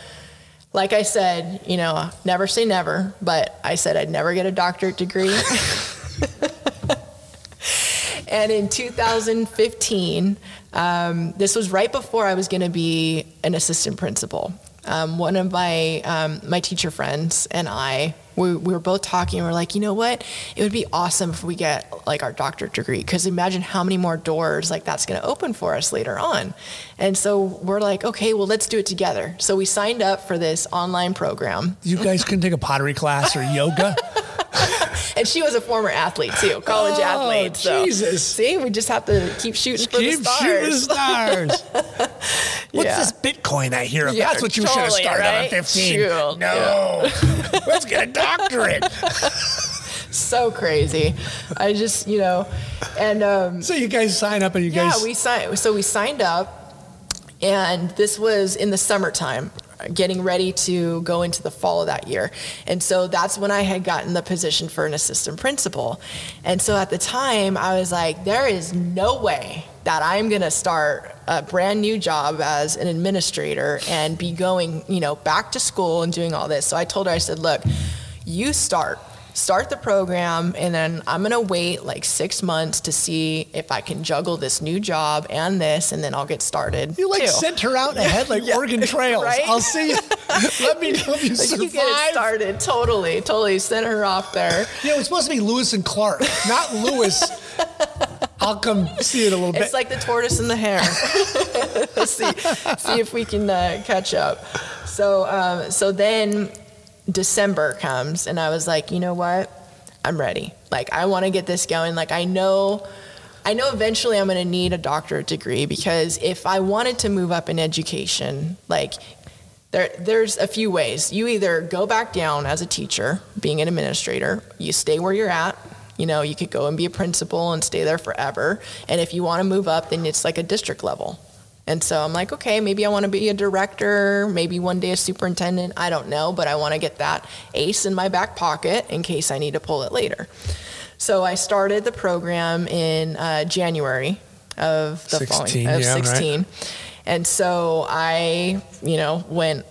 like I said, you know, never say never, but I said I'd never get a doctorate degree. and in 2015, um, this was right before I was going to be an assistant principal. Um, one of my um, my teacher friends and I, we, we were both talking. and We're like, you know what? It would be awesome if we get like our doctorate degree because imagine how many more doors like that's going to open for us later on. And so we're like, okay, well let's do it together. So we signed up for this online program, You guys couldn't take a pottery class or yoga? and she was a former athlete too, college Oh, athlete. So Jesus. see, we just have to keep shooting for Keep the stars. shooting the stars. What's Yeah. this Bitcoin I hear of? Yeah, That's what you should have totally, started on right? at 15. Shoot, No. Let's get a doctorate. so crazy. I just, you know, and um, so you guys sign up and you yeah, guys. Yeah, we signed. So we signed up, and this was in the summertime, getting ready to go into the fall of that year. And so that's when I had gotten the position for an assistant principal. And so at the time, I was like, there is no way that I'm going to start a brand new job as an administrator and be going, you know, back to school and doing all this. So I told her, I said, look, you start start the program and then i'm going to wait like six months to see if i can juggle this new job and this and then i'll get started you like too. sent her out ahead like Yeah. Oregon Trails. Right? I'll see you. Let me know if you like you get it started totally totally sent her off there You know, it's supposed to be Lewis and Clark, not Lewis. I'll come see it a little bit. it's like the tortoise and the hare Let's see see if we can uh, catch up so um, so then december comes and i was like you know what i'm ready like i want to get this going like i know I know eventually I'm going to need a doctorate degree because if I wanted to move up in education, like there, there's a few ways. You either go back down as a teacher, being an administrator, you stay where you're at. You know, you could go and be a principal and stay there forever. And if you want to move up, then it's like a district level. And so I'm like, okay, maybe I want to be a director, maybe one day a superintendent. I don't know, but I want to get that ace in my back pocket in case I need to pull it later. So I started the program in uh, January of the 16, following of yeah, right. 16. And so I, you know, went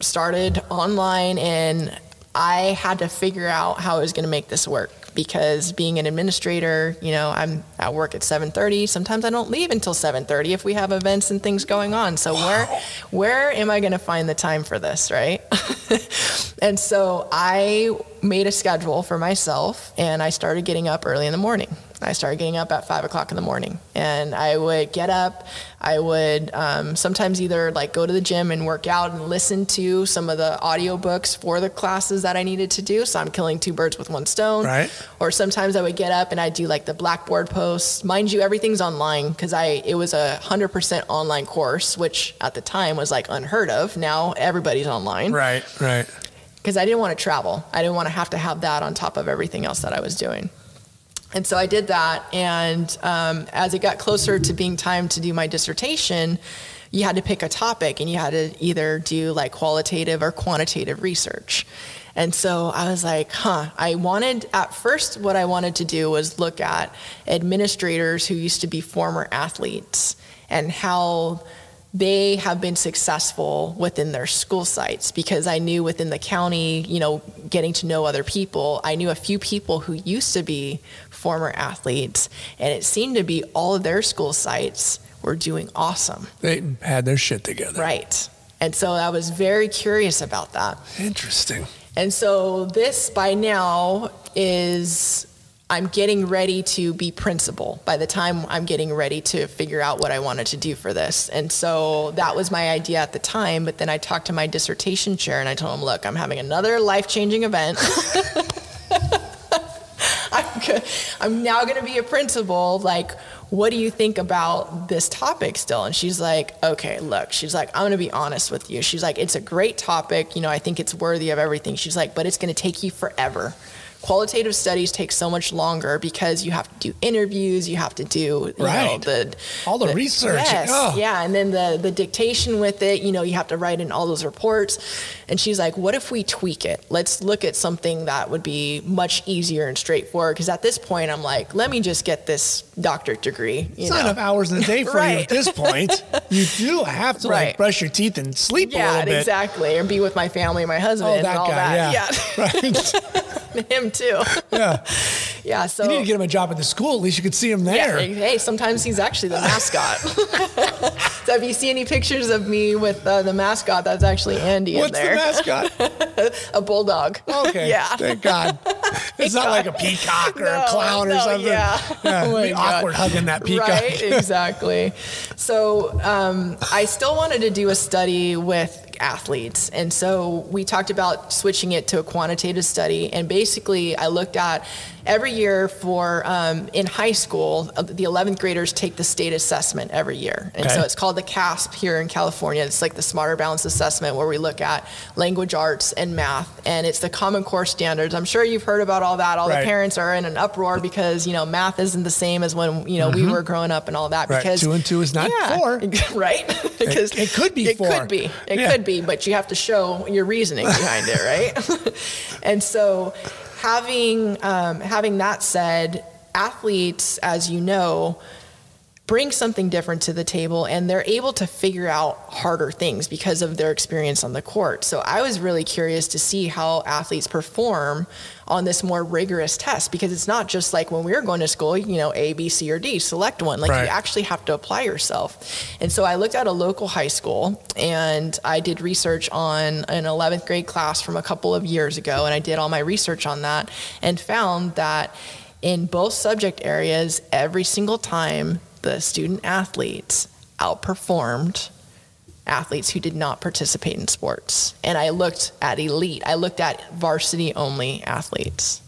started online and I had to figure out how I was going to make this work because being an administrator, you know, I'm at work at 7:30. Sometimes I don't leave until 7:30 if we have events and things going on. So where where am I going to find the time for this, right? and so I made a schedule for myself and I started getting up early in the morning. I started getting up at five o'clock in the morning, and I would get up. I would um, sometimes either like go to the gym and work out and listen to some of the audiobooks for the classes that I needed to do. So I'm killing two birds with one stone. Right. Or sometimes I would get up and I'd do like the Blackboard posts. Mind you, everything's online because I it was a hundred percent online course, which at the time was like unheard of. Now everybody's online right, right. because I didn't want to travel. I didn't want to have to have that on top of everything else that I was doing. And so I did that. And um, as it got closer to being time to do my dissertation, you had to pick a topic and you had to either do like qualitative or quantitative research. And so I was like, huh, I wanted, at first, what I wanted to do was look at administrators who used to be former athletes and how they have been successful within their school sites because I knew within the county, you know, getting to know other people, I knew a few people who used to be former athletes, and it seemed to be all of their school sites were doing awesome. They had their shit together. Right. And so I was very curious about that. Interesting. And so this by now is I'm getting ready to be principal by the time I'm getting ready to figure out what I wanted to do for this. And so that was my idea at the time. But then I talked to my dissertation chair and I told him, look, I'm having another life changing event. I'm, I'm now going to be a principal. Like, what do you think about this topic still? And she's like, okay, look, she's like, I'm going to be honest with you. She's like, it's a great topic. You know, I think it's worthy of everything. She's like, but it's going to take you forever. Qualitative studies take so much longer because you have to do interviews, you have to do you know, Right. the All the research. Yes, Oh. yeah, and then the the dictation with it. You know, you have to write in all those reports. And she's like, "What if we tweak it? Let's look at something that would be much easier and straightforward." Because at this point, I'm like, "Let me just get this doctorate degree." You It's know? not enough hours in a day for you at this point. You do have to like brush your teeth and sleep a Yeah, little bit. Yeah, exactly. And be with my family, my husband, Oh, and all guy. that. Yeah. Right. him too. yeah. Yeah, so You need to get him a job at the school. At least you could see him Yeah, there. hey, sometimes he's actually the mascot. so if you see any pictures of me with uh, the mascot, that's actually Andy What's in there. the mascot? a bulldog. Okay. yeah. Thank God. It's not like a peacock or a No, clown or no, something. yeah. Yeah, Oh be my God. awkward hugging that peacock. Right, exactly. So um, I still wanted to do a study with athletes. And so we talked about switching it to a quantitative study. And basically, I looked at every year for um, in high school, uh, the 11th graders take the state assessment every year, and Okay. so it's called the CAASPP here in California. It's like the Smarter Balance Assessment, where we look at language arts and math, and it's the Common Core standards. I'm sure you've heard about all that. All Right. the parents are in an uproar because you know math isn't the same as when you know we were growing up and all that. Mm-hmm. Right. Because Two and two is not four. right? because it could be It four. could be. It Yeah. could be, but you have to show your reasoning behind it, right? and so, having um, having that said, athletes, as you know, bring something different to the table and they're able to figure out harder things because of their experience on the court. So I was really curious to see how athletes perform on this more rigorous test because it's not just like when we were going to school, you know, A, B, C, or D, select one. Like Right. you actually have to apply yourself. And so I looked at a local high school and I did research on an 11th grade class from a couple of years ago and I did all my research on that and found that in both subject areas, every single time the student athletes outperformed athletes who did not participate in sports. And I looked at elite, I looked at varsity only athletes.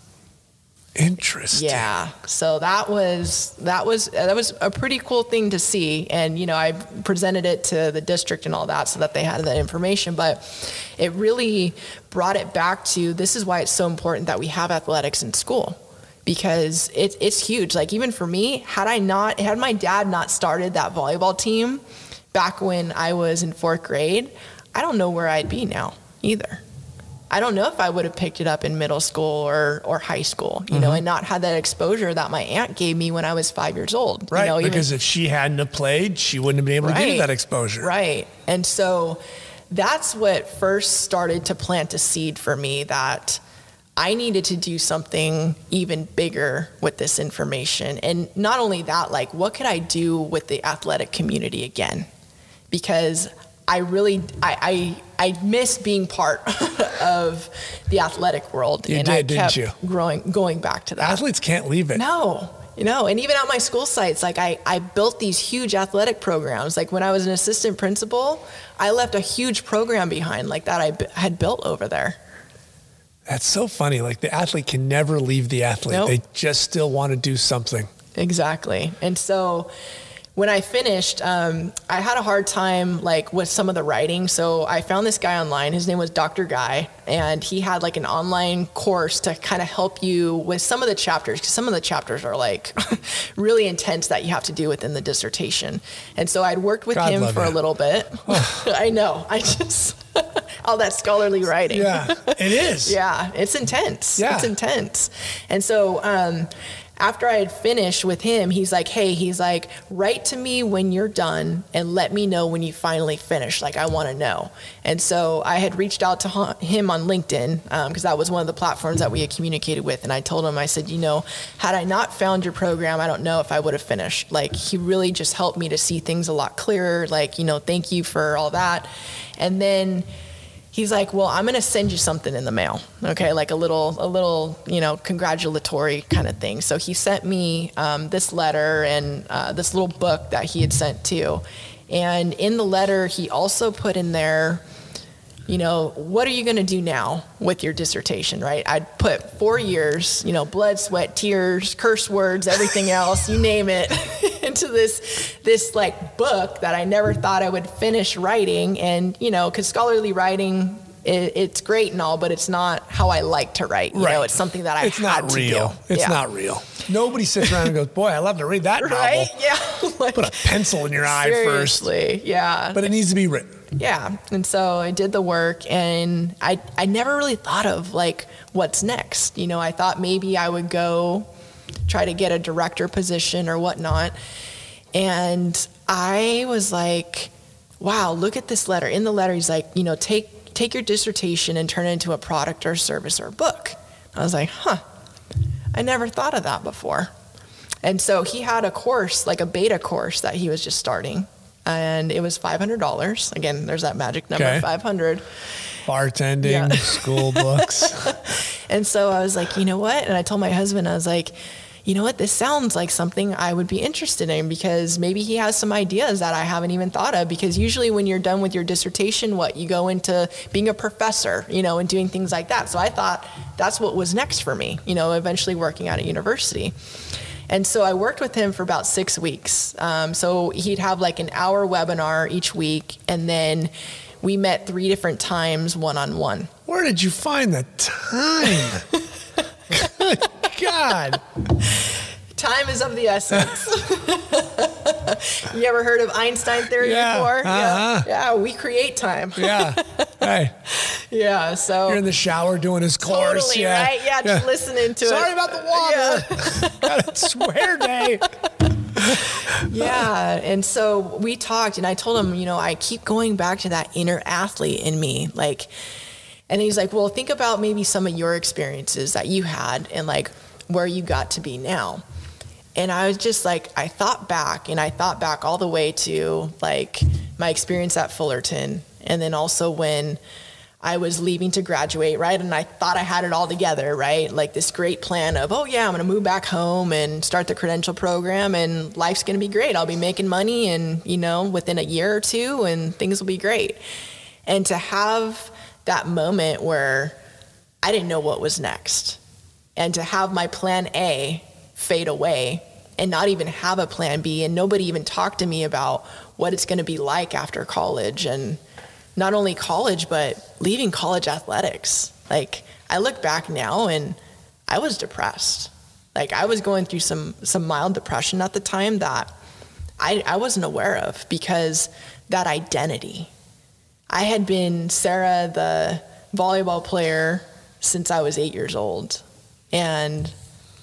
Interesting. Yeah. So that was that was that was a pretty cool thing to see and you know I presented it to the district and all that so that they had that information but it really brought it back to this is why it's so important that we have athletics in school because it's it's huge like even for me had I not had my dad not started that volleyball team back when I was in 4th grade I don't know where I'd be now either. I don't know if I would have picked it up in middle school or, or high school, you Mm-hmm. know, and not had that exposure that my aunt gave me when I was five years old. Right. You know, even- because if she hadn't have played, she wouldn't have been able to give you that exposure. Right. And so that's what first started to plant a seed for me that I needed to do something even bigger with this information. And not only that, like, what could I do with the athletic community again? Because I really, I, I, I miss being part of the athletic world. You and did, I didn't kept you? growing, going back to that. Athletes can't leave it. No, you know, and even at my school sites, like I, I built these huge athletic programs. Like when I was an assistant principal, I left a huge program behind like that I b- had built over there. That's so funny. Like the athlete can never leave the athlete. Nope. They just still want to do something. Exactly. And so when I finished, um, I had a hard time like with some of the writing. So I found this guy online. His name was Dr. Guy, and he had like an online course to kind of help you with some of the chapters because some of the chapters are like really intense that you have to do within the dissertation. And so I'd worked with God him for a little bit. I know. I just all that scholarly writing. Yeah, it is. Yeah, it's intense. Yeah. It's intense. And so um, after I had finished with him, he's like, hey, he's like, write to me when you're done and let me know when you finally finish. Like, I want to know. And so I had reached out to him on LinkedIn um, because that was one of the platforms that we had communicated with. And I told him, I said, you know, had I not found your program, I don't know if I would have finished. Like, he really just helped me to see things a lot clearer. Like, you know, thank you for all that. And then he's like, "Well, I'm going to send you something in the mail." Okay, like a little a little, you know, congratulatory kind of thing. So he sent me um, this letter and uh, this little book that he had sent too. And in the letter, he also put in there, you know, what are you going to do now with your dissertation, right? I'd put four years, you know, blood, sweat, tears, curse words, everything else, you name it, into this, this like book that I never thought I would finish writing. And, you know, because scholarly writing, it, it's great and all, but it's not how I like to write. You know, Right. it's something that I It's had not to real. do. It's Yeah. not real. Nobody sits around and goes, "Boy, I love to read that Right? novel." Yeah. like, Put a pencil in your eye first. Yeah. But it needs to be written. Yeah. And so I did the work and I, I never really thought of like what's next. You know, I thought maybe I would go try to get a director position or whatnot. And I was like, wow, look at this letter. In the letter, he's like, you know, take take your dissertation and turn it into a product or service or a book. I was like, huh, I never thought of that before. And so he had a course, like a beta course that he was just starting. And it was $500. Again, there's that magic number, Okay. 500. Bartending, Yeah. school books. And so I was like, you know what? And I told my husband, I was like, you know what, this sounds like something I would be interested in because maybe he has some ideas that I haven't even thought of. Because usually when you're done with your dissertation, what, you go into being a professor, you know, and doing things like that. So I thought that's what was next for me, you know, eventually working at a university. And so I worked with him for about six weeks. Um, so he'd have like an hour webinar each week, and then we met three different times one on one. Where did you find the time? Good God. Time is of the essence. you ever heard of Einstein theory Yeah, before? uh-huh. Yeah. Yeah, we create time. Yeah. Right. Yeah, so you're in the shower doing his course. totally, yeah. right? Yeah, just listening to Sorry it. Sorry about the water. Got a swear day. yeah and so we talked and i told him you know i keep going back to that inner athlete in me like and he's like well think about maybe some of your experiences that you had and like where you got to be now and i was just like i thought back and i thought back all the way to like my experience at fullerton and then also when I was leaving to graduate, right? And I thought I had it all together, right? Like this great plan of, oh, yeah, I'm going to move back home and start the credential program, and life's going to be great. I'll be making money, and, you know, within a year or two, and things will be great. And to have that moment where I didn't know what was next, and to have my plan A fade away and not even have a plan B, and nobody even talk to me about what it's going to be like after college and not only college, but leaving college athletics. Like I look back now and I was depressed. Like I was going through some some mild depression at the time that I, I wasn't aware of because that identity. I had been Sarah, the volleyball player, since I was eight years old. And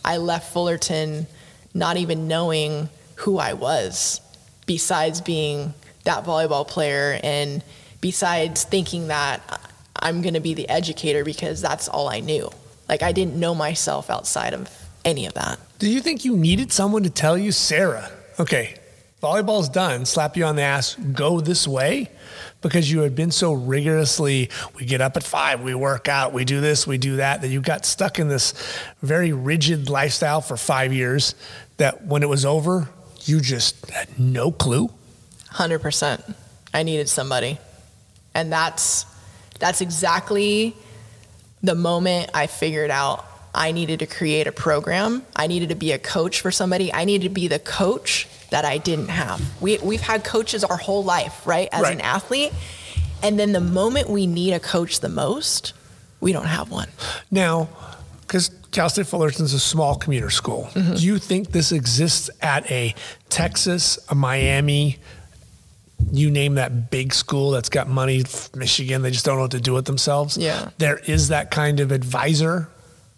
I left Fullerton not even knowing who I was, besides being that volleyball player and besides thinking that I'm going to be the educator because that's all I knew. Like I didn't know myself outside of any of that. Do you think you needed someone to tell you, Sarah, okay, volleyball's done, slap you on the ass, go this way? Because you had been so rigorously, we get up at five, we work out, we do this, we do that, that you got stuck in this very rigid lifestyle for five years that when it was over, you just had no clue? 100%. I needed somebody. And that's that's exactly the moment I figured out I needed to create a program. I needed to be a coach for somebody. I needed to be the coach that I didn't have. We we've had coaches our whole life, right? As Right. an athlete. And then the moment we need a coach the most, we don't have one. Now, because Cal State Fullerton's a small commuter school, Mm-hmm. do you think this exists at a Texas, a Miami, you name that big school that's got money, Michigan, they just don't know what to do with themselves? Yeah. There is that kind of advisor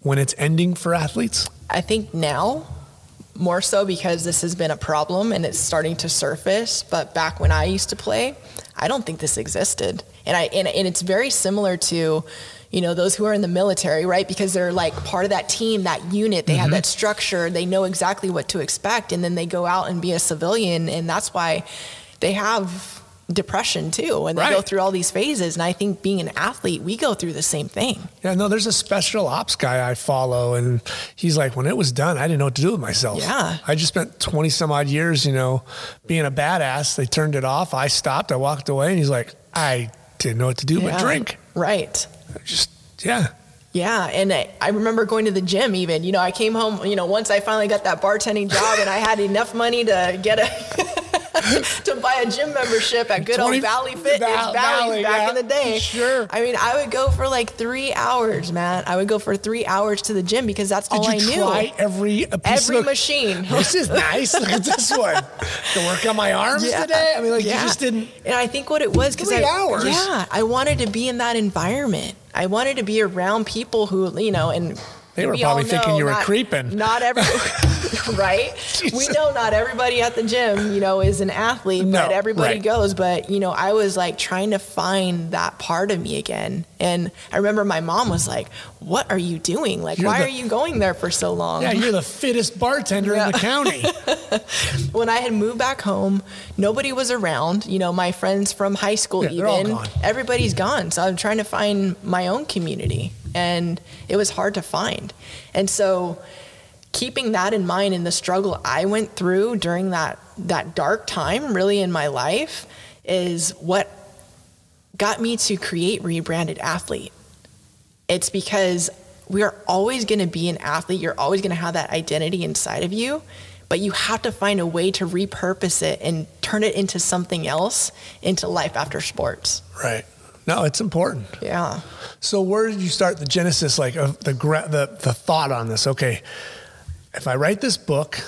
when it's ending for athletes? I think now more so because this has been a problem and it's starting to surface. But back when I used to play, I don't think this existed. And I and, and it's very similar to, you know, those who are in the military, right? Because they're like part of that team, that unit. They have mm-hmm. that structure. They know exactly what to expect, and then they go out and be a civilian, and that's why they have depression too and they go through all these phases and i think being an athlete we go through the same thing Yeah, no, there's a special ops guy I follow, and he's like, when it was done, I didn't know what to do with myself. Yeah. I just spent 20 some odd years, you know, being a badass. They turned it off. I stopped. I walked away, and he's like, I didn't know what to do but drink. right Just, yeah. Yeah, and I, I remember going to the gym. Even you know, I came home. You know, once I finally got that bartending job, and I had enough money to get a to buy a gym membership at good 20 old Valley Fitness, Val- Valley, Valley, back yeah. in the day. Sure. I mean, I would go for like three hours, man. I would go for three hours to the gym because that's Did all I knew. every Every machine. This is nice. Look at this one. To work on my arms Yeah. today. I mean, like Yeah. you just didn't. And I think what it was because I, hours? Yeah, I wanted to be in that environment. I wanted to be around people who, you know, and They were we probably thinking you were not- creeping. Not every, right? We know not everybody at the gym, you know, is an athlete, No, but everybody right. goes. But you know, I was like trying to find that part of me again. And I remember my mom was like, "What are you doing? Like, You're why the- are you going there for so long?" Yeah, you're the fittest bartender in the county. when I had moved back home, nobody was around. You know, my friends from high school, Yeah, even gone. everybody's gone. So I'm trying to find my own community, and it was hard to find. And so, keeping that in mind and the struggle I went through during that that dark time really in my life is what got me to create rebranded athlete. It's because we are always going to be an athlete. You're always going to have that identity inside of you, but you have to find a way to repurpose it and turn it into something else into life after sports. Right. No, it's important. Yeah. So where did you start the genesis, like of the the the thought on this? Okay, if I write this book,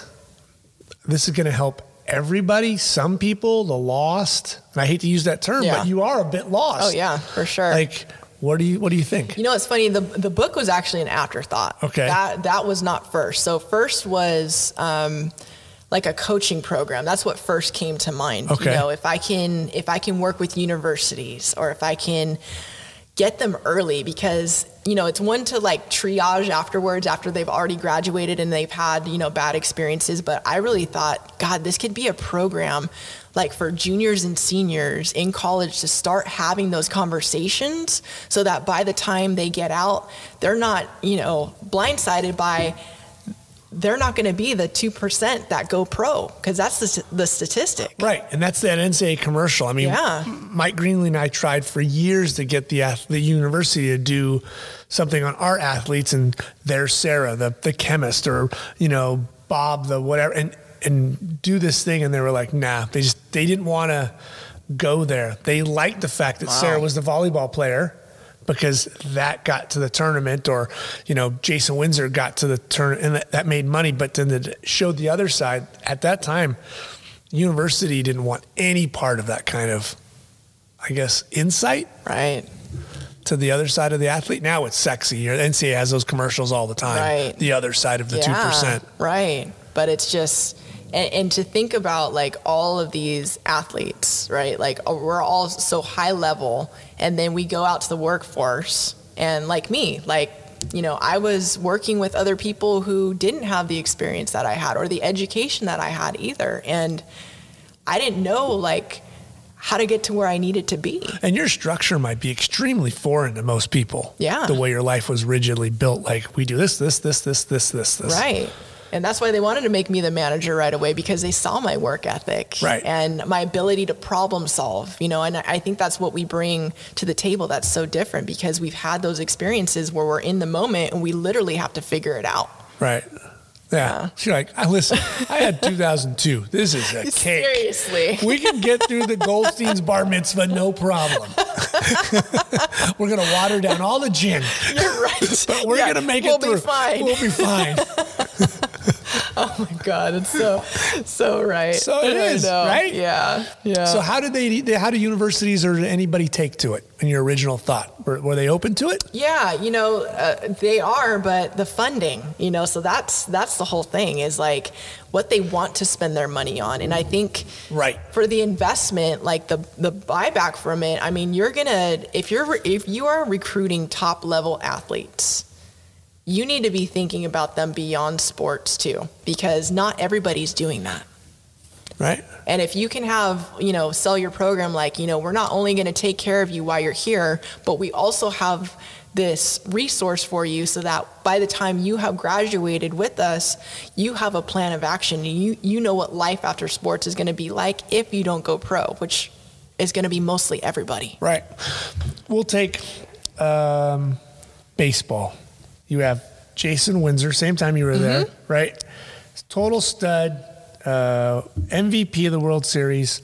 this is going to help everybody. Some people, the lost. And I hate to use that term, Yeah. but you are a bit lost. Oh yeah, for sure. Like, what do you what do you think? You know, it's funny. The the book was actually an afterthought. Okay. That that was not first. So first was um, like a coaching program. That's what first came to mind. Okay. You know, if I can if I can work with universities or if I can get them early because you know it's one to like triage afterwards after they've already graduated and they've had you know bad experiences but i really thought god this could be a program like for juniors and seniors in college to start having those conversations so that by the time they get out they're not you know blindsided by they're not going to be the 2% that go pro because that's the, the statistic Right, and that's that NCAA commercial. I mean, Yeah. Mike Greenlee and I tried for years to get the the university to do something on our athletes, and there's Sarah, the the chemist, or you know Bob, the whatever, and and do this thing, and they were like, nah, they just they didn't want to go there. They liked the fact that Sarah was the volleyball player. Because that got to the tournament, or you know, Jason Windsor got to the turn, and that, that made money. But then it showed the other side. At that time, university didn't want any part of that kind of, I guess, insight right to the other side of the athlete. Now it's sexy. Or NCAA has those commercials all the time. Right. The other side of the two percent. Right. But it's just and, and to think about like all of these athletes, right? Like uh, we're all so high level and then we go out to the workforce and like me, like you know, I was working with other people who didn't have the experience that I had or the education that I had either. And I didn't know like how to get to where I needed to be. And your structure might be extremely foreign to most people. Yeah. The way your life was rigidly built, like we do this, this, this, this, this, this, this. Right. And that's why they wanted to make me the manager right away because they saw my work ethic Right. and my ability to problem solve, you know, and I think that's what we bring to the table that's so different because we've had those experiences where we're in the moment and we literally have to figure it out. Right. Yeah. She's like, I listen, I had 2002. This is a cake. Seriously. We can get through the Goldstein's bar mitzvah, no problem. We're going to water down all the gin, You're right. but we're Yeah, going to make we'll it through. Be fine. We'll be fine. oh my God. It's so, so right. So it is, right? Yeah. Yeah. So how did they, how do universities or anybody take to it in your original thought? Were, were they open to it? Yeah, you know, uh, they are, but the funding, you know, so that's that's the whole thing is like what they want to spend their money on. And I think Right. for the investment, like the the buyback from it, I mean, you're going to if you're if you are recruiting top level athletes, you need to be thinking about them beyond sports too because not everybody's doing that. Right. And if you can have, you know, sell your program like, you know, we're not only going to take care of you while you're here, but we also have this resource for you so that by the time you have graduated with us, you have a plan of action. You you know what life after sports is going to be like if you don't go pro, which is going to be mostly everybody. Right. We'll take um, baseball. You have Jason Windsor, same time you were there, right? Total stud, uh, MVP of the World Series.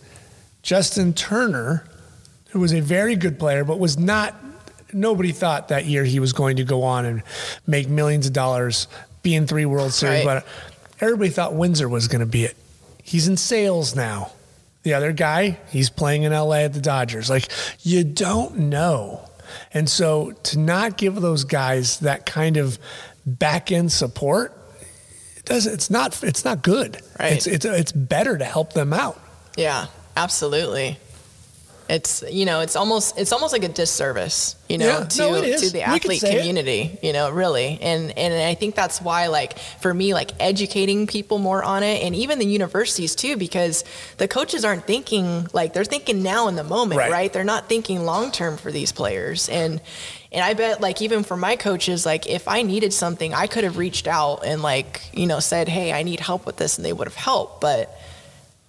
Justin Turner, who was a very good player, but was not, nobody thought that year he was going to go on and make millions of dollars, be in three World Series. Right. But everybody thought Windsor was going to be it. He's in sales now. The other guy, he's playing in LA at the Dodgers. Like, you don't know. And so to not give those guys that kind of back end support, it doesn't, it's not, it's not good. Right. It's, it's, it's better to help them out. Yeah, absolutely. It's you know, it's almost it's almost like a disservice, you know, Yeah, to no, to the athlete say it. community, you know, really. And and I think that's why like for me like educating people more on it and even the universities too because the coaches aren't thinking like they're thinking now in the moment, Right. right? They're not thinking long term for these players. And and I bet like even for my coaches like if I needed something, I could have reached out and like, you know, said, "Hey, I need help with this." And they would have helped, but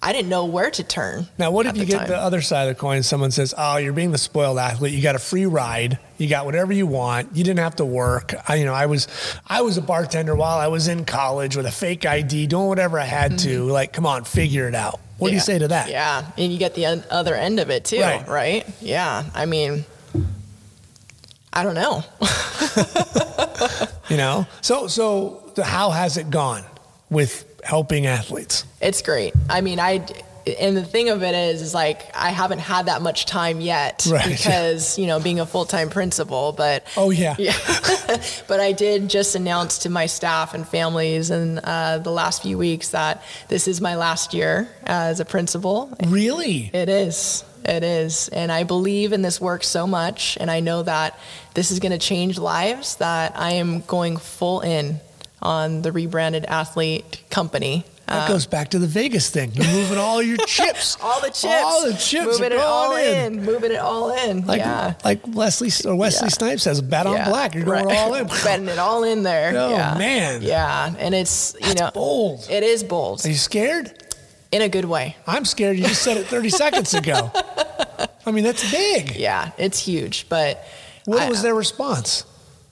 I didn't know where to turn. Now, what if you the get time. the other side of the coin? Someone says, "Oh, you're being the spoiled athlete. You got a free ride. You got whatever you want. You didn't have to work." I, you know, I was, I was a bartender while I was in college with a fake ID, doing whatever I had to. Like, come on, figure it out. What do you Mm-hmm. Say to that? Yeah, and you get the other end of it too, Right. right? Yeah, I mean, I don't know. You know. So, so how has it gone with helping athletes? It's great. I mean, I and the thing of it is, is like I haven't had that much time yet Right. because you know being a full time principal, but Oh yeah. yeah. but I did just announce to my staff and families in uh, the last few weeks that this is my last year as a principal. Really? It is. It is. And I believe in this work so much. And I know that this is going to change lives, that I am going full in on the rebranded athlete company. That uh, goes back to the Vegas thing. You're moving all your chips. All the chips. All the chips Moving it all in. in. Moving it all in. Like, yeah. like Leslie or Wesley Yeah. Snipes says, bet on Yeah. black. You're going Right. all in. Betting it all in there. Oh, yeah. man. Yeah. And it's, you That's know, bold. it is bold Are you scared? in a good way. I'm scared. You just said it 30 seconds ago. I mean, that's big. Yeah. It's huge. But What I- was their response?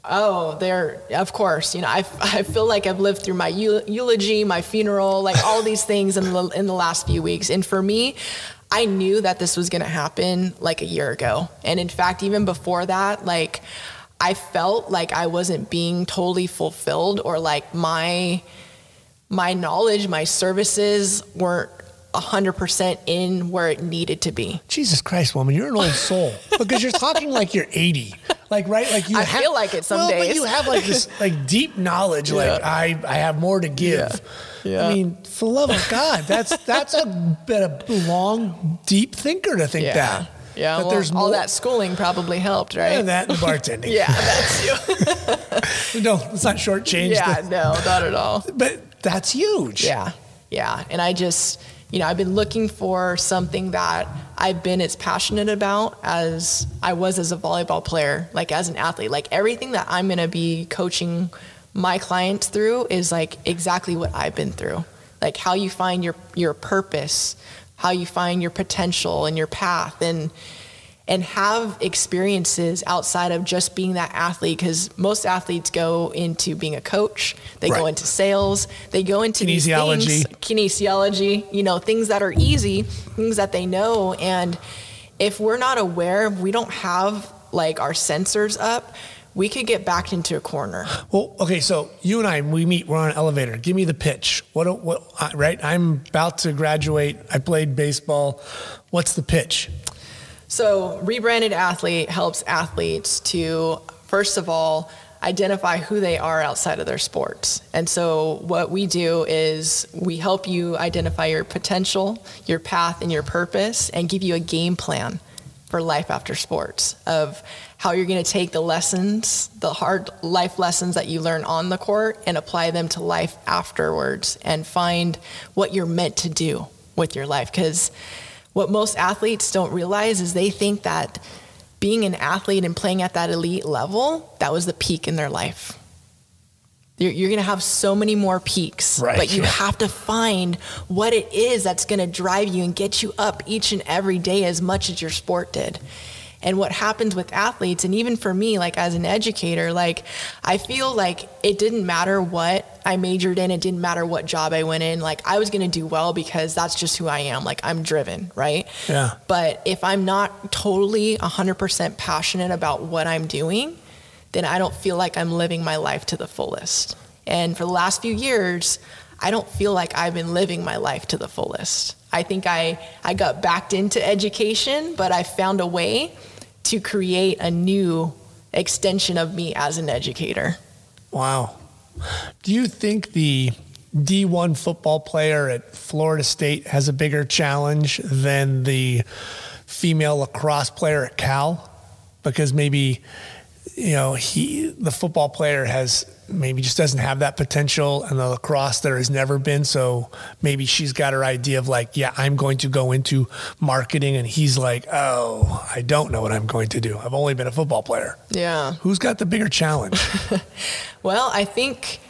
Oh, they're of course. You know, I, I feel like I've lived through my eulogy, my funeral, like all these things in the in the last few weeks. And for me, I knew that this was going to happen like a year ago. And in fact, even before that, like I felt like I wasn't being totally fulfilled, or like my my knowledge, my services weren't. 100% in where it needed to be. Jesus Christ, woman, you're an old soul because you're talking like you're 80. Like, right? Like you I have, feel like it some well, But you have like this like deep knowledge. Like I, I have more to give. Yeah. I mean, for the love of God, that's that's a bit of long, deep thinker to think Yeah. that. Yeah. That well, there's all more- that schooling probably helped, right? and that and bartending. Yeah, that's you. No, let's not shortchange. yeah, the- no, not at all. but that's huge. Yeah, yeah. And I just, you know, I've been looking for something that I've been as passionate about as I was as a volleyball player, like as an athlete. Like everything that I'm going to be coaching my clients through is like exactly what I've been through. Like how you find your your purpose, how you find your potential and your path and and have experiences outside of just being that athlete because most athletes go into being a coach they go into sales they go into these Kinesiology. things, kinesiology you know things that are easy things that they know and if we're not aware we don't have like our sensors up we could get backed into a corner Well, okay, so you and I, we meet. We're on an elevator. Give me the pitch. What? What? Right? I'm about to graduate. I played baseball. What's the pitch? So, rebranded athlete helps athletes to, first of all, identify who they are outside of their sports. And so, what we do is we help you identify your potential, your path, and your purpose, and give you a game plan for life after sports of how you're going to take the lessons, the hard life lessons that you learn on the court, and apply them to life afterwards and find what you're meant to do with your life. Because what most athletes don't realize is they think that being an athlete and playing at that elite level, that was the peak in their life. You're, you're going to have so many more peaks, Right, but you yeah. have to find what it is that's going to drive you and get you up each and every day as much as your sport did. And what happens with athletes, and even for me, like as an educator, like I feel like it didn't matter what I majored in, it didn't matter what job I went in. Like I was going to do well because that's just who I am. Like I'm driven, right? Yeah. But if I'm not totally 100% passionate about what I'm doing, then I don't feel like I'm living my life to the fullest. And for the last few years, I don't feel like I've been living my life to the fullest. I think I, I got backed into education, but I found a way to create a new extension of me as an educator. Wow. Do you think the D1 football player at Florida State has a bigger challenge than the female lacrosse player at Cal because maybe you know he the football player has maybe just doesn't have that potential and the lacrosse there has never been so maybe she's got her idea of like yeah i'm going to go into marketing and he's like oh i don't know what i'm going to do i've only been a football player Yeah. who's got the bigger challenge Well, I think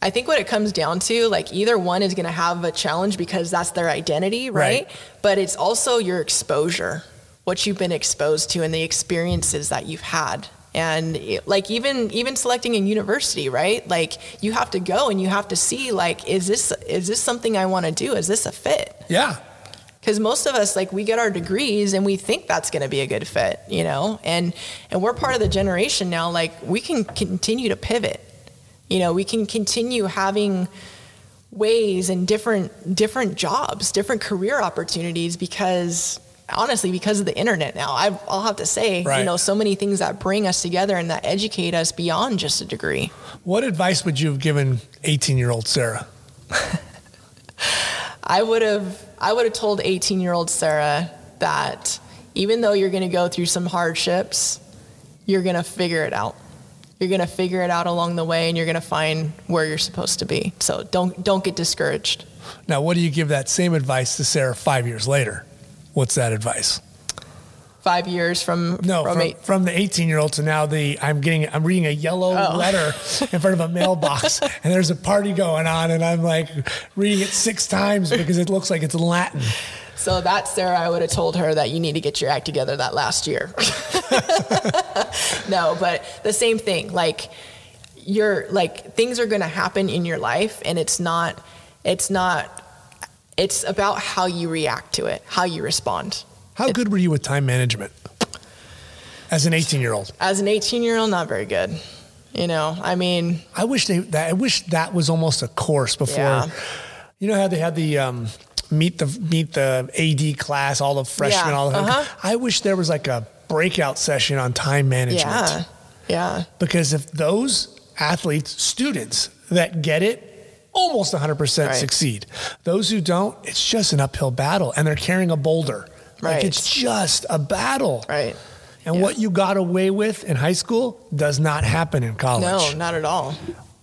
I think what it comes down to, like either one is going to have a challenge because that's their identity, right? Right. But it's also your exposure, what you've been exposed to, and the experiences that you've had. And it- like even even selecting a university, right? Like you have to go and you have to see like is this is this something I want to do? Is this a fit? yeah because most of us like we get our degrees and we think that's going to be a good fit you know and and we're part of the generation now like we can continue to pivot you know we can continue having ways and different different jobs different career opportunities because honestly because of the internet now I, i'll have to say Right. you know so many things that bring us together and that educate us beyond just a degree what advice would you have given 18 year old sarah I would have I would have told 18 year old Sarah that even though you're going to go through some hardships, you're going to figure it out. You're going to figure it out along the way, and you're going to find where you're supposed to be. So don't don't get discouraged. now what do you give that same advice to sarah five years later what's that advice Five years from No, from from, eight, from the 18 year old to now the I'm getting I'm reading a yellow Oh. letter in front of a mailbox and there's a party going on and I'm like reading it six times because it looks like it's in Latin. So that Sarah, I would have told her that you need to get your act together that last year. no, but the same thing. Like you're like things are going to happen in your life, and it's not. It's not. It's about how you react to it, how you respond. How good were you with time management as an 18 year old? As an 18 year old, not very good. You know, I mean, I wish they that I wish that was almost a course before. Yeah. You know how they had the um, meet the meet the AD class, all the freshmen, Yeah, all the. uh-huh. I wish there was like a breakout session on time management. yeah, yeah, because if those athletes, students that get it, almost 100% Right. succeed. Those who don't, it's just an uphill battle and they're carrying a boulder. Like Right. it's just a battle. right. And Yeah. what you got away with in high school does not happen in college. No, not at all.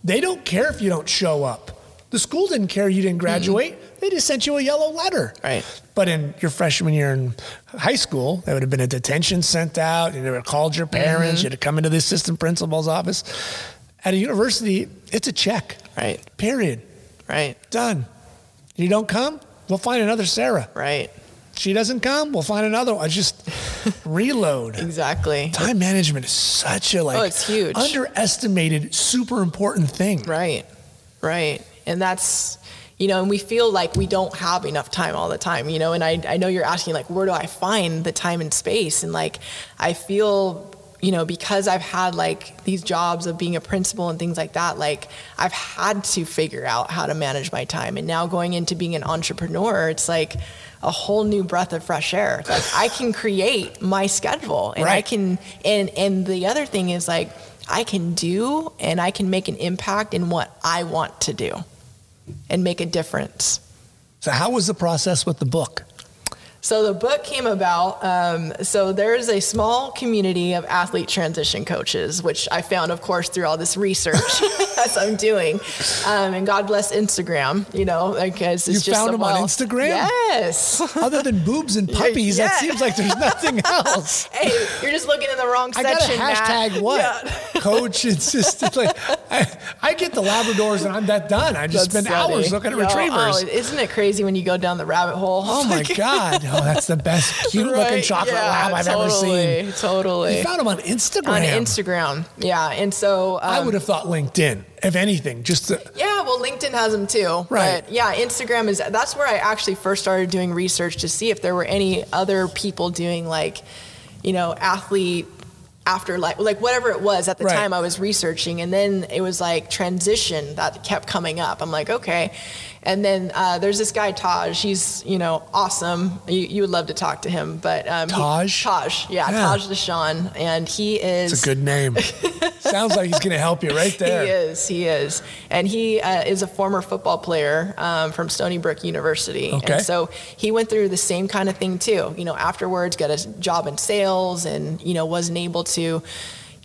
They don't care if you don't show up. The school didn't care you didn't graduate. They just sent you a yellow letter. Right. But in your freshman year in high school, there would have been a detention sent out. You would have called your mm-hmm. parents. You had to come into the assistant principal's office. At a university, it's a check. Right, Period. right, Done. You don't come, we'll find another Sarah. right. She doesn't come, we'll find another one. Just reload. Exactly. Time management is such a like Oh, it's huge. underestimated, super important thing. Right, right. And that's, you know, and we feel like we don't have enough time all the time, you know, and I, I know you're asking, like, where do I find the time and space? And like, I feel, you know, because I've had like these jobs of being a principal and things like that, like, I've had to figure out how to manage my time. And now going into being an entrepreneur, it's like, a whole new breath of fresh air. Like I can create my schedule and I can and and the other thing is like I can do and I can make an impact in what I want to do and make a difference. So, how was the process with the book? So the book came about. Um, so there's a small community of athlete transition coaches, which I found, of course, through all this research as I'm doing. Um, and God bless Instagram, you know, because it's You just found them on Instagram? Yes. Other than boobs and puppies, that seems like there's nothing else. hey, you're just looking in the wrong I got a section. Matt. hashtag what? Yeah. Coach insisted. Like, I, I get the Labradors and I'm that done. I just That's spend funny. hours looking at No, retrievers. Oh, isn't it crazy when you go down the rabbit hole? Oh my God. Oh, that's the best cute looking chocolate yeah, lab I've totally, ever seen. Totally. You found him on Instagram. on Instagram. Yeah. And so um, I would have thought LinkedIn, if anything, just to, Yeah, well, LinkedIn has them too. Right. But yeah, Instagram is that's where I actually first started doing research to see if there were any other people doing like, you know, athlete after like like whatever it was at the Right. time I was researching, and then it was like transition that kept coming up. I'm like, okay. And then uh, there's this guy Taj. He's you know awesome. You, you would love to talk to him, but um, he- Taj? Taj, yeah, Yeah. Taj Deshawn, and he is it's a good name. Sounds like he's going to help you right there. He is. He is, and he uh, is a former football player um, from Stony Brook University. Okay. And so he went through the same kind of thing too. You know, afterwards, got a job in sales, and you know, wasn't able to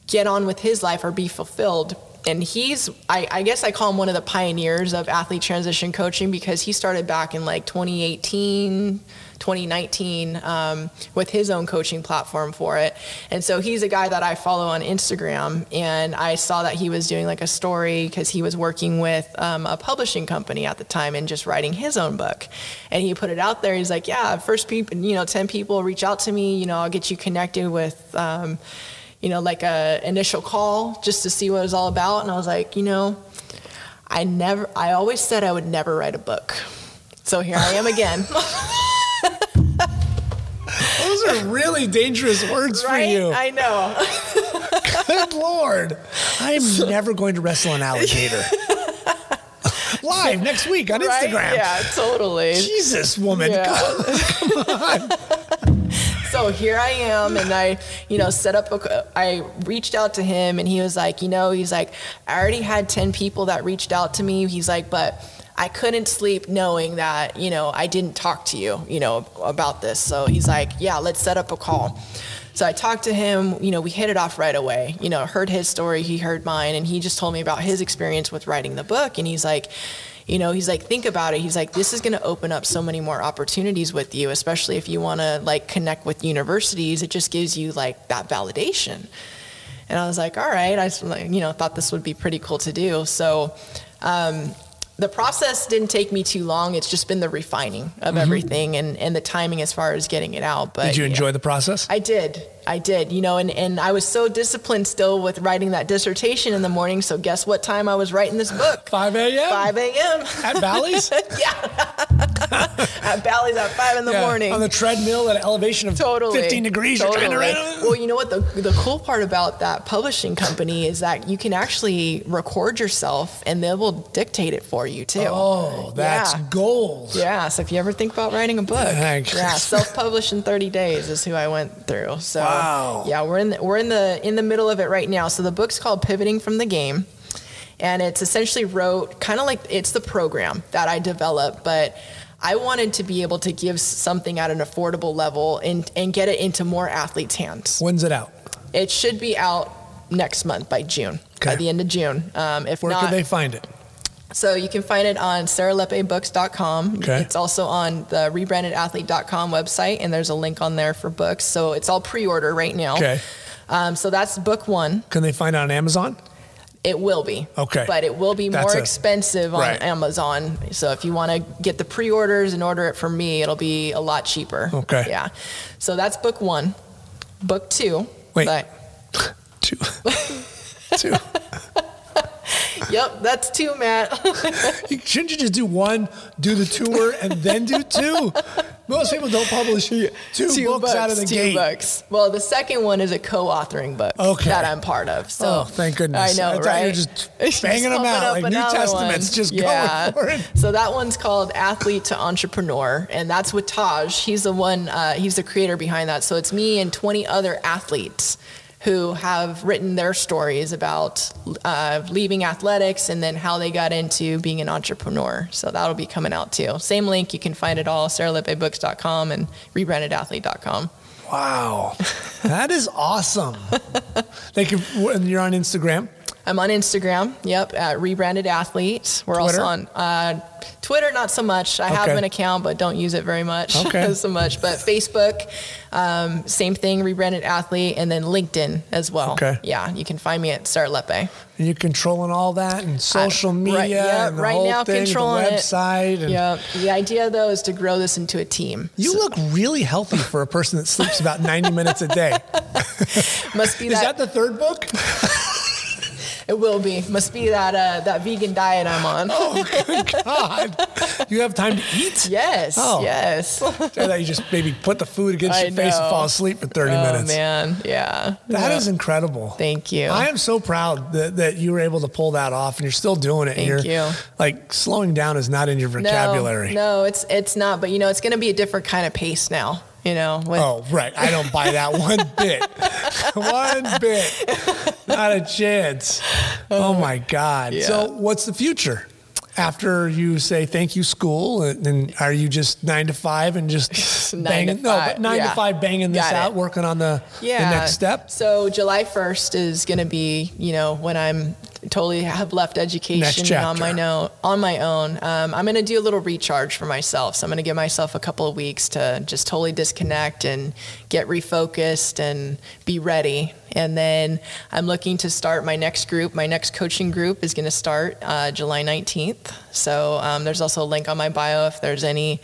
get on with his life or be fulfilled. And he's, I, I guess I call him one of the pioneers of athlete transition coaching because he started back in like 2018. 2019 um, with his own coaching platform for it. And so he's a guy that I follow on Instagram. And I saw that he was doing like a story because he was working with um, a publishing company at the time and just writing his own book. And he put it out there. He's like, yeah, first people, you know, 10 people reach out to me, you know, I'll get you connected with, um, you know, like a initial call just to see what it was all about. And I was like, you know, I never, I always said I would never write a book. So here I am again. Those are really dangerous words right? for you. I know. Good Lord. I'm never going to wrestle an alligator. Live next week on Right? Instagram. Yeah, totally. Jesus, woman. Yeah. Come on. So here I am, and I, you know, set up. A, I reached out to him, and he was like, you know, he's like, I already had ten people that reached out to me. He's like, but I couldn't sleep knowing that, you know, I didn't talk to you, you know, about this. So he's like, yeah, let's set up a call. So I talked to him, you know, we hit it off right away. You know, heard his story, he heard mine, and he just told me about his experience with writing the book. And he's like, you know, he's like, think about it. He's like, this is going to open up so many more opportunities with you, especially if you want to like connect with universities. It just gives you like that validation. And I was like, all right i you know, thought this would be pretty cool to do. So, um, the process didn't take me too long. It's just been the refining of everything and, and the timing as far as getting it out. But Did you yeah. enjoy the process? I did. I did, you know, and, and I was so disciplined still with writing that dissertation in the morning. So guess what time I was writing this book? 5 a.m. 5 a.m. at Bally's? Yeah. at Bally's at 5 in the Yeah, morning. On the treadmill at an elevation of totally 15 degrees. Totally. You're trying to run. Well, you know what? The, the cool part about that publishing company is that you can actually record yourself and they will dictate it for you too. Oh, that's Yeah. gold. Yeah, so if you ever think about writing a book, Thanks. yeah, self-published in 30 days is who I went through. So Wow. Yeah, we're in the, we're in the in the middle of it right now. So the book's called Pivoting from the Game, and it's essentially wrote kind of like it's the program that I developed, but I wanted to be able to give something at an affordable level and and get it into more athletes' hands. When's it out? It should be out next month by June, by the end of June. Um, if Where not, can they find it? So you can find it on sarahlepebooks.com. Okay. It's also on the rebrandedathlete.com website, and there's a link on there for books. So it's all pre-order right now. Okay. Um, so that's book one. Can they find it on Amazon? It will be. Okay. But it will be That's more a- expensive on Right. Amazon. So if you want to get the pre-orders and order it from me, it'll be a lot cheaper. Okay. Yeah. So that's book one. Book two. Wait. that- Two. Two. Yep, that's two, Matt. Shouldn't you just do one, do the tour, and then do two? Most people don't publish two, books, out of the two gate. books. Well, the second one is a co-authoring book Okay. that I'm part of. So Oh, thank goodness. I know, I right? you were just Just banging them out like New Testaments, one. just going for it. So that one's called Athlete to Entrepreneur, and that's with Taj. He's the one. Uh, he's the creator behind that. So it's me and 20 other athletes who have written their stories about uh, leaving athletics and then how they got into being an entrepreneur. So that'll be coming out too. Same link. You can find it all, sarahlepebooks.com and rebrandedathlete.com. Wow. That is awesome. Thank you. and you're on Instagram. I'm on Instagram. Yep, at rebranded athlete. We're Twitter? also on uh, Twitter. Not so much. I have an account, but don't use it very much. Okay. so much. But Facebook, um, same thing. Rebranded athlete, and then LinkedIn as well. Okay. Yeah, you can find me at Sarah Lepe. And you're controlling all that and social right, media yeah, and the right whole now thing, controlling the it. website. And Yeah. The idea though is to grow this into a team. You look really healthy for a person that sleeps about 90 minutes a day. Must be Is that the third book? it will be. Must be that uh, that vegan diet I'm on. Oh, good God. You have time to eat? Yes. Oh. Yes. I thought you just maybe put the food against I your face and fall asleep for 30 oh minutes. man. Yeah. That Yeah. is incredible. Thank you. I am so proud that, that you were able to pull that off and you're still doing it. and Thank you're, you. Like slowing down is not in your vocabulary. No, no, it's it's not. But you know, it's going to be a different kind of pace now. You know, with, Oh, right. I don't buy that one bit. one bit. Not a chance. Oh uh, my God. Yeah. So, what's the future? After you say thank you, school, and, and are you just nine to five and just Nine banging? No, but nine yeah. to five banging this Got it. out, working on the, the next step. So July 1st is going to be, you know, when I'm totally have left education on my own. On my own, um, I'm going to do a little recharge for myself. So I'm going to give myself a couple of weeks to just totally disconnect and get refocused and be ready. And then I'm looking to start my next group. My next coaching group is going to start uh, July 19th. So um, there's also a link on my bio if there's any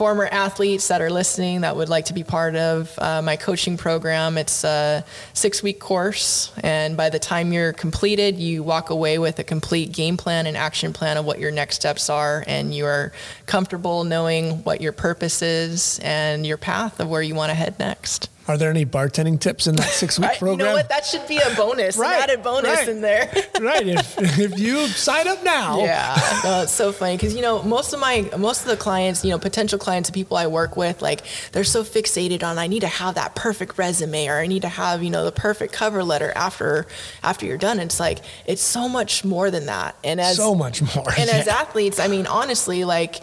former athletes that are listening that would like to be part of uh, my coaching program. It's a six week course, and by the time you're completed, you walk away with a complete game plan and action plan of what your next steps are, and you are comfortable knowing what your purpose is and your path of where you want to head next. Are there any bartending tips in that six week Right? You program? know what? That should be a bonus, Right, added bonus right. in there. right. If, if you sign up now, Yeah, no, it's so funny because you know most of my most of the clients, you know, potential clients, the people I work with, like they're so fixated on I need to have that perfect resume or I need to have you know the perfect cover letter after after you're done. It's like it's so much more than that. And as so much more. and as athletes, I mean, honestly, like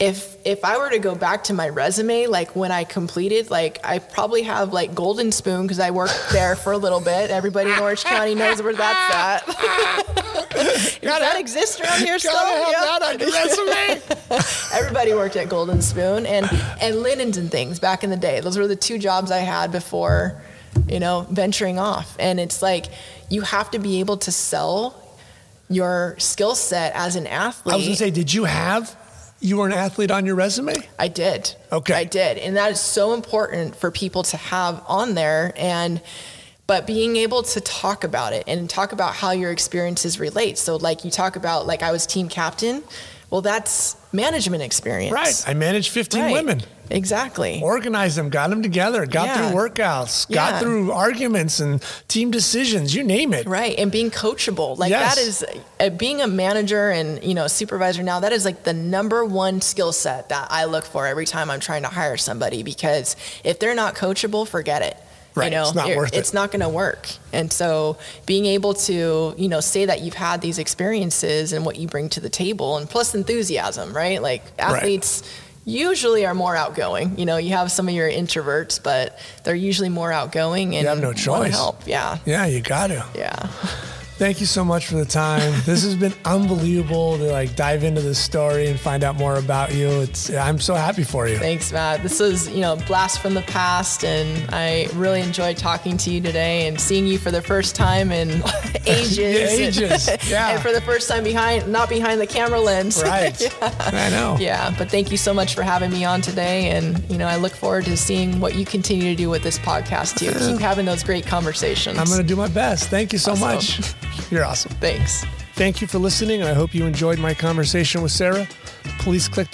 if if I were to go back to my resume, like when I completed, like I probably have like Golden Spoon because I worked there for a little bit. Everybody in Orange County knows where that's at. Does that exist around here still? Gotta have Yeah. that on your resume. Everybody worked at Golden Spoon and and linens and things back in the day. Those were the two jobs I had before, you know, venturing off. And it's like you have to be able to sell your skill set as an athlete. I was gonna say, did you have you were an athlete on your resume? I did. Okay. I did. And that is so important for people to have on there and but being able to talk about it and talk about how your experiences relate. So like you talk about like I was team captain, well that's management experience. Right. I managed 15 Right. women. Exactly. Organized them, got them together, got Yeah. through workouts, got through arguments and team decisions, you name it. Right, and being coachable, like Yes. that is uh, being a manager and you know supervisor now. That is like the number one skill set that I look for every time I'm trying to hire somebody because if they're not coachable, forget it. Right, You know, it's not worth it. It's not going to work. And so, being able to you know say that you've had these experiences and what you bring to the table, and plus enthusiasm, right? Like athletes. Usually are more outgoing. You know, you have some of your introverts, but they're usually more outgoing and you have no choice. Help, yeah, Yeah, you got to. yeah. Thank you so much for the time. this has been unbelievable to like dive into this story and find out more about you. It's I'm so happy for you. Thanks, Matt. This was, you know, blast from the past, and I really enjoyed talking to you today and seeing you for the first time in ages. Ages, yeah. and for the first time behind, not behind the camera lens. Right. I know. Yeah, but thank you so much for having me on today, and you know, I look forward to seeing what you continue to do with this podcast too. Keep having those great conversations. I'm going to do my best. Thank you so Awesome. much. You're awesome. Thanks. Thank you for listening, and I hope you enjoyed my conversation with Sarah. Please click